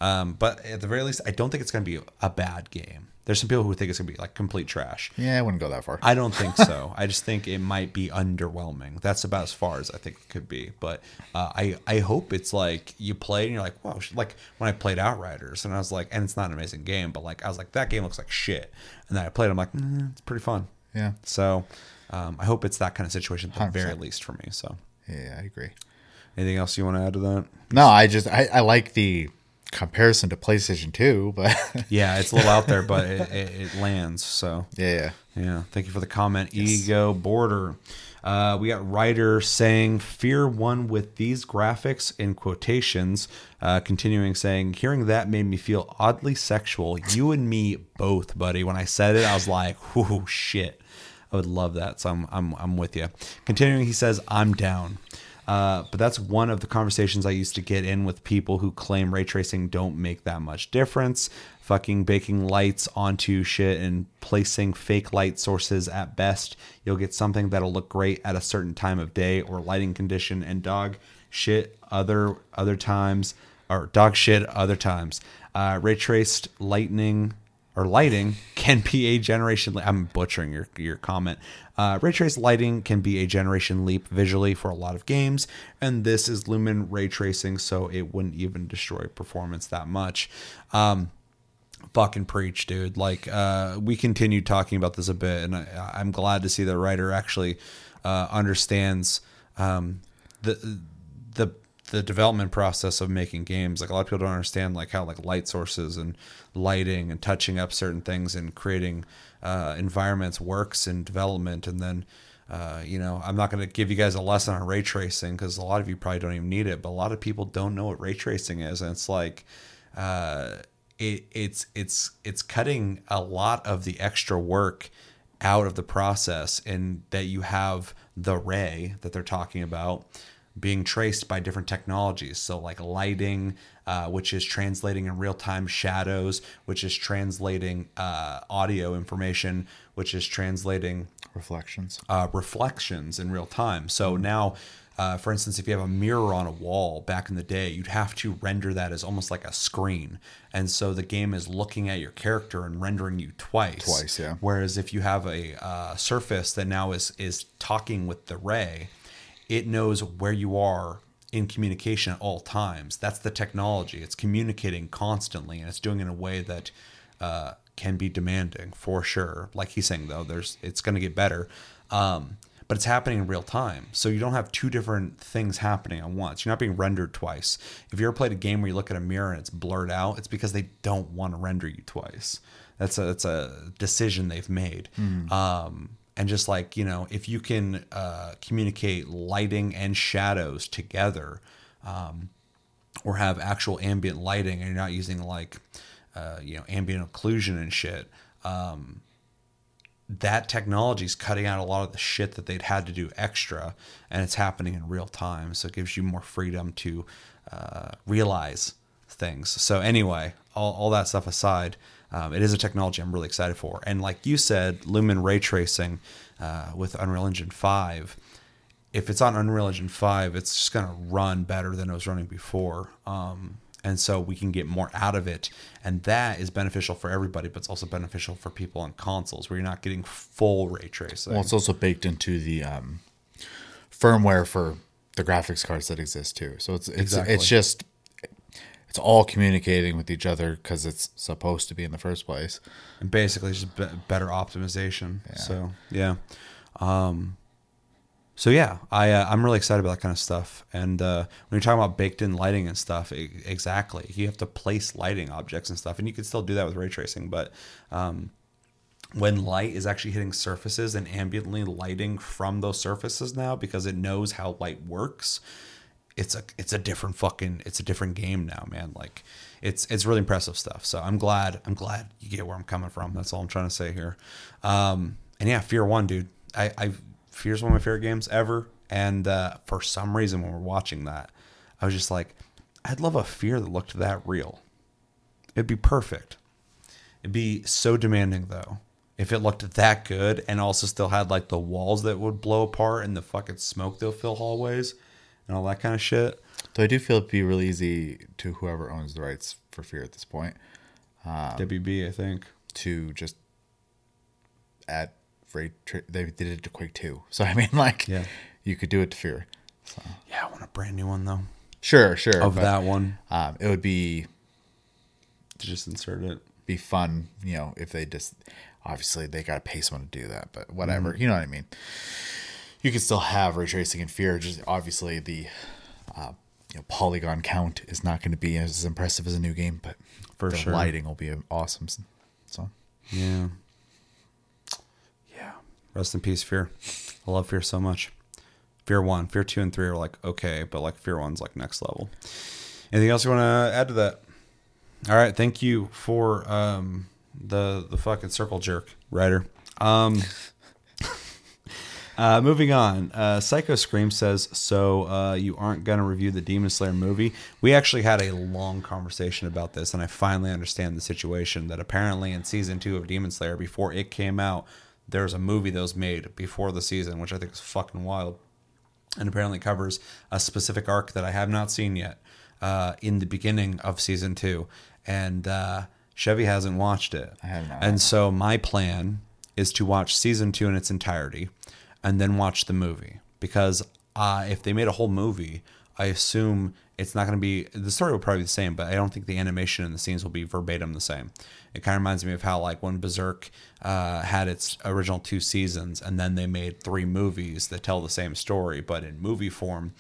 Speaker 1: Um, but at the very least, I don't think it's going to be a bad game. There's some people who think it's going to be like complete trash.
Speaker 2: Yeah, I wouldn't go that far.
Speaker 1: I don't think so. [laughs] I just think it might be underwhelming. That's about as far as I think it could be. But uh, I I hope it's like you play and you're like, wow. Like when I played Outriders and I was like, and it's not an amazing game, but like I was like, that game looks like shit. And then I played, I'm like, mm, it's pretty fun.
Speaker 2: yeah.
Speaker 1: So um, I hope it's that kind of situation at the very
Speaker 2: 100%.
Speaker 1: least for me. So
Speaker 2: Yeah, I agree.
Speaker 1: anything else you want to add to that?
Speaker 2: No, I just I, I like the comparison to PlayStation 2, but [laughs]
Speaker 1: Yeah, it's a little out there, but it, it, it lands. So
Speaker 2: yeah, yeah.
Speaker 1: Yeah, thank you for the comment. Ego Border. Uh, we got writer saying fear one with these graphics in quotations. Uh, continuing saying, hearing that made me feel oddly sexual. You and me both, buddy. When I said it, I was like, "Whoo, shit!" I would love that. So I'm I'm I'm with you. Continuing, he says, "I'm down." Uh, but that's one of the conversations I used to get in with people who claim ray tracing don't make that much difference. Fucking baking lights onto shit and placing fake light sources at best. You'll get something that'll look great at a certain time of day or lighting condition, and dog shit other other times or dog shit other times. Uh, ray traced lightning or lighting can be a generation. I'm butchering your your comment. Uh, ray trace lighting can be a generation leap visually for a lot of games, and this is lumen ray tracing, so it wouldn't even destroy performance that much. Um, fucking preach, dude. Like uh, we continued talking about this a bit, and I, I'm glad to see the writer actually uh, understands um, the the the development process of making games. Like a lot of people don't understand like how like light sources and lighting and touching up certain things and creating uh, environments works in development, and then. Uh, you know, I'm not going to give you guys a lesson on ray tracing because a lot of you probably don't even need it, but a lot of people don't know what ray tracing is, and it's like, uh, it, it's it's it's cutting a lot of the extra work out of the process and that you have the ray that they're talking about being traced by different technologies so like lighting uh, which is translating in real time shadows which is translating uh, audio information which is translating
Speaker 2: Reflections.
Speaker 1: uh, reflections in real time. So now, uh, for instance, if you have a mirror on a wall back in the day, you'd have to render that as almost like a screen. And so the game is looking at your character and rendering you twice.
Speaker 2: Twice, yeah.
Speaker 1: Whereas if you have a uh, surface that now is is talking with the ray, it knows where you are in communication at all times. That's the technology. It's communicating constantly, and it's doing it in a way that uh, can be demanding for sure. Like he's saying though, there's it's going to get better, um, but it's happening in real time. So you don't have two different things happening at once. You're not being rendered twice. If you ever played a game where you look at a mirror and it's blurred out, it's because they don't want to render you twice. That's a that's a decision they've made. Um, and just like you know, if you can uh, communicate lighting and shadows together, um, or have actual ambient lighting and you're not using like uh, you know ambient occlusion and shit um, that technology is cutting out a lot of the shit that they'd had to do extra, and it's happening in real time. So it gives you more freedom to uh, realize things. So anyway, all, all that stuff aside, um, it is a technology I'm really excited for. And like you said, Lumen ray tracing uh, with Unreal Engine 5 if it's on Unreal Engine 5, it's just going to run better than it was running before. Um, and so we can get more out of it. And that is beneficial for everybody, but it's also beneficial for people on consoles where you're not getting full ray tracing.
Speaker 2: Well, it's also baked into the um, firmware for the graphics cards that exist too. So it's it's
Speaker 1: Exactly.
Speaker 2: it's just it's all communicating with each other because it's supposed to be in the first place.
Speaker 1: and basically it's just be- better optimization. So yeah, um, so yeah, I uh, I'm really excited about that kind of stuff. And uh, when you're talking about baked in lighting and stuff, e- exactly, you have to place lighting objects and stuff, and you can still do that with ray tracing, but um, when light is actually hitting surfaces and ambiently lighting from those surfaces now because it knows how light works it's a it's a different fucking it's a different game now man. Like it's it's really impressive stuff. So i'm glad i'm glad you get where i'm coming from. That's all i'm trying to say here. Um and yeah fear one dude. I i fear's one of my favorite games ever. And uh for some reason when we're watching that i was just like i'd love a fear that looked that real. It'd be perfect. It'd be so demanding though. If it looked that good and also still had like the walls that would blow apart and the fucking smoke that would fill hallways and all that kind of shit.
Speaker 2: Though I do feel it'd be really easy to whoever owns the rights for Fear at this point
Speaker 1: WB, I think.
Speaker 2: to just add. Tra- they did it to Quake Two, [laughs] so I mean, like,
Speaker 1: Yeah.
Speaker 2: you could do it to Fear.
Speaker 1: Yeah, I want a brand new one though.
Speaker 2: Sure, sure.
Speaker 1: Of
Speaker 2: but,
Speaker 1: that one
Speaker 2: um, it would be
Speaker 1: to just insert it.
Speaker 2: be fun, you know, if they just obviously they got to pay someone to do that, but whatever, you know what I mean. You can still have ray tracing and fear. Just obviously the uh, you know polygon count is not going to be as impressive as a new game, but
Speaker 1: For
Speaker 2: the
Speaker 1: sure.
Speaker 2: lighting will be awesome. So
Speaker 1: Yeah. Yeah. Rest in peace, Fear. I love Fear so much. Fear 1, Fear 2, and 3 are like okay, but like Fear 1's like next level. Anything else you want to add to that? All right. Thank you for um, the, the fucking circle jerk, writer. Um, uh, moving on. Uh, Psycho Scream says, So uh, you aren't going to review the Demon Slayer movie? We actually had a long conversation about this, and I finally understand the situation that apparently in season two of Demon Slayer, before it came out, there was a movie that was made before the season, which I think is fucking wild. And apparently covers a specific arc that I have not seen yet uh, in the beginning of season two. And uh, Chevy hasn't watched it.
Speaker 2: I have not.
Speaker 1: And so my plan is to watch season two in its entirety and then watch the movie because uh, if they made a whole movie, I assume it's not going to be the story will probably be the same, but I don't think the animation and the scenes will be verbatim the same. It kind of reminds me of how like when Berserk uh, had its original two seasons and then they made three movies that tell the same story, but in movie form.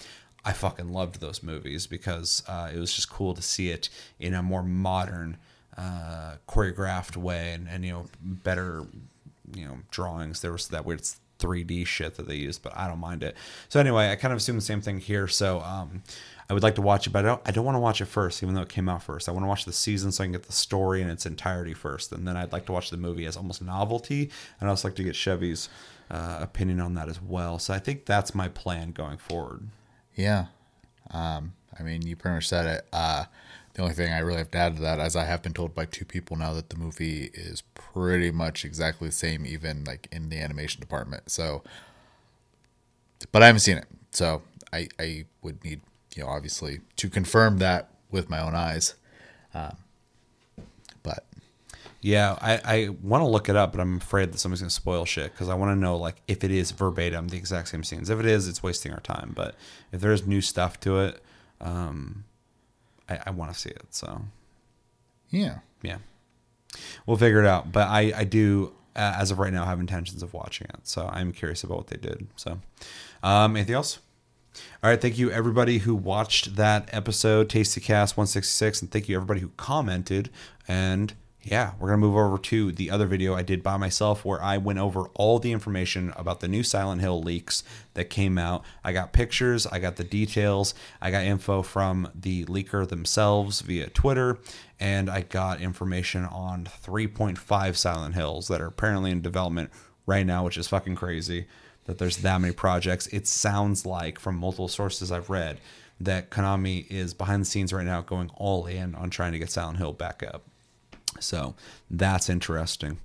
Speaker 1: I fucking loved those movies because uh, it was just cool to see it in a more modern, uh, choreographed way and, and you know better you know drawings. There was that weird 3D shit that they used, but I don't mind it. So anyway, I kind of assume the same thing here. So um, I would like to watch it, but I don't. I don't want to watch it first, even though it came out first. I want to watch the season so I can get the story in its entirety first, and then I'd like to watch the movie as almost novelty, and I'd also like to get Chevy's uh, opinion on that as well. So I think that's my plan going forward.
Speaker 2: yeah, um, I mean, you pretty much said it. Uh, the only thing I really have to add to that, as I have been told by two people now, that the movie is pretty much exactly the same, even like in the animation department. So, but I haven't seen it, so I I would need you know obviously to confirm that with my own eyes. Um, but
Speaker 1: Yeah, I, I want to look it up, but I'm afraid that somebody's to spoil shit because I want to know like if it is verbatim the exact same scenes. If it is, it's wasting our time. But if there's new stuff to it, um, I, I want to see it. So
Speaker 2: yeah,
Speaker 1: yeah, we'll figure it out. But I I do uh, as of right now have intentions of watching it. So I'm curious about what they did. So um, anything else? All right, thank you everybody who watched that episode, Tasty Cast 166, and thank you everybody who commented. And yeah, we're gonna move over to the other video I did by myself where I went over all the information about the new Silent Hill leaks that came out. I got pictures, I got the details, I got info from the leaker themselves via Twitter, and I got information on 3.5 Silent Hills that are apparently in development right now, which is fucking crazy that there's that many projects. It sounds like from multiple sources I've read that Konami is behind the scenes right now going all in on trying to get Silent Hill back up. So that's interesting.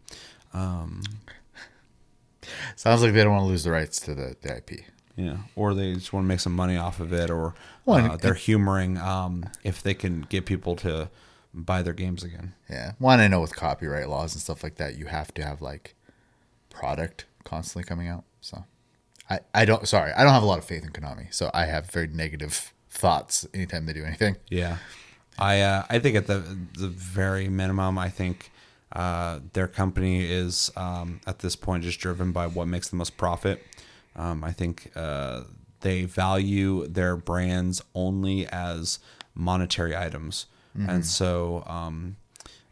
Speaker 2: Sounds like they don't want to lose the rights to the, the IP.
Speaker 1: Yeah, or they just want to make some money off of it, or
Speaker 2: Well,
Speaker 1: uh, they're humoring um, if they can get people to buy their games again.
Speaker 2: Yeah. One, I know with copyright laws and stuff like that, you have to have like product constantly coming out. So I, I don't, sorry, I don't have a lot of faith in Konami. So I have very negative thoughts anytime they do anything.
Speaker 1: Yeah, I uh, I think at the the very minimum, I think uh, their company is um, at this point just driven by what makes the most profit. Um, I think uh, they value their brands only as monetary items, and so um,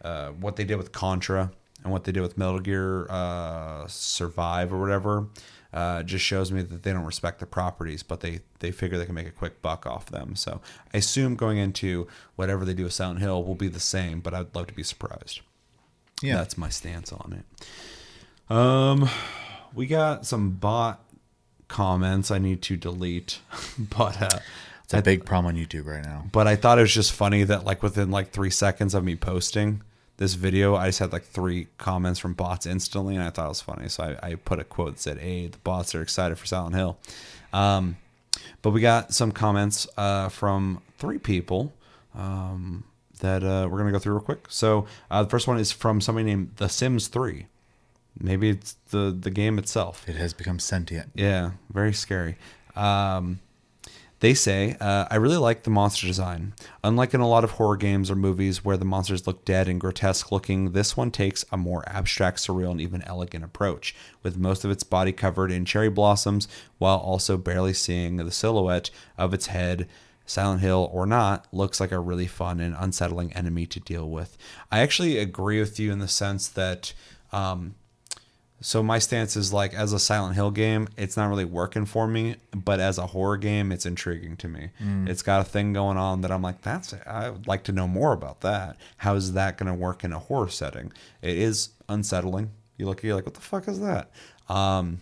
Speaker 1: uh, what they did with Contra and what they did with Metal Gear uh, Survive or whatever uh, just shows me that they don't respect the properties, but they they figure they can make a quick buck off them. So I assume going into whatever they do with Silent Hill will be the same, but I'd love to be surprised.
Speaker 2: Yeah.
Speaker 1: That's my stance on it. Um, we got some bot comments I need to delete, [laughs] but uh,
Speaker 2: It's a big problem on YouTube right now.
Speaker 1: but I thought it was just funny that like within like three seconds of me posting this video, I just had like three comments from bots instantly, and I thought it was funny. So I, I put a quote that said, "Hey, the bots are excited for Silent Hill." Um, but we got some comments uh, from three people um, that uh, we're gonna go through real quick. So uh, the first one is from somebody named The Sims Three. Maybe it's the the game itself.
Speaker 2: It has become sentient.
Speaker 1: Yeah, very scary. Um, they say, uh, I really like the monster design. Unlike in a lot of horror games or movies where the monsters look dead and grotesque looking, this one takes a more abstract, surreal, and even elegant approach, with most of its body covered in cherry blossoms while also barely seeing the silhouette of its head. Silent Hill or not looks like a really fun and unsettling enemy to deal with. I actually agree with you in the sense that um, so my stance is like as a Silent Hill game, it's not really working for me, but as a horror game, it's intriguing to me. It's got a thing going on that I'm like, that's it. I would like to know more about that. How is that going to work in a horror setting? It is unsettling. You look, at you're like, what the fuck is that? Um,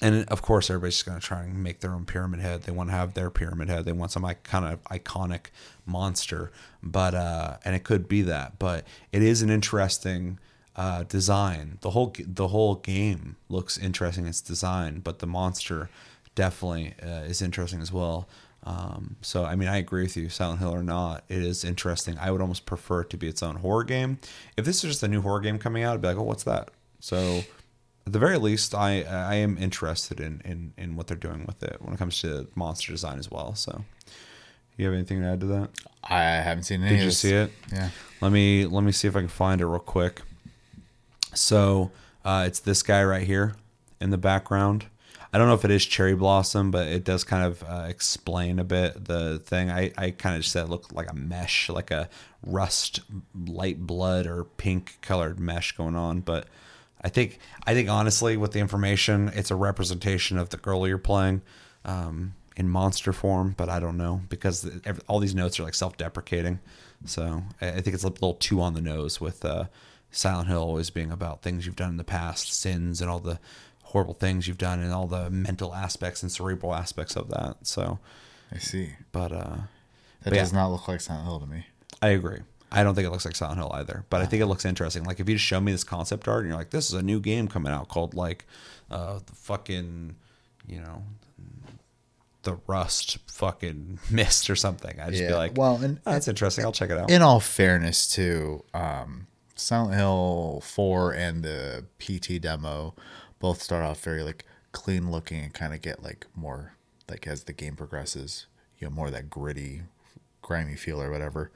Speaker 1: and of course, everybody's just going to try and make their own pyramid head. They want to have their pyramid head. They want some like, kind of iconic monster, but uh, and it could be that. But it is an interesting uh, design. The whole the whole game looks interesting. Its design, but the monster definitely uh, is interesting as well. Um, so I mean, I agree with you. Silent Hill or not, it is interesting. I would almost prefer it to be its own horror game. If this is just a new horror game coming out, I'd be like, oh, what's that? So at the very least, I I am interested in, in in what they're doing with it when it comes to monster design as well. So, you have anything to add to that?
Speaker 2: I haven't seen any
Speaker 1: Did you see it?
Speaker 2: Yeah.
Speaker 1: Let me let me see if I can find it real quick. So uh, it's this guy right here in the background. I don't know if it is cherry blossom, but it does kind of uh, explain a bit the thing. I, I kind of just said it looked like a mesh, like a rust, light blood or pink colored mesh going on. But I think I think honestly, with the information, it's a representation of the girl you're playing um, in monster form. But I don't know because all these notes are like self-deprecating. So I think it's a little too on the nose with uh, Silent Hill always being about things you've done in the past, sins, and all the horrible things you've done, and all the mental aspects and cerebral aspects of that. So,
Speaker 2: I see.
Speaker 1: but uh,
Speaker 2: That
Speaker 1: But yeah.
Speaker 2: does not look like Silent Hill to me.
Speaker 1: I agree. I don't think it looks like Silent Hill either, but I think it looks interesting. Like if you just show me this concept art and you're like, this is a new game coming out called like uh, the fucking, you know, the Rust fucking [laughs] Mist or something. I'd just be like,
Speaker 2: well, and-
Speaker 1: "Oh, that's interesting. I'll check it out.
Speaker 2: In all fairness, too, um, Silent Hill 4 and the PT demo both start off very like clean looking and kind of get like more like as the game progresses, you know, more of that gritty, grimy feel or whatever.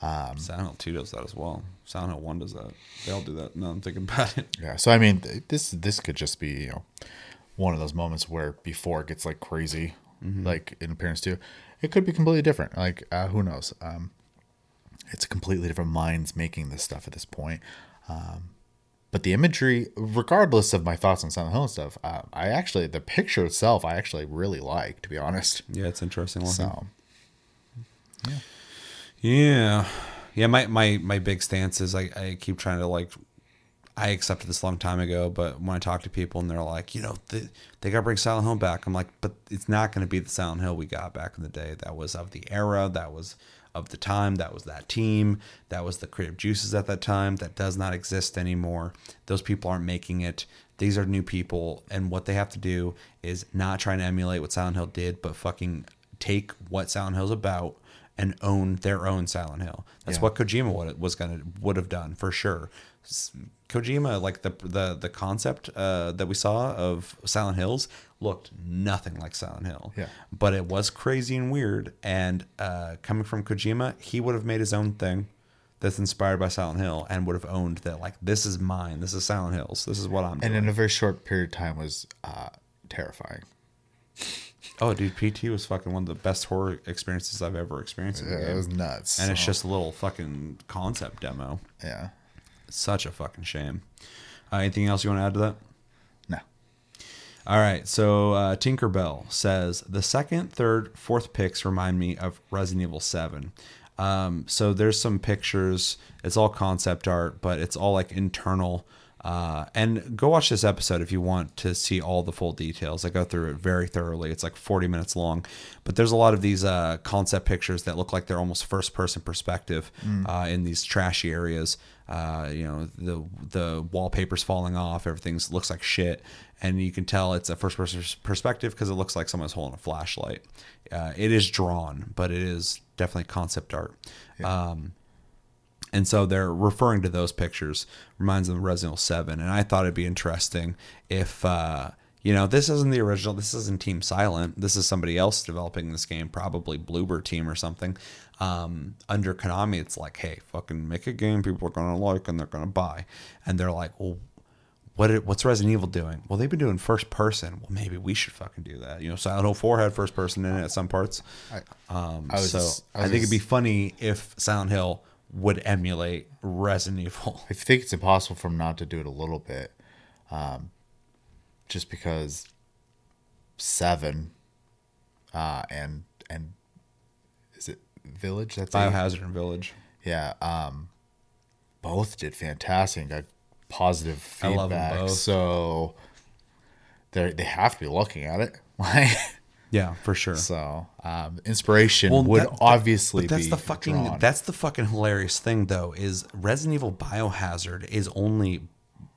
Speaker 1: Silent Hill 2 does that as well. Silent Hill 1 does that. They all do that. No, I'm thinking [laughs] about it.
Speaker 2: Yeah. So I mean, this this could just be you know one of those moments where before it gets like crazy, like in appearance too, it could be completely different. Like uh, who knows? Um, it's a completely different minds making this stuff at this point. Um, but the imagery, regardless of my thoughts on Silent Hill and stuff, uh, I actually the picture itself, I actually really like, to be honest.
Speaker 1: Yeah, it's interesting. looking.
Speaker 2: So
Speaker 1: Yeah, yeah. Yeah. My my my big stance is I I keep trying to like. I accepted this a long time ago, but when I talk to people and they're like, you know, they, they got to bring Silent Hill back, I'm like, but it's not going to be the Silent Hill we got back in the day. That was of the era, that was of the time, that was that team, that was the creative juices at that time. That does not exist anymore. Those people aren't making it. These are new people, and what they have to do is not try and emulate what Silent Hill did, but fucking take what Silent Hill's about and own their own Silent Hill. That's
Speaker 2: Yeah.
Speaker 1: what Kojima would was gonna would have done for sure. Kojima, like the the the concept uh, that we saw of Silent Hills, looked nothing like Silent Hill.
Speaker 2: Yeah.
Speaker 1: but it was crazy and weird. And uh, coming from Kojima, he would have made his own thing that's inspired by Silent Hill and would have owned that. Like this is mine. This is Silent Hills. This is what I'm
Speaker 2: and
Speaker 1: doing.
Speaker 2: in a very short period of time was uh, terrifying.
Speaker 1: oh, dude, PT was fucking one of the best horror experiences I've ever experienced.
Speaker 2: Yeah, it was nuts.
Speaker 1: and it's just a little fucking concept demo.
Speaker 2: yeah,
Speaker 1: Such a fucking shame. Uh, anything else you want to add to that?
Speaker 2: no,
Speaker 1: All right. So uh, Tinkerbell says the second, third, fourth picks remind me of Resident Evil Seven. Um, so there's some pictures. It's all concept art, but it's all like internal. Uh, and go watch this episode if you want to see all the full details. I go through it very thoroughly. It's like 40 minutes long, but there's a lot of these uh, concept pictures that look like they're almost first person perspective uh, in these trashy areas. Uh, you know, the the wallpaper's falling off, everything looks like shit, and you can tell it's a first person perspective because it looks like someone's holding a flashlight. Uh, it is drawn, but it is definitely concept art. Um, and so they're referring to those pictures. Reminds them of Resident Evil 7 and I thought it'd be interesting if uh you know this isn't the original this isn't Team Silent. This is somebody else developing this game probably Bloober team or something um under Konami it's like hey fucking make a game people are going to like and they're going to buy and they're like well what it, what's Resident Evil doing? Well, they've been doing first person. Well, maybe we should fucking do that. You know, Silent Hill 4 had first person in it at some parts. Um,
Speaker 2: I was
Speaker 1: so
Speaker 2: just- I
Speaker 1: I, think it'd be funny if Silent Hill would emulate Resident Evil.
Speaker 2: I think it's impossible for them not to do it a little bit, um, just because seven, uh, and and Village? That's?
Speaker 1: Biohazard and Village.
Speaker 2: Yeah, um, both did fantastic. and Got positive feedback.
Speaker 1: love 'em both.
Speaker 2: So they they have to be looking at it. [laughs] Like
Speaker 1: Yeah, for sure.
Speaker 2: so, um, inspiration
Speaker 1: Well,
Speaker 2: would
Speaker 1: that- that-
Speaker 2: obviously
Speaker 1: but that's
Speaker 2: be
Speaker 1: the fucking
Speaker 2: drawn.
Speaker 1: that's the fucking hilarious thing though is Resident Evil Biohazard is only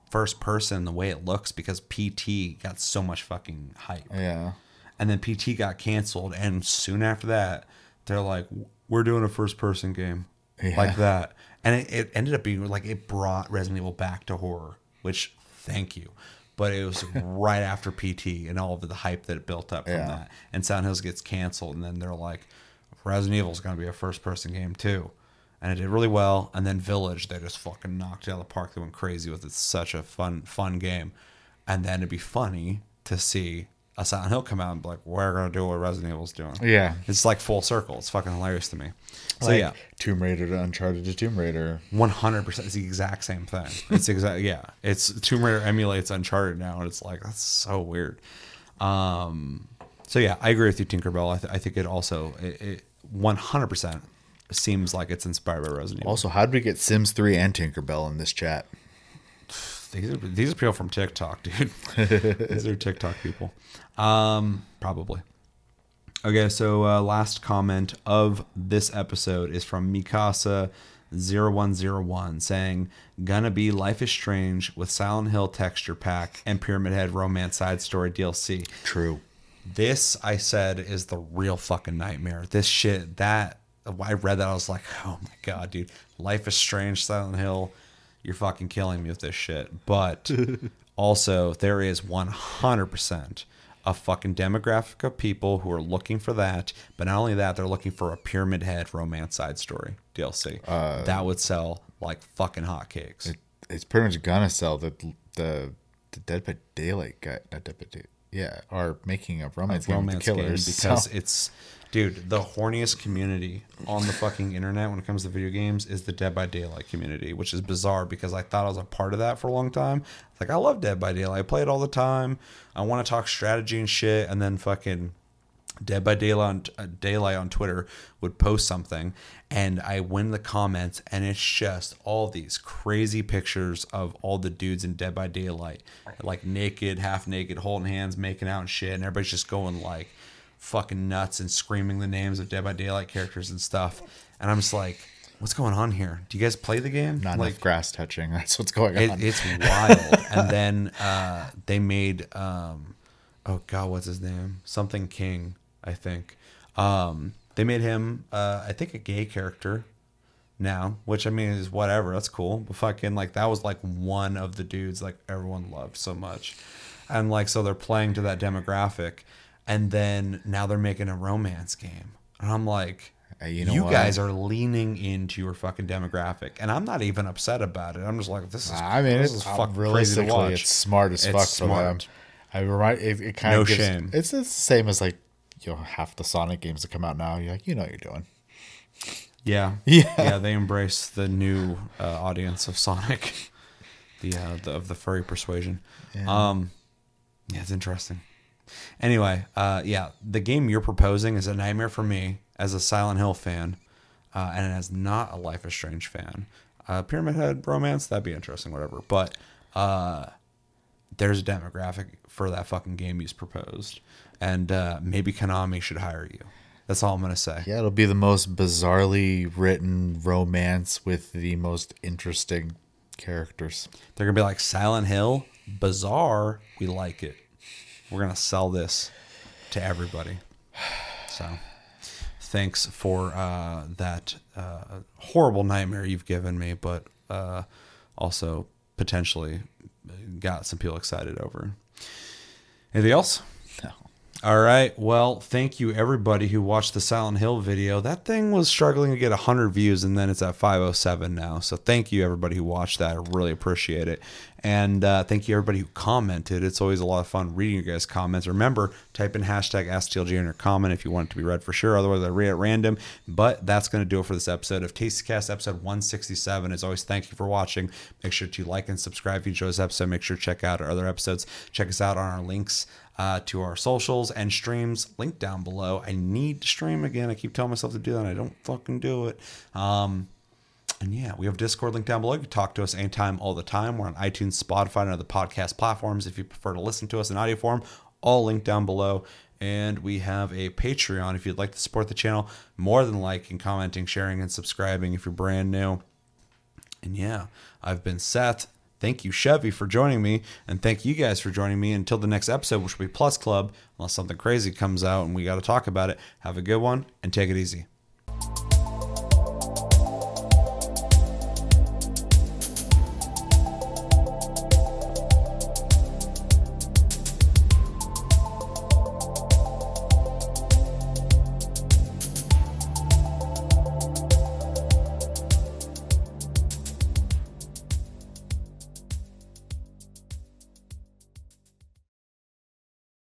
Speaker 1: first person the way it looks because PT got so much fucking hype.
Speaker 2: yeah.
Speaker 1: and then PT got canceled, and soon after that, they're like, "We're doing a first-person game
Speaker 2: Yeah.
Speaker 1: like that," and it, it ended up being like it brought Resident Evil back to horror, which thank you. But it was [laughs] right after PT and all of the hype that it built up from
Speaker 2: Yeah.
Speaker 1: that, and Silent Hills gets canceled, and then they're like, "Resident Evil is going to be a first-person game too." And it did really well, and then Village, they just fucking knocked it out of the park. They went crazy with it. It's such a fun, fun game. And then it'd be funny to see a Silent Hill come out and be like, we're gonna do what Resident Evil's doing.
Speaker 2: Yeah.
Speaker 1: It's like full circle. It's fucking hilarious to me. So
Speaker 2: Like
Speaker 1: yeah,
Speaker 2: Tomb Raider to Uncharted to Tomb Raider.
Speaker 1: one hundred percent. It's the exact same thing. It's exact. Yeah, it's Tomb Raider emulates Uncharted now, and it's like that's so weird. Um. So yeah, I agree with you, Tinkerbell. I, th- I think it also it one hundred percent seems like it's inspired by Resident Evil.
Speaker 2: Also, how did we get Sims 3 and Tinkerbell in this chat?
Speaker 1: These are, these are people from TikTok, dude. [laughs] these are TikTok people. Um, probably. Okay, so uh, last comment of this episode is from Mikasa 0101 saying, Gonna be Life is Strange with Silent Hill texture pack and Pyramid Head romance side story DLC.
Speaker 2: True.
Speaker 1: This, I said, is the real fucking nightmare. This shit, that, I read that, I was like, oh my god, dude. Life is Strange, Silent Hill, you're fucking killing me with this shit. But [laughs] also, there is 100% a fucking demographic of people who are looking for that. But not only that, they're looking for a Pyramid Head romance side story DLC. Uh, that would sell like fucking hotcakes.
Speaker 2: It, it's pretty much gonna sell the the the Dead by Daylight guy. Not Dead by. Yeah, are making a romance game with
Speaker 1: romance
Speaker 2: the
Speaker 1: game
Speaker 2: killers
Speaker 1: because
Speaker 2: so-
Speaker 1: it's dude the horniest community on the fucking internet when it comes to video games is the dead by daylight community which is bizarre because i thought i was a part of that for a long time. Like i love dead by daylight. I play it all the time. I want to talk strategy and shit and then fucking Dead by Daylight on, uh, Daylight on Twitter would post something, and I win the comments, and it's just all these crazy pictures of all the dudes in Dead by Daylight, like naked, half naked, holding hands, making out and shit, and everybody's just going like fucking nuts and screaming the names of Dead by Daylight characters and stuff, and I'm just like, what's going on here? Do you guys play the game?
Speaker 2: Not
Speaker 1: like,
Speaker 2: enough grass touching. [laughs] That's what's going
Speaker 1: it,
Speaker 2: on.
Speaker 1: it's [laughs] wild. and then uh, they made, um, oh god, what's his name? Something King, I think. Um, they made him, uh, I think, a gay character now, which I mean is whatever. That's cool. But fucking like that was like one of the dudes like everyone loved so much, and like so they're playing to that demographic, and then now they're making a romance game, and I'm like.
Speaker 2: Uh, you know
Speaker 1: you guys are leaning into your fucking demographic, and I'm not even upset about it. I'm just like, this is.
Speaker 2: I mean,
Speaker 1: this
Speaker 2: it's
Speaker 1: is
Speaker 2: uh,
Speaker 1: fucking crazy to watch.
Speaker 2: it's smart as
Speaker 1: It's
Speaker 2: fuck
Speaker 1: smart.
Speaker 2: for them. I remind it, it kind
Speaker 1: No
Speaker 2: of gives,
Speaker 1: shame.
Speaker 2: It's, the same as like you know half the Sonic games that come out now. You're like, you know what you're doing.
Speaker 1: Yeah, [laughs]
Speaker 2: Yeah.
Speaker 1: yeah. They embrace the new uh, audience of Sonic, [laughs] the, uh, the of the furry persuasion. Um, yeah, it's interesting. Anyway, uh, yeah, the game you're proposing is a nightmare for me as a Silent Hill fan, uh, and as not a Life is Strange fan. Uh, Pyramid Head romance that'd be interesting, whatever. But uh, there's a demographic for that fucking game you've proposed, and uh, maybe Konami should hire you. That's all I'm gonna say.
Speaker 2: Yeah, it'll be the most bizarrely written romance with the most interesting characters.
Speaker 1: They're gonna be like Silent Hill, bizarre. We like it. We're gonna sell this to everybody. So, thanks for uh, that uh, horrible nightmare you've given me, but uh, also potentially got some people excited over. Anything else? All right. Well, thank you everybody who watched the Silent Hill video. That thing was struggling to get 100 views and then it's at 507 now. So thank you everybody who watched that. I really appreciate it. And uh, thank you everybody who commented. It's always a lot of fun reading you guys' comments. Remember, type in hashtag AskTLG in your comment if you want it to be read for sure. Otherwise, I read at random. But that's going to do it for this episode of TastyCast, episode 167. As always, thank you for watching. Make sure to like and subscribe if you enjoyed this episode. Make sure to check out our other episodes. Check us out on our links uh, to our socials and streams link down below. I need to stream again. I keep telling myself to do that. I don't fucking do it. Um, and yeah, we have Discord link down below. You can talk to us anytime, all the time. We're on iTunes, Spotify, and other podcast platforms. If you prefer to listen to us in audio form, all linked down below. And we have a Patreon if you'd like to support the channel. More than liking, commenting, sharing, and subscribing if you're brand new. And yeah, I've been Seth. Thank you, Chevy, for joining me. And thank you guys for joining me until the next episode, which will be Plus Club, unless something crazy comes out and we got to talk about it. Have a good one and take it easy.